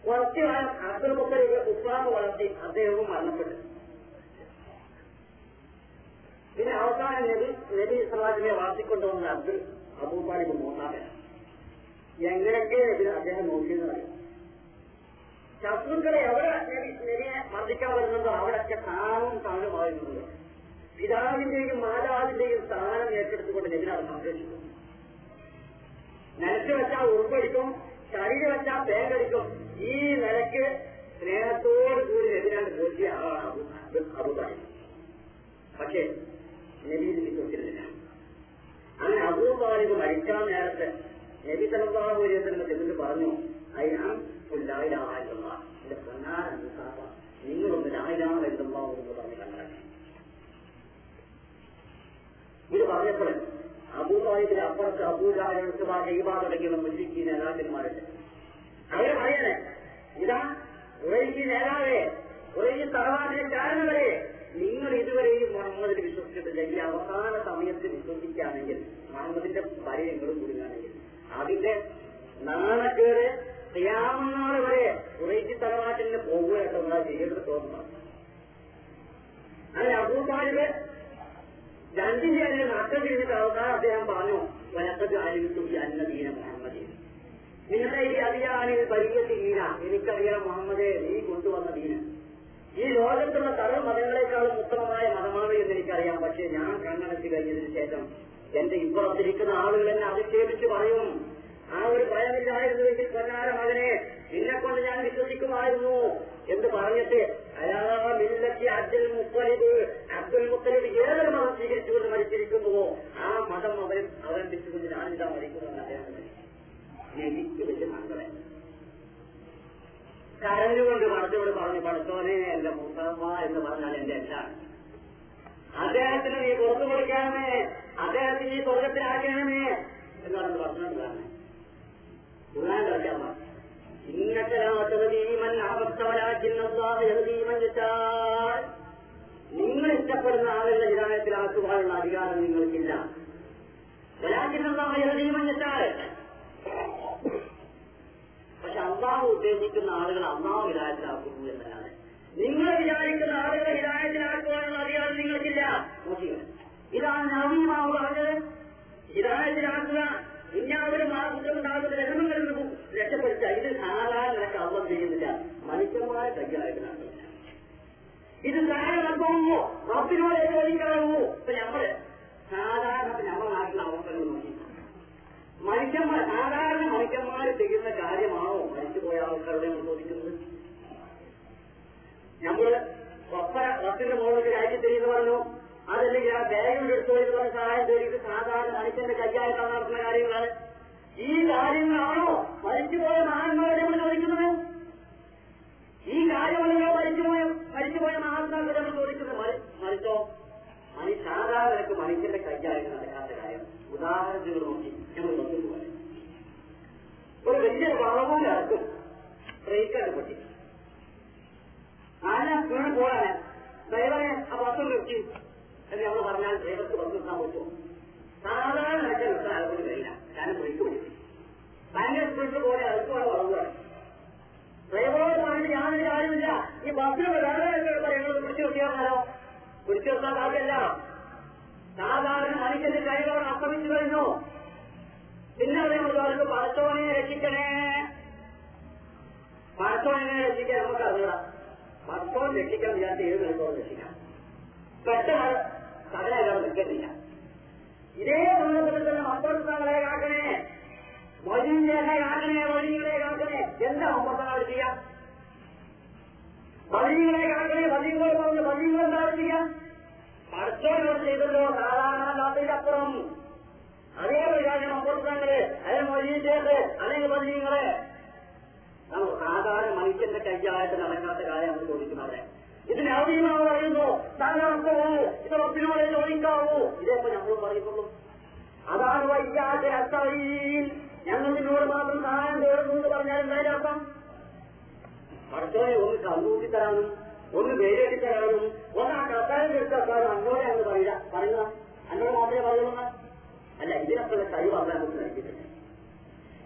കുറച്ചു കാലം മുത്തലിബ് ഉപ്പാമ വളർത്തി അദ്ദേഹവും മരണപ്പെട്ടു. പിന്നെ അവസാനം നബി നബി സമാജിനെ വളർത്തിക്കൊണ്ടുവന്ന അബ്ദുൽ അബൂബാലിബ് മൂന്നാമൻ എങ്ങനെയൊക്കെ അദ്ദേഹം നോക്കിയെന്ന് പറയും ശത്രുക്കളെ എവിടെ നബി നബിയെ മർദ്ദിക്കാൻ വരുന്നുണ്ടോ അവിടെയൊക്കെ താനും താനും ആയിരുന്നുണ്ട് പിതാവിന്റെയും മാതാവിന്റെയും സ്ഥാനം ഏറ്റെടുത്തുകൊണ്ട് നബിനാണ് സംരക്ഷിക്കും നിലത്ത് വെച്ചാൽ ഉറുപ്പടിക്കും ശരീരം വെച്ചാൽ പേങ്കടിക്കും ഈ നിലയ്ക്ക് സ്നേഹത്തോട് കൂടി എതിരാണ് പോറ്റിയ ആളാണ് അബുബായി പക്ഷേ നബിയിൽ വിശ്വസിച്ചിരുന്നില്ല അങ്ങനെ അബൂബാലിക്ക് മരിക്കാൻ നേരത്തെ നബി സലല്ലാഹു അലൈഹി ചെന്നിട്ട് പറഞ്ഞു അയ്യാം ലായിലാഹ എന്റെ മുസാഫ നിങ്ങളൊന്ന് കണ്ടാക്കി ഇത് പറഞ്ഞപ്പോൾ അബൂബാലിബിന്റെ അപ്പുറത്ത് അബൂജാലുസുബ ജൈബ തുടങ്ങിയുള്ള മുസ്ലിക്കി നേതാക്കന്മാരുണ്ട്. അവർ പറയണേ ഇതാ ഉറയിക്ക് നേതാവേ ഉറയിക്ക് തറവാട്ടിലെ കാരണവരെ നിങ്ങൾ ഇതുവരെയും മുഹമ്മദിൽ വിശ്വസിച്ചിട്ടില്ല. ഈ അവസാന സമയത്ത് വിശ്വസിക്കുകയാണെങ്കിൽ മുഹമ്മദിന്റെ പരയങ്ങളും കുടുങ്ങുകയാണെങ്കിൽ അതിന്റെ നാണക്കേട് ചെയ്യാവുന്നവരെ വരെ ഉറങ്ങി തറവാട്ടിന് എന്നുള്ള ചെയ്യേണ്ടത് തോന്നുന്നു അങ്ങനെ അബൂബാലിബ് രണ്ടിന്റെ അതിന് നഷ്ടം ചെയ്തിട്ട് അവസാനം അദ്ദേഹം പറഞ്ഞു വനത്തത് ആയിരിക്കും ജന്മദീന മുഹമ്മദ്. നിങ്ങളുടെ ഈ അധികാരിൽ പരിഗത്തി ദീന എനിക്കറിയാം മുഹമ്മദേ നീ കൊണ്ടുവന്ന ദീന. ഈ ലോകത്തുള്ള സർവ മതങ്ങളെക്കാളും ഉത്തമമായ മതമാണ് എന്ന് എനിക്കറിയാം. പക്ഷേ ഞാൻ കണ്ണടച്ച് കഴിഞ്ഞതിന് ശേഷം എന്റെ ഇപ്പുറത്തിരിക്കുന്ന ആളുകൾ എന്നെ അധിക്ഷേപിച്ച് പറയും ആ ഒരു ഭയമില്ലായിരുന്നുവെങ്കിൽ പൊന്നാര മകനെ നിന്നെ കൊണ്ട് ഞാൻ വിശ്വസിക്കുമായിരുന്നു എന്ന് പറഞ്ഞിട്ട് അയാളാ മില്ലത്തി അബ്ദുൽ മുത്തലിബ്. അബ്ദുൽ മുത്തലിബ് ഏതൊരു മതം സ്വീകരിച്ചുകൊണ്ട് മരിച്ചിരിക്കുന്നുവോ ആ മതം അവൻ അവലംബിച്ചുകൊണ്ട് ഞാൻ വലിയ സങ്കടം കരഞ്ഞുകൊണ്ട് മടത്തോട് പറഞ്ഞു പടത്തോനെ എന്റെ മുത്തമ്മ എന്ന് പറഞ്ഞാൽ എന്റെ എല്ലാം അദ്ദേഹത്തിന് നീ പുറത്തു കൊടുക്കണമേ അദ്ദേഹത്തിന് നീ സ്വർഗത്തിലാക്കണമേ എന്ന് പറഞ്ഞ് പറഞ്ഞത് ഖുർആൻ പറഞ്ഞു ഇന്നത്തെ രാമൻ നിങ്ങൾ ഇഷ്ടപ്പെടുന്ന ആളുകളുടെ ഹിതായത്തിലാക്കുവാനുള്ള അധികാരം നിങ്ങൾക്കില്ല. പക്ഷെ അള്ളാഹു ഉദ്ദേശിക്കുന്ന ആളുകൾ അള്ളാഹു ഹിതായത്തിലാക്കുന്നു എന്നതാണ്. നിങ്ങൾ വിചാരിക്കുന്ന ആളുകളെ ഹിതായത്തിലാക്കുവാനുള്ള അധികാരം നിങ്ങൾക്കില്ല. ഇതാണ് നവീമാവ് പറഞ്ഞത്. ഹിതായത്തിലാക്കുക. ആകുന്നുണ്ടാകുന്ന രഹമങ്ങൾ നിന്നും രക്ഷപ്പെടുത്തുക ഇത് ധാരാളം നിനക്ക് അവം ചെയ്യുന്നില്ല മനുഷ്യന്മാരെ കൈകാര്യം ചോദിക്കാവൂ റബ്ബിനോട് ചോദിക്കാവൂ ഇപ്പൊ നമ്മൾ സാധാരണ നമ്മുടെ നാട്ടിലെ അവസ്ഥകൾ നോക്കി മനുഷ്യന്മാർ സാധാരണ മനുഷ്യന്മാർ ചെയ്യുന്ന കാര്യമാണോ മരിച്ചുപോയ ആൾക്കാരുടെ നമ്മൾ ചോദിക്കുന്നത്? നമ്മൾ ഒപ്പ റബ്ബിന്റെ മുകളിൽ രാജ്യം തിരിഞ്ഞു പറഞ്ഞു. അതല്ലെങ്കിൽ ആ ബാഗിൽ എടുത്തു സഹായം തേടിയിട്ട് സാധാരണ മനുഷ്യന്റെ കയ്യായിട്ടാണ് നടത്തുന്ന കാര്യങ്ങളാണ്. ഈ കാര്യങ്ങളാണോ മരിച്ചുപോയ മഹാന്മാരെ നമ്മൾ ചോദിക്കുന്നത്? ഈ കാര്യമല്ലയോ മരിച്ചുപോയ മരിച്ചുപോയ മഹാത്മാക്കളെ നമ്മൾ ചോദിക്കുന്നത് മരി- മരിച്ചോ? സാധാരണക്ക് മനുഷ്യന്റെ കൈകാര്യം നടക്കാത്ത കാര്യം. ഉദാഹരണത്തിന് നോക്കി ഞങ്ങൾ നോക്കി പോലെ ഒരു വലിയ വളവും ഇറക്കും ബ്രേക്കാണ് പൊട്ടി. ആന വീണ് പോകാന് ഡ്രൈവറെ ആ ബസ് നിർത്തി. എന്ന് നമ്മൾ പറഞ്ഞാൽ ഡ്രൈവർക്ക് ബസ് നിർത്താൻ പറ്റുമോ സാധാരണ നിനക്ക് നിർത്താൻ ആൾക്കൊരു കഴിയില്ല. കാരണം ബ്രേക്ക് പിടിക്കും ഭയങ്കര സ്പീഡിൽ പോലെ അടുത്തോടെ വളവുകയാണ് ഡ്രൈവറോട് പറഞ്ഞിട്ട് ഞാനൊരു കാര്യമില്ല ഈ ബസ്സിൽ വേറെ ഞങ്ങൾ പിടിച്ചു നിർത്തിയാണല്ലോ. പിടിച്ചു നിർത്താൻ കാര്യമല്ല സാധാരണ മനുഷ്യന്റെ കൈകളോട് അസ്തമിച്ചു കഴിഞ്ഞു. പിന്നെ പറഞ്ഞു പടച്ചോനെ രക്ഷിക്കണേ. പടച്ചോനെ രക്ഷിക്കാൻ നമുക്ക് അറിയാം പടച്ചോൻ രക്ഷിക്കാൻ വിചാരിച്ച ഏത് നിലത്തോളം രക്ഷിക്കാം. പെട്ടെന്ന് കടലകൾ നിൽക്കുന്നില്ല. ഇതേ സന്ദർഭത്തിൽ തന്നെ മമ്പർത്തങ്ങളെ കാക്കണേ വഴികളെ കാക്കണേ വഴികളെ കാക്കണേ എന്താ മമ്പർത്തങ്ങൾ ചെയ്യാം വഴികളെ കാക്കണേ വഴികൾ പറഞ്ഞ് വഴികൾ എന്താ ചെയ്യാം പടച്ചോനോട് ചെയ്തല്ലോ സാധാരണ അല്ലാത്തതിനപ്പുറം അതേ പ്രകാരം മമ്പർത്തങ്ങൾ അതേ മൊഴിയിലേക്ക് അല്ലെങ്കിൽ വഴികളെ നമ്മൾ സാധാരണ മനുഷ്യന്റെ കൈയായിട്ട് നടക്കാത്ത കാര്യം നമ്മൾ ചോദിക്കുന്നത് ഇതിന് അവധിയുമാവ് പറയുന്നു. താങ്കളോ ഇത് റബ്ബിനോട് ചോദിക്കാവൂ ഇതേപ്പോ ഞങ്ങൾ പറയുന്നുള്ളൂ. അതാണ് വൈകാതെ അത്തവയിൽ ഞങ്ങൾ നിന്നോട് മാത്രം സഹായം തേടുന്നു എന്ന് പറഞ്ഞാൽ എന്തായാലും അർത്ഥം? പടച്ചോനെ ഒന്ന് കണ്ണൂട്ടി തരാനും ഒന്ന് വേരെട്ടി തരാനും ഒന്ന് ആ കത്താരം എടുത്താലും അന്നോടെ അങ്ങ് പറയുക. പറയുക. അന്നോട് മാത്രമേ പറയുള്ളൂ അല്ല ഇതിനൊക്കെ കഴിവ് അല്ല നമുക്ക് നൽകിയിട്ടില്ല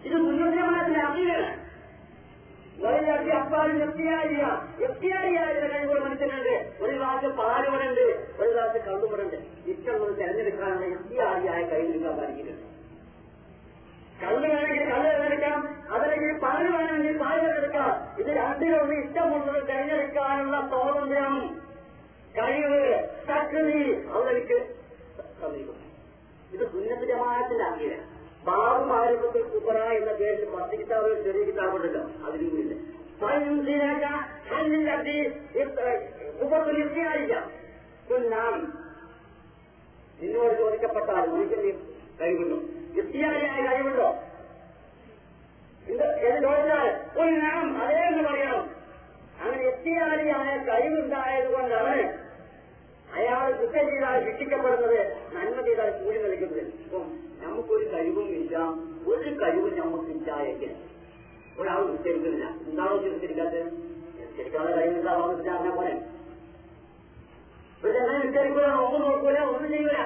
ഇത് മുന്നോട്ട് അറിയാണ് വഴിയാക്കി അപ്പാലും എഫ്റ്റിയാരിയ എഫ്റ്റിയാരിയായ കഴിവുള്ള മനുഷ്യനുണ്ട്. ഒരു ഗ്ലാസ് പാലുപടുണ്ട് ഒരു ഗ്ലാസ് കള്ളുവടുണ്ട് ഇഷ്ടമുള്ളത് തെരഞ്ഞെടുക്കാനുള്ള എഫ്റ്റിയാരിയായ കഴിവെടുക്കാൻ പഠിക്കുന്നുണ്ട് കള്ള് വേണമെങ്കിൽ കള്ള് തിരഞ്ഞെടുക്കാം. അതല്ലെങ്കിൽ പാൽ വേണമെങ്കിൽ പാൽ തിരഞ്ഞെടുക്കാം. ഇത് രണ്ടിലൊന്ന് ഇഷ്ടമുള്ളത് തിരഞ്ഞെടുക്കാനുള്ള സ്വാതന്ത്ര്യം കഴിവ് ശക്തി അവർക്ക് സമീപം ഇത് സുന്നത്തിജമായത്തിന്റെ അംഗീകാരം ബാബു മാരിപ്പത്തിൽ കുപ്പറ എന്ന പേരിൽ പത്ത് കിതാബ് ചെറിയ കിതാബുണ്ടല്ലോ അതിലൂടെ നാം നിന്നോട് ചോദിക്കപ്പെട്ടാൽ മനുഷ്യന് കഴിവുണ്ടോ എത്തിയാലിയായ കഴിവുണ്ടോ ഇത് എന്ന് ചോദിച്ചാൽ ഒരു നാം അതേ എന്ന് പറയണം അങ്ങനെ എത്തിയാലിയായ കഴിവുണ്ടായത് കൊണ്ടാണ് അയാൾ കുറ്റം ചെയ്താൽ ശിക്ഷിക്കപ്പെടുന്നത് നന്മ ചെയ്താൽ കൂലി നൽകുന്നത് ഇപ്പം നമുക്കൊരു കഴിവും ഇല്ല ഒരു കഴിവും നമുക്കില്ല എങ്കിൽ ഒരാൾ ഉച്ചരിക്കുന്നില്ല. എന്താണോ നിസ്കരിക്കാത്തത് നിസ്കരിക്കാതെ കഴിവുണ്ടാവാന്നില്ല വിചാരണ പോലെ ഇവരെങ്ങനെ ഉച്ചരിക്കൂല ഒന്നും നോക്കൂല ഒന്നും ചെയ്യൂല.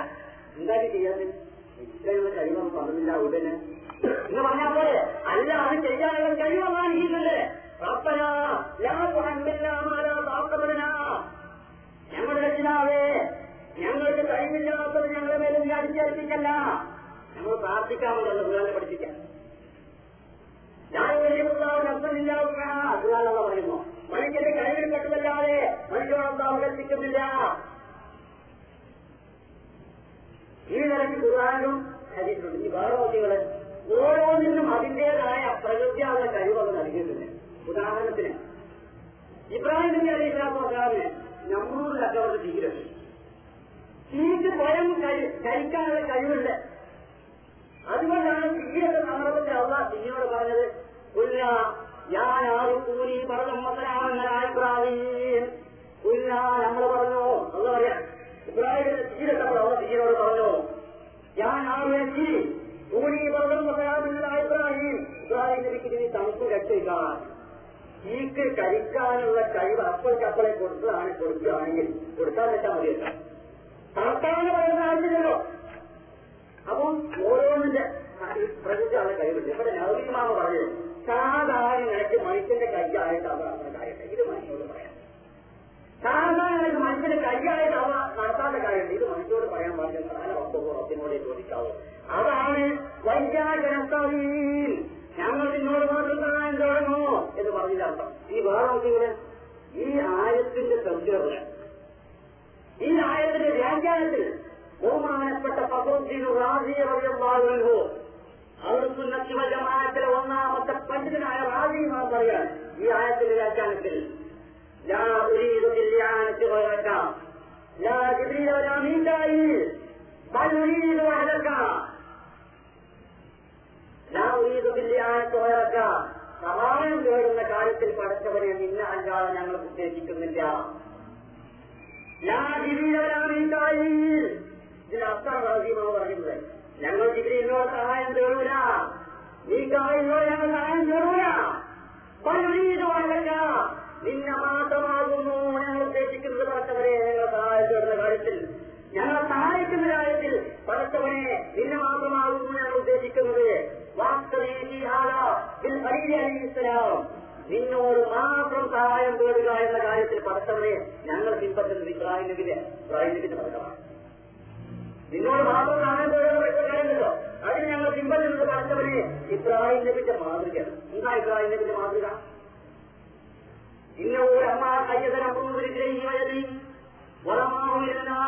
എന്തായാലും ചെയ്യാതെ ഇത്രയുള്ള കഴിവൊന്നും പറഞ്ഞില്ല ഉടനെ. എന്ന് പറഞ്ഞാൽ പോലെ അല്ല അത് ചെയ്യാനുള്ള കഴിവാണ് ഈ താക്കബലനാ ഞങ്ങളുടെ രക്ഷിതാവേ ഞങ്ങൾക്ക് കഴിവില്ലാത്തത് ഞങ്ങളുടെ മേലും അടിച്ചേൽപ്പിക്കല്ല ഞങ്ങൾ പ്രാർത്ഥിക്കാമല്ലോ അതുപോലെ പഠിപ്പിക്കാം ഞാൻ അതുകാലുള്ള പറയുന്നു മനുഷ്യന്റെ കഴിവിൽ പെട്ടതല്ലാതെ മനുഷ്യനൊന്നും കൽപ്പിക്കുന്നില്ല. ഈ നിലയ്ക്ക് ഖുർആാനും ഹരിട്ടുണ്ട് ഈ ഭാരവാസികൾ ഓരോന്നിനും അതിന്റേതായ പ്രകൃതിയാകുന്ന കഴിവത് നൽകിയിട്ടുണ്ട് ഉദാഹരണത്തിന് ഇബ്രാഹിം നബി അലൈഹി നമ്മൂട് ചക്രവർത്തി ജീവിതം. തീക്ക് സ്വയം കഴി- കഴിക്കാനുള്ള കഴിവുണ്ട്. അതുകൊണ്ടാണ് തീയുടെ സന്ദർഭത്തിൽ അള്ള തീയോട് പറഞ്ഞത് ഉല്ല ഞാൻ ആരും കൂലി പറഞ്ഞു മസനാമനായ ഇബ്രാഹിം ഉല്ല നമ്മൾ പറഞ്ഞു. അല്ല പറയാം ഇബ്രാഹിമിന്റെ തീരത്തെ അവർ തീയോട് പറഞ്ഞു. ഞാൻ തീ കൂലി പറഞ്ഞു മസനാമനായ ഇബ്രാഹിം ഇബ്രാഹിം നബിക്ക് ഇനി തണുപ്പ് രക്ഷിക്കാൻ തീക്ക് കഴിക്കാനുള്ള കഴിവ് അപ്പോഴേക്കപ്പളെ കൊടുത്തതാണ് കൊടുക്കുകയാണെങ്കിൽ കൊടുക്കാൻ വെച്ചാൽ മതിയല്ലോ. തണുത്താണെന്ന് പറയുന്ന ആവശ്യമില്ലല്ലോ. അപ്പം ഓരോന്നിന്റെ പ്രകൃതിയാണ് കഴിവുണ്ട്. ഇവിടെ നവീമാമ പറഞ്ഞത് സാധാരണ നിനക്ക് മനുഷ്യന്റെ കൈയായിട്ട് നടത്തുന്ന കാര്യമില്ല. ഇത് മനുഷ്യനോട് പറയാം. സാധാരണ നിനക്ക് മനുഷ്യന്റെ കൈയായിട്ട് അവ നടത്താത്ത കാര്യമില്ല. ഇത് മനുഷ്യനോട് പറയാൻ പാടില്ല. പ്രധാന വസ്തുവിനോട് ചോദിക്കാവൂ. അതാണ് വൈദ്യാജനത്തീൻ ഞങ്ങൾ നിന്നോട് മാത്രം സഹായം തുടങ്ങൂ എന്ന് പറഞ്ഞതിന്റെ അർത്ഥം. ഈ വേറെ ഈ ആയത്തിന്റെ തർജമ ഈ ആയത്തിന്റെ വ്യാഖ്യാനത്തിൽ ബഹുമാനപ്പെട്ട ഫസോദ്ദീൻ റാസിയെ പറയുന്നു അവർക്ക് ഒന്നാമത്തെ പണ്ഡിതനായ റാജിമാർ പറയാൻ ഈ ആയത്തിന്റെ വ്യാഖ്യാനത്തിൽ. لا ചോരക്ക സഹായം തേടുന്ന കാര്യത്തിൽ പഠിച്ചവരെ നിന്ന അല്ലാതെ ഞങ്ങൾ ഉദ്ദേശിക്കുന്നില്ല. ഇതിന് അസ്ഥാനീയമാണ് പറയുന്നത് ഞങ്ങൾ ജിബിലിനോട് സഹായം തേടൂല. ഈ കാലിനോട് ഞങ്ങൾ സഹായം തേടൂല. നിന്ന മാത്രമാകുന്നു. ഞങ്ങൾ ഉദ്ദേശിക്കുന്നത് പഠിച്ചവരെ ഞങ്ങൾ സഹായം തേടുന്ന കാര്യത്തിൽ. ഞങ്ങൾ സഹായിക്കുന്ന കാര്യത്തിൽ പഠിച്ചവനെ നിന്നെ മാത്രമാകുന്നു ഞങ്ങൾ ഉദ്ദേശിക്കുന്നത്. നിന്നോട് മാത്രം സഹായം തേടുക എന്ന കാര്യത്തിൽ പഠിച്ചവരെ ഞങ്ങൾ പിൻപറ്റുന്നത് ഇബ്രാഹിം നബിന്റെ ഇബ്രാഹിം നബിന്റെ നിന്നോട് മാത്രം സഹായം തേടുക പഠിച്ച കാര്യമല്ലോ അതിന് ഞങ്ങൾ പിൻപറ്റുന്നത് പഠിച്ചവരെ ഇബ്രാഹിം നബിന്റെ മാതൃകയാണ്. എന്താ ഇബ്രാഹിം നബിന്റെ മാതൃക ഇന്ന ഒരു അമ്മ കയ്യതരം വളമാവിരുന്നാ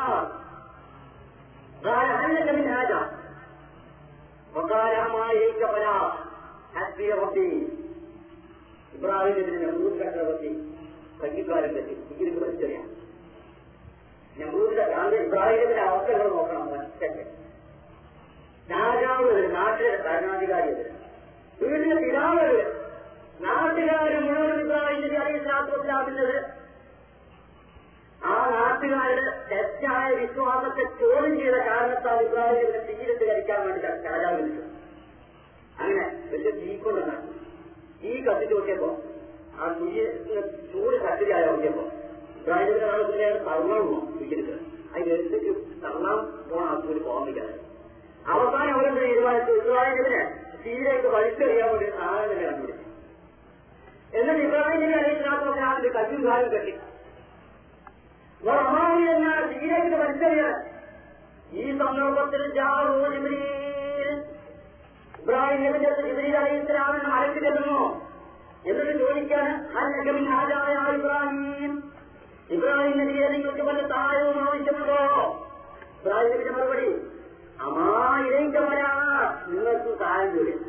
ഇബ്രാഹിമിന്റെ നമ്പൂർ ചക്രവർത്തി കഞ്ഞിക്കാരൻ പറ്റി ഇതിന് പഠിച്ചറിയാം നമ്പൂരിന്റെ കാന്തി ഇബ്രാഹിമിന്റെ അവസ്ഥകൾ നോക്കണം ഒറ്റയ്ക്ക് രാജാവ് നാട്ടിലെ ഭരണാധികാരി വീടിന്റെ പിതാവ് നാട്ടുകാര് മുഴുവൻ ഇബ്രാഹിമിന്റെ അലിസ്ലാത്തുലാകുന്നത് ആ നാട്ടുകാരുടെ തെറ്റായ വിശ്വാസത്തെ ചോദ്യം ചെയ്ത കാരണത്താൽ ഇബ്രാഹിമിന്റെ തീരത്ത് കരിക്കാൻ വേണ്ടി രാജാവ് വിളിച്ചു അങ്ങനെ വലിയ തീക്കൊണ്ടാണ് ഈ കത്തിച്ച് നോക്കിയപ്പോ ആ തീ ചൂട് കത്തിരിയായ നോക്കിയപ്പോ ഇബ്രാഹിമിന്റെ കാലത്തിന്റെ തള്ളണമോ അതിന് എടുത്തിട്ട് തള്ളാൻ പോണ ആ ചൂട് പോകാൻ അവസാനം അവരെന്ത് തീരുമാനിച്ചു ഇബ്രാഹിമിനെ തീരേക്ക് വലിച്ചെറിയാൻ വേണ്ടി സാധനം തന്നെ കണ്ടുപിടിച്ചു. എന്നിട്ട് ഇബ്രാഹിമിനെ അറിയിച്ചാൽ ആ ഒരു കയ്യും കാലും കെട്ടി. വറഹാമി എന്നാൽ തീരേക്ക് വലിച്ചെറിയാൻ ഈ സന്ദർഭത്തിൽ ഇബ്രാഹിം സ്വലാമിന് മലക്ക് ചെല്ലുന്നു. എന്നിട്ട് ചോദിക്കാൻ ഹാജായ ഇബ്രാഹിം? ഇബ്രാഹിം നബിയെ നിങ്ങൾക്ക് വല്ല സഹായവും ആവശ്യമുണ്ടോ? ഇബ്രാഹിം നബിന്റെ മറുപടി അമാ ഇരയിച്ച വരാ നിങ്ങൾക്ക് സഹായം തരും.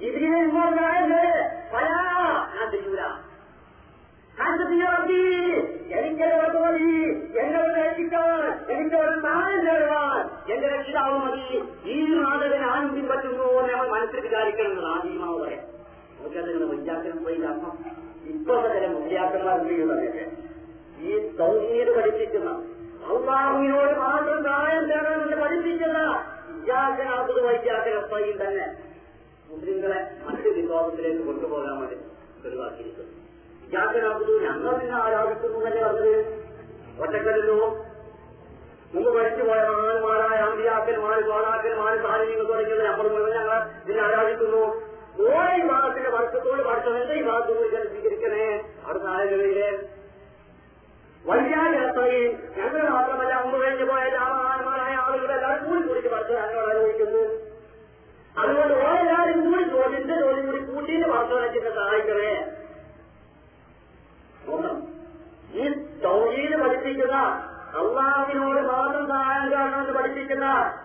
ജിബ്രീൽ ഇങ്ങോട്ട് സഹായം തരും വരാ ഞാൻ ചെയ്യൂല എനിക്കൊരു മതി എന്നെ രക്ഷിക്കാൻ എനിക്കൊരു സഹായം തരുവാൻ എന്റെ രക്ഷിതാവ് മതി. ഈ നാടകൻ ആരും പിൻപറ്റുന്നു എന്ന് നമ്മൾ മനസ്സിൽ വിചാരിക്കണം ആദ്യമാവ് പറയാം നമുക്കതിന് മുല്ലാക്കണം പോയി കാരണം ഇപ്പോഴത്തെ ചില മുല്ലാക്കന്മാർ എന്ത് ചെയ്യുന്നതൊക്കെ ഈ സൗമ്യത പഠിപ്പിക്കുന്ന അള്ളാഹുവിനോട് മാത്രം സഹായം തേടണമെന്ന് പഠിപ്പിക്കുന്ന വിദ്യാസനാഥത് വൈദ്യാസനസ്ഥയിൽ തന്നെ മുസ്ലിങ്ങളെ മറ്റു വിശ്വാസത്തിലേക്ക് കൊണ്ടുപോകാൻ വേണ്ടി ഒഴിവാക്കിയിരിക്കുന്നു വിദ്യാസനാഥത് ഞങ്ങൾ നിന്നെ ആരാധിക്കുന്നു എന്നല്ലേ പറഞ്ഞത് ഒറ്റക്കല്ലോ മുമ്പ് പഠിച്ചുപോയ മഹാന്മാരായ അമ്പിയാക്കന്മാർ ഗോളാക്കന്മാർ സാധനങ്ങൾ തുടങ്ങിയത് നമ്മൾ മുഴുവൻ ഞങ്ങൾ നിന്നെ ആരാധിക്കുന്നു. ഓരോ വിഭാഗത്തിന്റെ വർഷത്തോട് പഠിച്ചവന്റെ ഈ ഭാഗത്തുകൂടി സ്വീകരിക്കണേ? അടുത്ത ആളുകളിലെ വൈദ്യാഗ്രഹയും ഞങ്ങൾ മാത്രമല്ല മുമ്പ് കഴിഞ്ഞു പോയ രാമഹാന്മാരായ ആളുകളെ എല്ലാവരും കൂടി കൂടി വർഷം ഞങ്ങൾ അനുഭവിക്കുന്നു അതുകൊണ്ട് ഓരോ എല്ലാവരും കൂടി ജോലിന്റെ ജോലി കൂടി കൂട്ടിയിട്ട് വെച്ചിട്ട് സഹായിക്കണേ. ഒന്ന് ഈ തൗഹീദ് പഠിപ്പിക്കുന്ന അള്ളാഹുവിനോട് മാത്രം സഹായം കാണണമെന്ന് പഠിപ്പിക്കുന്ന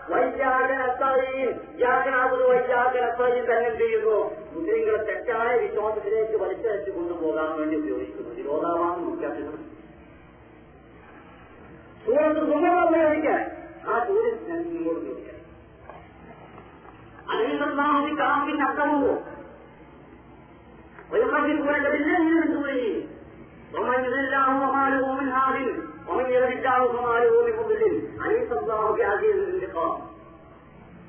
വൈജാകൻ അസ്താദീൻ യാക്കനാകുന്നു വൈജാകൻ തന്നെ ചെയ്യുന്നു? മുസ്ലിങ്ങളെ തെറ്റായ വിശ്വാസത്തിലേക്ക് വലിച്ചയച്ചു കൊണ്ടുപോകാൻ വേണ്ടി ഉപയോഗിക്കുന്നു. നിരോധാമാണ് മുഖ്യാർത്ഥികൾ സൂര്യത്ത് ഉപയോഗിക്കാൻ. ആ സൂര്യൻ ഞാൻ നിങ്ങളോട് ഉപയോഗിക്കാം. അതിനുള്ള കാമ്പിന് അർത്ഥമോ ഒരു മതി കൂടെ ഇല്ല ومن يضل الله فما له من هاد ومن يهد الله فما له من مضل أليس الله بعزيز الانتقام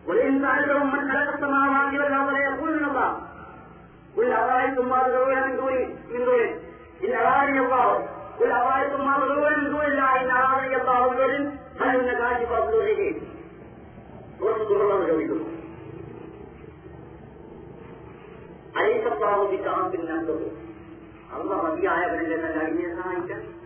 ولئن سألتهم من خلق السماوات والأرض ليقولن الله قل أرأيتم ما تدعون من دون من دونه إن أرادني الله قل أرأيتم ما تدعون من دون الله إن أرادني الله بضر هل إن كاشف أضره ورسول الله الله بكافر أن അള്ള മതിയായവരിലെന്ന കഴിഞ്ഞ സഹായിക്കാം.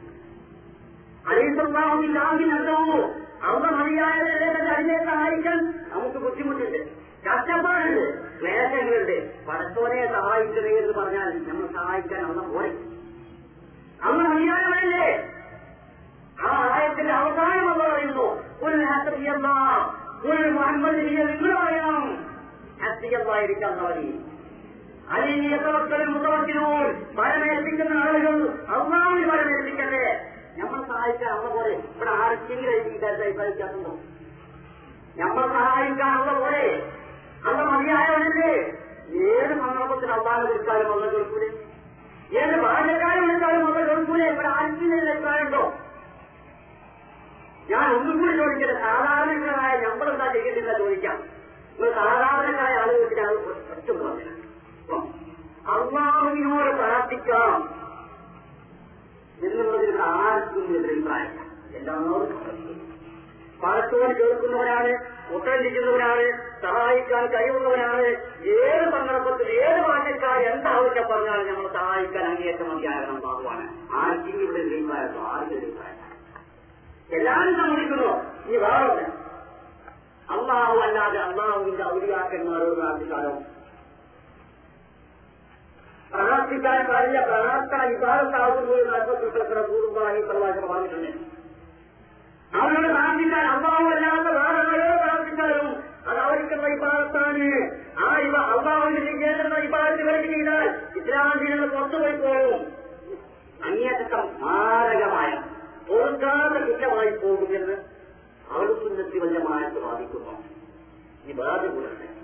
അലീസല്ലാഹുമില്ലാഹിൻ അല്ലാഹു അള്ള മതിയായവരിലെന്ന കഴിഞ്ഞ സഹായിക്കാൻ നമുക്ക് ബുദ്ധിമുട്ടുണ്ട്. കഷ്ടപ്പാടുണ്ട്. ക്ലേശങ്ങളുണ്ട്. പടത്തോനെ സഹായിക്കണേ എന്ന് പറഞ്ഞാൽ നമ്മൾ സഹായിക്കാൻ അള്ള പോരെ. അള്ള മതിയായവരല്ലേ ആ ആയത്തിന്റെ അവസാനം അള്ള പറയുന്നു ഒരു ഹാസ്യല്ല ഒരു മുഹമ്മദ് നിങ്ങൾ പറയണം ഹാസ്യല്ലായിരിക്കാം മതി അലിയത്തവക്കലും മുതവക്കിനോട് വരമേൽപ്പിക്കുന്ന ആളുകൾ അള്ളാവിന് പരമേൽപ്പിക്കട്ടെ നമ്മൾ സഹായിക്കാൻ അവ പോലെ ഇവിടെ ആർക്കെങ്കിലും സഹായിക്കാത്തുണ്ടോ നമ്മൾ സഹായിക്കാനുള്ള പോലെ അന്ന് മതിയായവനല്ലേ? ഏത് സന്ദർഭത്തിൽ അള്ളാഹ് വിളിച്ചാലും വന്ന് കേൾക്കൂലേ ഏത് ബാല്യക്കാരും വിളിച്ചാലും വന്ന് കേൾക്കൂലേ ഇവിടെ ആർക്കെങ്കിലും അഭിപ്രായമുണ്ടോ? ഞാൻ ഒന്നും കൂടി ചോദിക്കട്ടെ. സാധാരണക്കാരായ നമ്മളെന്താ ചെയ്യുന്നില്ല ചോദിക്കാം. നിങ്ങൾ സാധാരണക്കാരായ ആളുകൾക്ക് ഞാൻ പ്രശ്നം പറഞ്ഞു അള്ളാഹുവിനോട് പ്രാർത്ഥിക്കാം എന്നുള്ളതിൽ ആർക്കും എതിരഭിപ്രായമില്ല പ്രാർത്ഥിക്കും. പലത്തോട് കേൾക്കുന്നവരാണ് ഉത്തരണ്ടിക്കുന്നവരാണ് സഹായിക്കാൻ കഴിയുന്നവരാണ് ഏത് സന്ദർഭത്തിൽ ഏത് ഭാഷക്കാർ എന്താവശ്യം പറഞ്ഞാലും നമ്മൾ സഹായിക്കാൻ അങ്ങേയറ്റം മതിയാകണം ബാബുവാണ്. ആർക്കും ഇവിടെ എതിരഭിപ്രായമോ ആർക്കും എതിരഭിപ്രായം എല്ലാവരും സമ്മതിക്കുന്നു. ഈ വേറെ അള്ളാഹു അല്ലാതെ അള്ളാഹുവിന്റെ ഔലിയാക്കന്മാരോട് പ്രാർത്ഥിക്കാനോ പ്രാർത്ഥിക്കാൻ പാടില്ല. പ്രാർത്ഥന ഇതാകത്താകുന്നു എന്ന് അല്പത്തിൽ പൂർവമായി പ്രവാചകം പറഞ്ഞിട്ടുണ്ട്. അവരോട് പ്രാർത്ഥിക്കാൻ അള്ളാഹു അല്ലാത്ത വേറെ പ്രാർത്ഥിച്ചാലും അത് അവർക്കുള്ള വിഭാഗത്താണ്. ആ ഇവ അമ്മാവിന്റെ ചെയ്യേണ്ടുന്ന വിഭാഗത്തിൽ ഇവർക്ക് ചെയ്താൽ ഇസ്ലാമിൽ നിന്ന് പുറത്തുപോയി പോകും അങ്ങേറ്റം മാരകമായ ഓർക്കാത്ത കുറ്റമായി പോകുമെന്ന് അവർക്ക് മാനത്ത് ബാധിക്കുന്നു ഈ ബാധിക്കുന്നുണ്ട്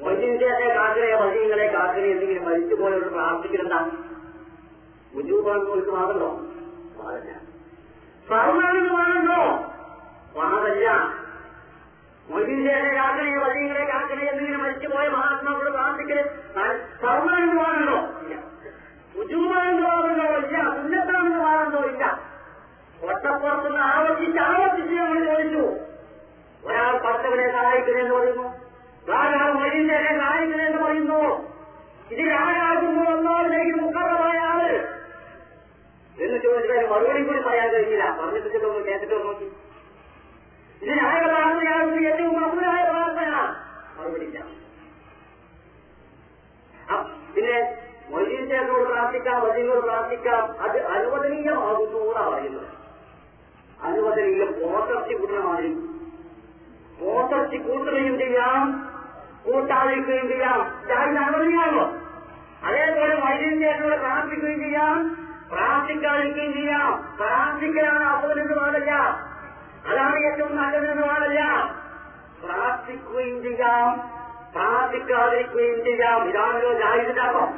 മൊയ്തീന്റെ കാക്കരെ വഴികളെ കാക്കരെ എന്തെങ്കിലും മരിച്ചു പോലെ പ്രാർത്ഥിക്കുന്നുണ്ടാ ഉജൂബാണെന്ന് വാദമല്ലോ പാതല്ല സർവമെന്ന് വാദമല്ലോ മൊയ്തീന്റെ കാക്കരെ വഴികളെ കാക്കരെ എന്തെങ്കിലും മരിച്ചു പോയ മഹാത്മാക്കളോട് പ്രാർത്ഥിക്കൽ സർവമെന്ന് വാദമല്ലോ ഇല്ല. ഉജൂബാണെന്ന് വാദമല്ലോ ഇല്ല. വാദമല്ലോ ഒട്ടപ്പുറത്തുനിന്ന് ആവർത്തിച്ച് ആവർത്തിച്ച് നമ്മൾ ചോദിച്ചു. ഒരാൾ പത്തവരെ സഹായിക്കണമെന്ന് പറയുന്നു. ഒരാൾ കാര്യങ്ങൾ എന്ന് പറയുന്നു. ഇതിലാരാകുന്നു ഒന്നാമതിലേക്ക് മുഖറമായ ആൾ. എന്ന് ചോദിച്ചാൽ മറുപടി കൂടി പറയാൻ കഴിഞ്ഞില്ല പറഞ്ഞിട്ട് ചിലപ്പോൾ കേട്ടിട്ട് നോക്കി. ഇതിനായകളാണെന്ന് ഞാൻ ഏറ്റവും മധുരായ പ്രാർത്ഥന മറുപടിയില്ല പിന്നെ മൊയ്തീൻചേട്ടനോട് പ്രാർത്ഥിക്കാം വലിയോട് പ്രാർത്ഥിക്കാം. അത് അനുവദനീയമാകുന്നു എന്നാണ് പറയുന്നത്. അനുവദനീയം പോത്തർച്ചി കൂട്ടുന്ന പോത്തർച്ചി കൂട്ടുകയും ചെയ്യാം കൂട്ടാതിരിക്കുകയും ചെയ്യാം ഇത് അനുവദിക്കാമോ അതേപോലെ വൈദ്യുതിയോട് പ്രാർത്ഥിക്കുകയും ചെയ്യാം പ്രാർത്ഥിക്കാതിരിക്കുകയും ചെയ്യാം പ്രാർത്ഥിക്കലാണ് അപ്പതിനെന്ന് പാടില്ല. അതാണ് ഏറ്റവും നല്ലതെന്ന് പാടില്ല. പ്രാർത്ഥിക്കുകയും ചെയ്യാം പ്രാർത്ഥിക്കാതിരിക്കുകയും ചെയ്യാം ഇതാണല്ലോ ജാഹിതാകം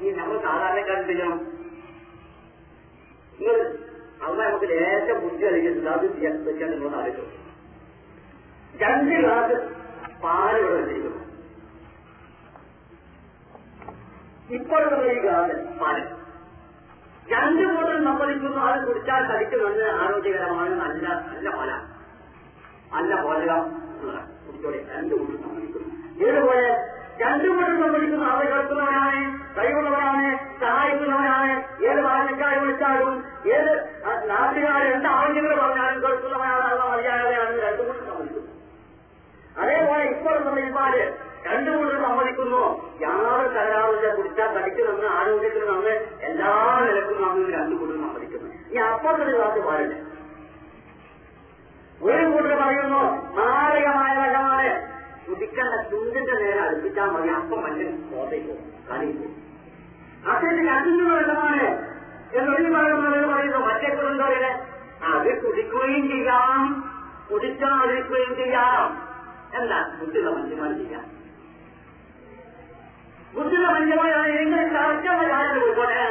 ഈ നമ്മൾ സാധാരണ ചെയ്യണം നിങ്ങൾ അമ്മ നമുക്ക് ലേശം ബുദ്ധി അറിയിച്ചിട്ടുണ്ട്. അത് വെച്ചാൽ നിങ്ങൾ ആലോചിച്ചു രണ്ട് ഗ്ലാസ് പാൽ ഇവിടെ വെച്ചിരിക്കുന്നു ഇപ്പോഴുള്ള ഈ ഗ്ലാസ് പാൽ. രണ്ട് ബോട്ടിൽ സമ്മതിക്കുന്നു അത് കുടിച്ചാൽ കഴിക്കുന്നത് ആരോഗ്യകരമാണ് നല്ല നല്ല പാലാണ് നല്ല പോഷകം കുടിച്ചോടെ രണ്ട് ബോട്ടിൽ സമ്മതിക്കുന്നു ഇതുപോലെ രണ്ടു കൂട്ടം സംബന്ധിക്കുന്ന ആളെ കേൾക്കുന്നവനാണ് കഴിവുള്ളവനാണ് സഹായിക്കുന്നവനാണ് ഏത് വാഹനക്കാരെ വിളിച്ചാലും ഏത് നാട്ടുകാർ എന്ത് ആവശ്യങ്ങൾ പറഞ്ഞാലും കേൾക്കുന്നവനാണ് അള്ള മര്യാദയാണ് രണ്ടു കൂട്ടം സമ്മതിക്കുന്നു അതേപോലെ ഇപ്പോൾ നമ്മളിപ്പാൽ രണ്ടു കൂട്ടം സമ്മതിക്കുന്നു യാതൊരു തകരാറില്ല കുടിച്ചാൽ തടിക്ക് നന്ന് ആരോഗ്യത്തിന് നന്ന് എല്ലാ നിലക്കും നമ്മൾ രണ്ടു കൂട്ടം സമ്മതിക്കുന്നു ഈ അപ്പുറത്തെ ക്ലാസ് പാടില്ല. ഒരു കൂട്ടർ പറയുന്നു മാരകമായ വശമാണ്. കുടിക്കേണ്ട ചുണ്ടിന്റെ നേരെ അടുപ്പിച്ചാൽ മതി. അപ്പം മറ്റേ കളിയിൽ പോകും അദ്ദേഹത്തിന് അതിന്റെ വെള്ളമാണ് എന്നൊരു പറയുന്നത് പറയുന്നു മറ്റേ കുടുംബറിന് അത് കുടിക്കുകയും ചെയ്യാം. കുടിക്കാതിരിക്കുകയും ചെയ്യാം. എന്താ ബുദ്ധിയുള്ള മനുഷ്യന്മാർ ചെയ്യാം ബുദ്ധിയുള്ള മനുഷ്യന്മാരാണ് എങ്കിലും കറക്റ്റുള്ള കാര്യം പോയിക്കോട്ടെ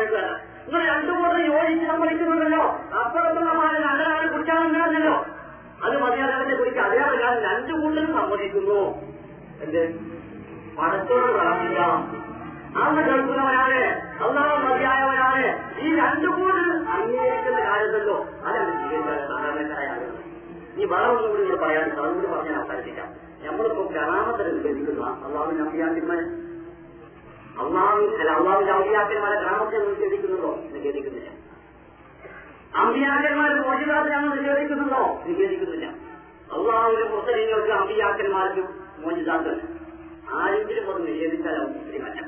നിങ്ങൾ രണ്ടു കൂട്ടം യോജിച്ച് സമ്മതിക്കുന്നുണ്ടല്ലോ അപ്പുറത്തുള്ള മാറി നല്ലതാണ് കുടിക്കാമെന്നാണല്ലോ അത് മതിയാതെ കുറിച്ച് അതേപോലെ ഞാൻ രണ്ടു കൂട്ടരും സമ്മതിക്കുന്നു എന്ത്? പണത്തോട് പ്രാർത്ഥിക്കാം അന്ന് കേൾക്കുന്നവനാണ് അള്ളാഹ് മതിയായവനാണ്. ഈ രണ്ടു കൂട്ടർ അംഗീകരിക്കുന്ന കാര്യമല്ലോ അതാണ് സാധാരണക്കാരായ ആളുകൾ. ഈ വേറെ ഒന്നും കൂടി ഇവിടെ പറയാൻ അതുകൊണ്ട് പറഞ്ഞാൽ അവസാനിപ്പിക്കാം. നമ്മളിപ്പോ കലാമത്തിന് നിഷേധിക്കുന്ന അള്ളാഹു നമ്പിയാക്കന്മാരെ അള്ളാഹു അല്ല അള്ളാഹു നമ്പിയാക്കന്മാരെ ഗ്രാമത്തെ നിഷേധിക്കുന്നുണ്ടോ നിഷേധിക്കുന്നില്ല അമ്പിയാക്കന്മാരെ മോചിതാത്ത് ഞങ്ങൾ നിഷേധിക്കുന്നുണ്ടോ? നിഷേധിക്കുന്നില്ല. അള്ളാഹുവിന്റെ മുസ്ലിങ്ങൾക്ക് അമ്പിയാക്കന്മാർക്കും മോചിതാക്കൾ. ആരെങ്കിലും അത് നിഷേധിച്ചാലും മുസ്ലിമല്ല.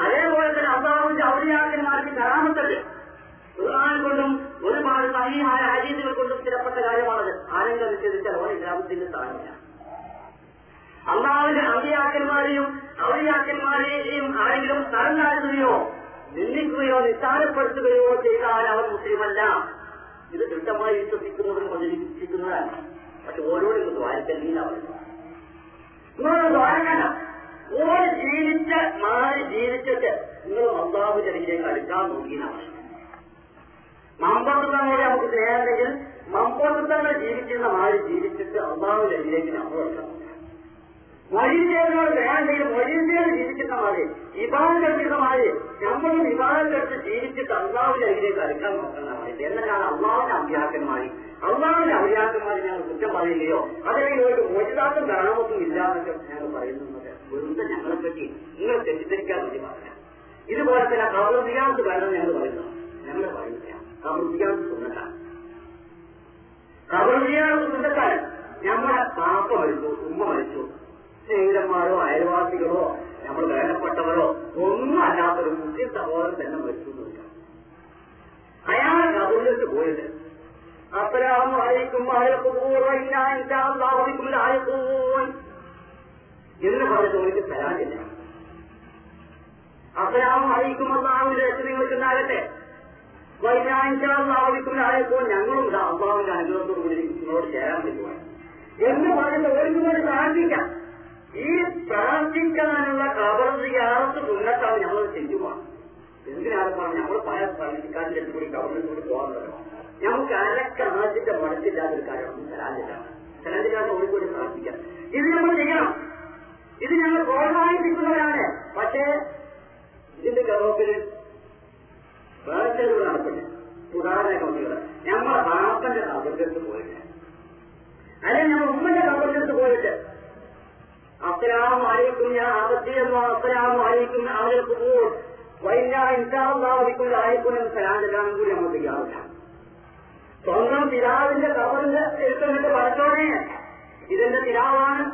അതേപോലെ തന്നെ അള്ളാഹുവിന്റെ ഔലിയാക്കന്മാർക്ക് കരാമത്തല്ല? ഖുർആൻ കൊണ്ടും ഒരുപാട് സഹീമായ ഹരീതുകൾ കൊണ്ടും സ്ഥിരപ്പെട്ട കാര്യമാണത്. ആരെങ്കിലും നിഷേധിച്ചാൽ ഓരോ ഗ്രാമത്തിന്റെ സ്ഥാനമില്ല. അള്ളാഹുവിന്റെ അമ്പിയാക്കന്മാരെയും അവരിയാക്കന്മാരെയും ആരെങ്കിലും സ്ഥലം താഴ്ത്തുകയോ നിന്ദിക്കുകയോ നിസ്സാരപ്പെടുത്തുകയോ ചെയ്താൽ അവർ മുസ്ലിമല്ല. ഇത് കൃത്യമായി വിശ്വസിക്കുന്നവരും പ്രചരിപ്പിക്കുന്നതാണ് പക്ഷെ ഓരോരും ദ്വാരക്കല്ലീല നിങ്ങളൊരു ദ്വാരക്കല്ല. ഓർ ജീവിച്ച മാറി ജീവിച്ചിട്ട് നിങ്ങൾ അരികിലേക്ക് അടുക്കാൻ നോക്കിയാണ് മമ്പത്തങ്ങളെ നമുക്ക് സ്നേഹമുണ്ടെങ്കിൽ മമ്പോത്തങ്ങൾ ജീവിക്കുന്ന മാറി ജീവിച്ചിട്ട് അരികിലേക്ക് നമ്മൾ എടുക്കണം മൊഴിച്ചേരിനോട് സ്നേഹമുണ്ടെങ്കിൽ മൊഴിച്ചേര് ജീവിക്കുന്ന മാറി വിഭാഗം കെട്ടിരുന്ന നമ്മൾ നമ്മളും വിഭാഗം കെട്ട് ജീവിച്ചിട്ട് അള്ളാഹുവിന്റെ അരികിലേക്ക് അടുക്കാൻ നോക്കുന്ന മാറി എന്നാണ് അള്ളാവിന്റെ അഭ്യാസന്മാരി അള്ളാവിന്റെ അഭ്യാസന്മാരി ഞങ്ങൾ കുറ്റം പറയുകയോ അതല്ലെങ്കിൽ ഒരു മോചിതാക്കം കാണാമൊന്നും ഇല്ലാന്നൊക്കെ ഞങ്ങൾ പറയുന്നത് വെറുതെ ഞങ്ങളെ പറ്റി നിങ്ങൾ തെറ്റിദ്ധരിക്കാൻ വേണ്ടി പറയാം ഇതുപോലെ തന്നെ കവർദിയാമത്ത് വേണം ഞങ്ങൾ പറയുന്നു. ഞങ്ങൾ പറയുന്നില്ല. കവർദിയാമത്ത് സുന്നത്താണ്. കവർദിയാമത്ത് സുന്നത്താണ്. നമ്മളെ പാപ്പ മരിച്ചു ഉമ്മ മരിച്ചു സ്നേഹിതന്മാരോ അയൽവാസികളോ നമ്മൾ വേണ്ടപ്പെട്ടവരോ ഒന്നും അല്ലാത്തൊരു മുസ്ലിം സഹോദരൻ തന്നെ മരിച്ചു അയാൾ വെക്കാം പോയത്. കബറിലേക്ക് പോയത് അപ്പലാം ആയിരിക്കും എന്ന് പറഞ്ഞ എനിക്ക് തരാനില്ല. അപ്പരാമം അയക്കും അള്ളാഹുവിന്റെ രക്ഷ നിങ്ങൾക്ക് ഉണ്ടാകട്ടെ. ആയപ്പോൾ ഞങ്ങളും അള്ളാഹുവിന്റെ അനുഗ്രഹത്തോടു നിങ്ങളോട് ചേരാൻ പറ്റുവാൻ. എന്ന് പറഞ്ഞിട്ട് ഒരു പ്രാർത്ഥിക്കാം ഈ പ്രാർത്ഥിക്കാനുള്ള കബർ സിയാറത്ത് സുന്നത്താണ് നമ്മൾ ചെയ്യുവാണ് എന്തിനാണ് പറഞ്ഞത്? നമ്മൾ പല പ്രാർത്ഥിക്കാരുടെ അടുത്ത് കൂടി കബറിന്റെ കൂടി പോകാറുണ്ടല്ലോ. ആദ്യത്തെ മടക്കില്ലാത്തൊരു ഒരു കാര്യമാണ് തരാനില്ലാതെ ഒരു കൂടി പ്രാർത്ഥിക്കാം. ഇത് നമ്മൾ ചെയ്യണം. ഇത് ഞങ്ങൾ പ്രോത്സാഹിപ്പിക്കുന്നവരാണ് പക്ഷേ ഇതിന്റെ ഗർഭത്തിൽ വേർച്ചകൾ നടത്തില്ല ഉദാഹരണ കമ്മികൾ നമ്മളെ ബാപ്പന്റെ കബറിന്റെ പോയിട്ട് അല്ലെങ്കിൽ നമ്മൾ ഉമ്മന്റെ കബറിന്റെ പോയിട്ട് ഞാൻ ആപത്തിയെന്നോ അസ്സലാമു അലൈക്കും അവരെ പോകും വൈല ഇൻഷാല്ലാവിക്കും ആയിക്കും എന്ന് സലാം ചെല്ലാനും കൂടി നമ്മൾ ചെയ്യാറില്ല സ്വന്തം പിതാവിന്റെ കവറിന് എടുത്തിട്ട് പഠിച്ചോടെ ഇതിന്റെ പിതാവാണ്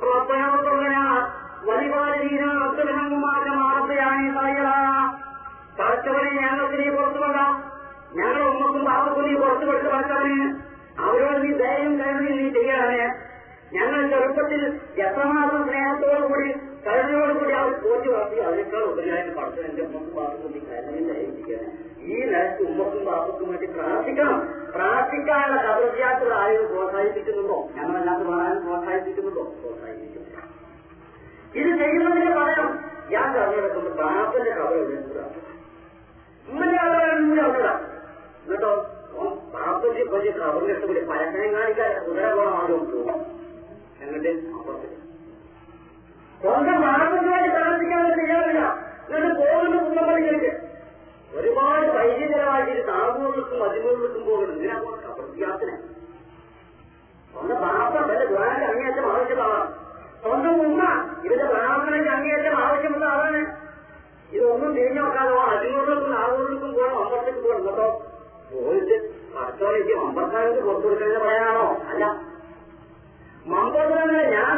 പ്രവർത്തനോത്തരനാ വലിവാരീന മാറത്തെയാണ് പഠിച്ചവനെ ഞങ്ങൾക്ക് നീ പുറത്തു കൊണ്ടാം ഞങ്ങൾ ഉമ്മക്കും പാപ്പക്കും നീ പുറത്തു കൊടുത്ത് അവരോട് നീ ദയം കരുതി നീ ചെയ്യണമേ. ഞങ്ങൾ ചെറുപ്പത്തിൽ എത്രമാത്രം സ്നേഹത്തോടുകൂടി കരുതയോടുകൂടി അവർ പോറ്റി വളർത്തി അതിനേക്കാൾ ഉപരിയായിട്ട് പഠിച്ചു എന്റെ ഉമ്മക്കും പാപ്പക്കും ഈ ദയിപ്പിക്കാൻ ഈ നിലയ്ക്ക് ഉമ്മക്കും പാപ്പക്കും വേണ്ടി പ്രാർത്ഥിക്കണം. പ്രാർത്ഥിക്കാനുള്ള കബർജാത്തുകൾ ആരും പ്രോത്സാഹിപ്പിക്കുന്നുണ്ടോ? ഞങ്ങളല്ലാത്ത പറയാനും പ്രോത്സാഹിപ്പിക്കുന്നുണ്ടോ? പ്രോത്സാഹിപ്പിക്കുന്നില്ല ഇത് ചെയ്യുന്നതിന് പകരം ഞാൻ കറിഞ്ഞെടുക്കുന്നു ബാപ്പന്റെ കബർ എഴുതുക ഉമ്മന്റെ കബർ അവിടെ എന്നിട്ടോ? ബാപ്പന്റെ കൊഞ്ച് കബറിന്റെ കൂടി പരസ്യം കാണിക്കാൻ ഉദരകോളം ആരും പോകും എന്നിട്ട് അപ്പുറത്ത്. സ്വന്തം മാർഗത്തിന് താമസിക്കാനുള്ള തയ്യാറില്ല എന്നിട്ട് പോകുന്ന കുന്നപ്പള്ളികൾക്ക് ഒരുപാട് വൈദ്യകരമായിട്ട് ചെലവാക്കിയിട്ട് താകൂറിലേക്കും മതിമൂറിലേക്കും പോകുന്നു ഇതിനാ പ്രത്യാസന സ്വന്തം പാപ്പ വല്ല ദ്വാരന്റെ അങ്ങേയറ്റം ആവശ്യമാവാം സ്വന്തം ഉമ്മ ഇവരുടെ പ്രാർത്ഥനയ്ക്ക് അങ്ങേയറ്റം ആവശ്യമുള്ള ആളാണ്. ഇതൊന്നും തിരിഞ്ഞു നോക്കാതെ അഞ്ഞൂറിലേക്കും നാനൂറിലേക്കും പോകണം അമ്പലത്തിൽ പോകണം. കേട്ടോ പോയിട്ട് പത്തോലേക്ക് അമ്പത്താർക്ക് പുറത്തു കൊടുക്കുന്നത് പറയാനാണോ? അല്ല. മമ്പത്തിനെ ഞാൻ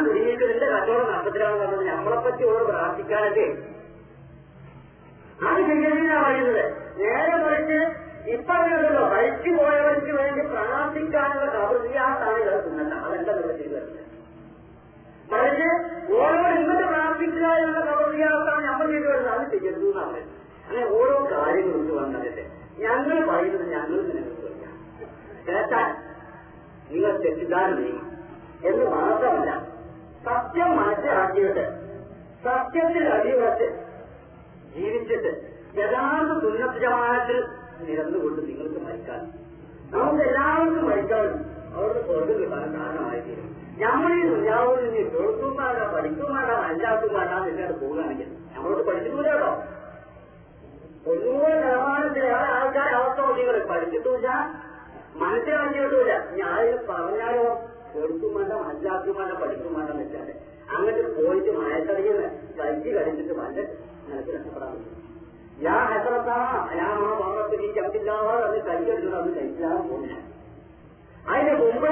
എന്റെ കച്ചവടം നടത്തിലാണ് പറഞ്ഞത് നമ്മളെപ്പറ്റി ഓരോ പ്രാർത്ഥിക്കാനൊക്കെ. അത് ചെയ്യണമെന്നാ പറയുന്നത്. നേരെ മറിച്ച് ഇപ്പൊ അങ്ങനെയല്ലോ മരിച്ചു പോയവർക്ക് വേണ്ടി പ്രാർത്ഥിക്കാനുള്ള കബറിയാത്താണ് കിടക്കുന്നത് അതെന്താ നിങ്ങൾ ചെയ്തു വരുന്നത് മറിച്ച് ഓരോ ഇന്നത്തെ പ്രാർത്ഥിക്കുക എന്നുള്ള കബറിയാത്താണ് നമ്മൾ ചെയ്തു വരുന്നത്. അത് ചെയ്യരുത് എന്നാണ് പറയുന്നത്. അങ്ങനെ ഓരോ കാര്യങ്ങളും കൊണ്ട് വന്നതിന്റെ ഞങ്ങൾ പറയുന്നത് ഞങ്ങൾ നിങ്ങൾക്ക് പറയാം കേട്ടാൽ നിങ്ങൾ തെറ്റിദ്ധാരണ ചെയ്യണം എന്ന് മാത്രമല്ല സത്യം മനസ്സിലാക്കിയിട്ട് സത്യത്തിൽ അടിയുറച്ച് ജീവിച്ചിട്ട് യഥാർത്ഥ സുന്നത്ത് ജമാനത്തിൽ നിരന്നുകൊണ്ട് നിങ്ങൾക്ക് മരിക്കാൻ. നമുക്ക് എല്ലാവർക്കും മരിക്കാൻ അവരുടെ സ്വർഗം കിട്ടാൻ കാരണമായി തീരും നമ്മൾ ഈ ദുര്യാവിൽ നിന്ന് കേൾക്കും വേണ്ട പഠിക്കും വേണ്ട അല്ലാത്തും വേണ്ട എന്നിട്ട് പോകുകയാണെങ്കിൽ നമ്മളോട് പഠിക്കുന്നില്ലല്ലോ തൊണ്ണൂറ് ശതമാനത്തിലേറെ ആൾക്കാരെ അവസ്ഥ നിങ്ങൾ പഠിച്ചിട്ടില്ല മനസ്സിലാക്കിയിട്ടില്ല ഞാൻ പറഞ്ഞാലോ? കേൾക്കും വേണ്ട മനസ്സിലാക്കും വേണ്ട പഠിക്കും വേണ്ട വെച്ചാൽ അങ്ങനെ പോയിട്ട് മയക്കറിയുന്ന കഴിച്ച് കഴിഞ്ഞിട്ട് വല്ല നിനക്ക് രക്ഷപ്പെടാൻ ഞാൻ ഹസറത്താ ഞാൻ ആ ഭാഗത്ത് നീ ചവിട്ടില്ലാതെ അത് കഴിച്ചിട്ടുണ്ട് അത് കഴിച്ചില്ലാതെ പോകുന്നില്ല അതിന് മുമ്പ്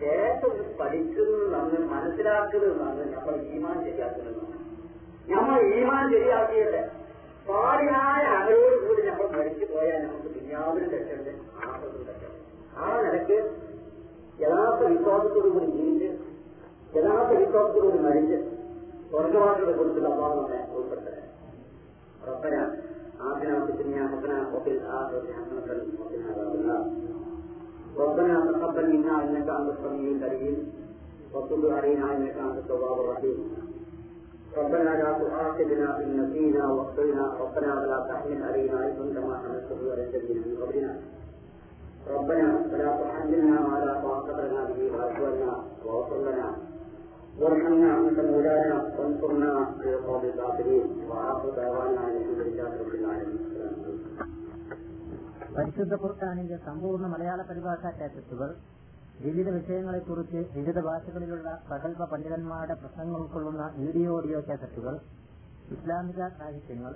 ശേഷം പഠിക്കുന്നതാണ് മനസ്സിലാക്കുന്നതാണ് നമ്മൾ ഈമാൻ ശരിയാക്കുന്നതാണ് നമ്മൾ ഈമാൻ ശരിയാക്കിയത് പാടിയായ അവരോട് കൂടി നമ്മൾ മരിച്ചു പോയാൽ നമുക്ക് പിന്നാവിനും രക്ഷയുണ്ട് ആ നിലയ്ക്ക് യഥാർത്ഥ വിശ്വാസത്തോടു കൂടി ജീവിച്ച് യഥാർത്ഥ വിശ്വാസത്തോട് മരിച്ച് സ്വർഗവാസിയുടെ കൊടുത്ത് അള്ളാഹ് നമ്മെ ഉൾപ്പെടുത്തട്ടെ റബ്ബന آتنا في الدنيا حسنة وفي الآخرة حسنة وقنا عذاب النار ربنا تقبل منا إنك أنت السميع العليم وتب علينا إنك أنت التواب الرحيم ربنا لا تؤاخذنا إن نسينا واخطئنا ربنا ولا تحمل علينا إثما كما حملته على الذين من قبلنا ربنا ولا تحملنا ما لا طاقة لنا به واعف عنا واغفر لنا وارحمنا انت مولانا وانصرنا على القوم الكافرين واخر دعوانا ان الحمد لله رب العالمين السلام عليكم പരിശുദ്ധ ഖുർആാനിന്റെ സമ്പൂർണ്ണ മലയാള പരിഭാഷാ കാസറ്റുകൾ വിവിധ വിഷയങ്ങളെക്കുറിച്ച് വിവിധ ഭാഷകളിലുള്ള പ്രഗത്ഭ പണ്ഡിതന്മാരുടെ പ്രസംഗം ഉൾക്കൊള്ളുന്ന വീഡിയോ ഓഡിയോ കാസറ്റുകൾ ഇസ്ലാമിക സാഹിത്യങ്ങൾ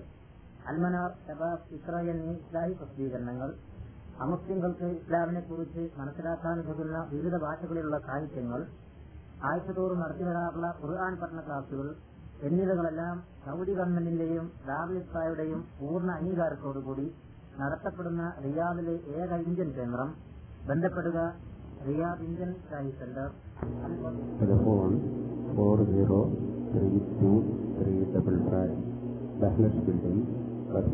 അൽമനാർ ഷബാബ് ഇസ്ര എന്നീ ഇസ്ലാഹി പ്രസിദ്ധീകരണങ്ങൾ അമുസ്ലിങ്ങൾക്ക് ഇസ്ലാമിനെ കുറിച്ച് മനസ്സിലാക്കാനുതകുന്ന വിവിധ ഭാഷകളിലുള്ള സാഹിത്യങ്ങൾ ആഴ്ചതോറും നടത്തിവരാറുള്ള ഖുർആൻ പഠന ക്ലാസുകൾ എന്നിവകളെല്ലാം സൗദി ഗവൺമെന്റിന്റെയും ദാവിസ്ഥായുടെയും പൂർണ അംഗീകാരത്തോടുകൂടി നടത്തപ്പെടുന്ന റിയാദിലെ ഏക ഇന്ത്യൻ കേന്ദ്രം ബന്ധപ്പെടുക Riyadh Indian study centre. three two three double five Dahlers Building, Ras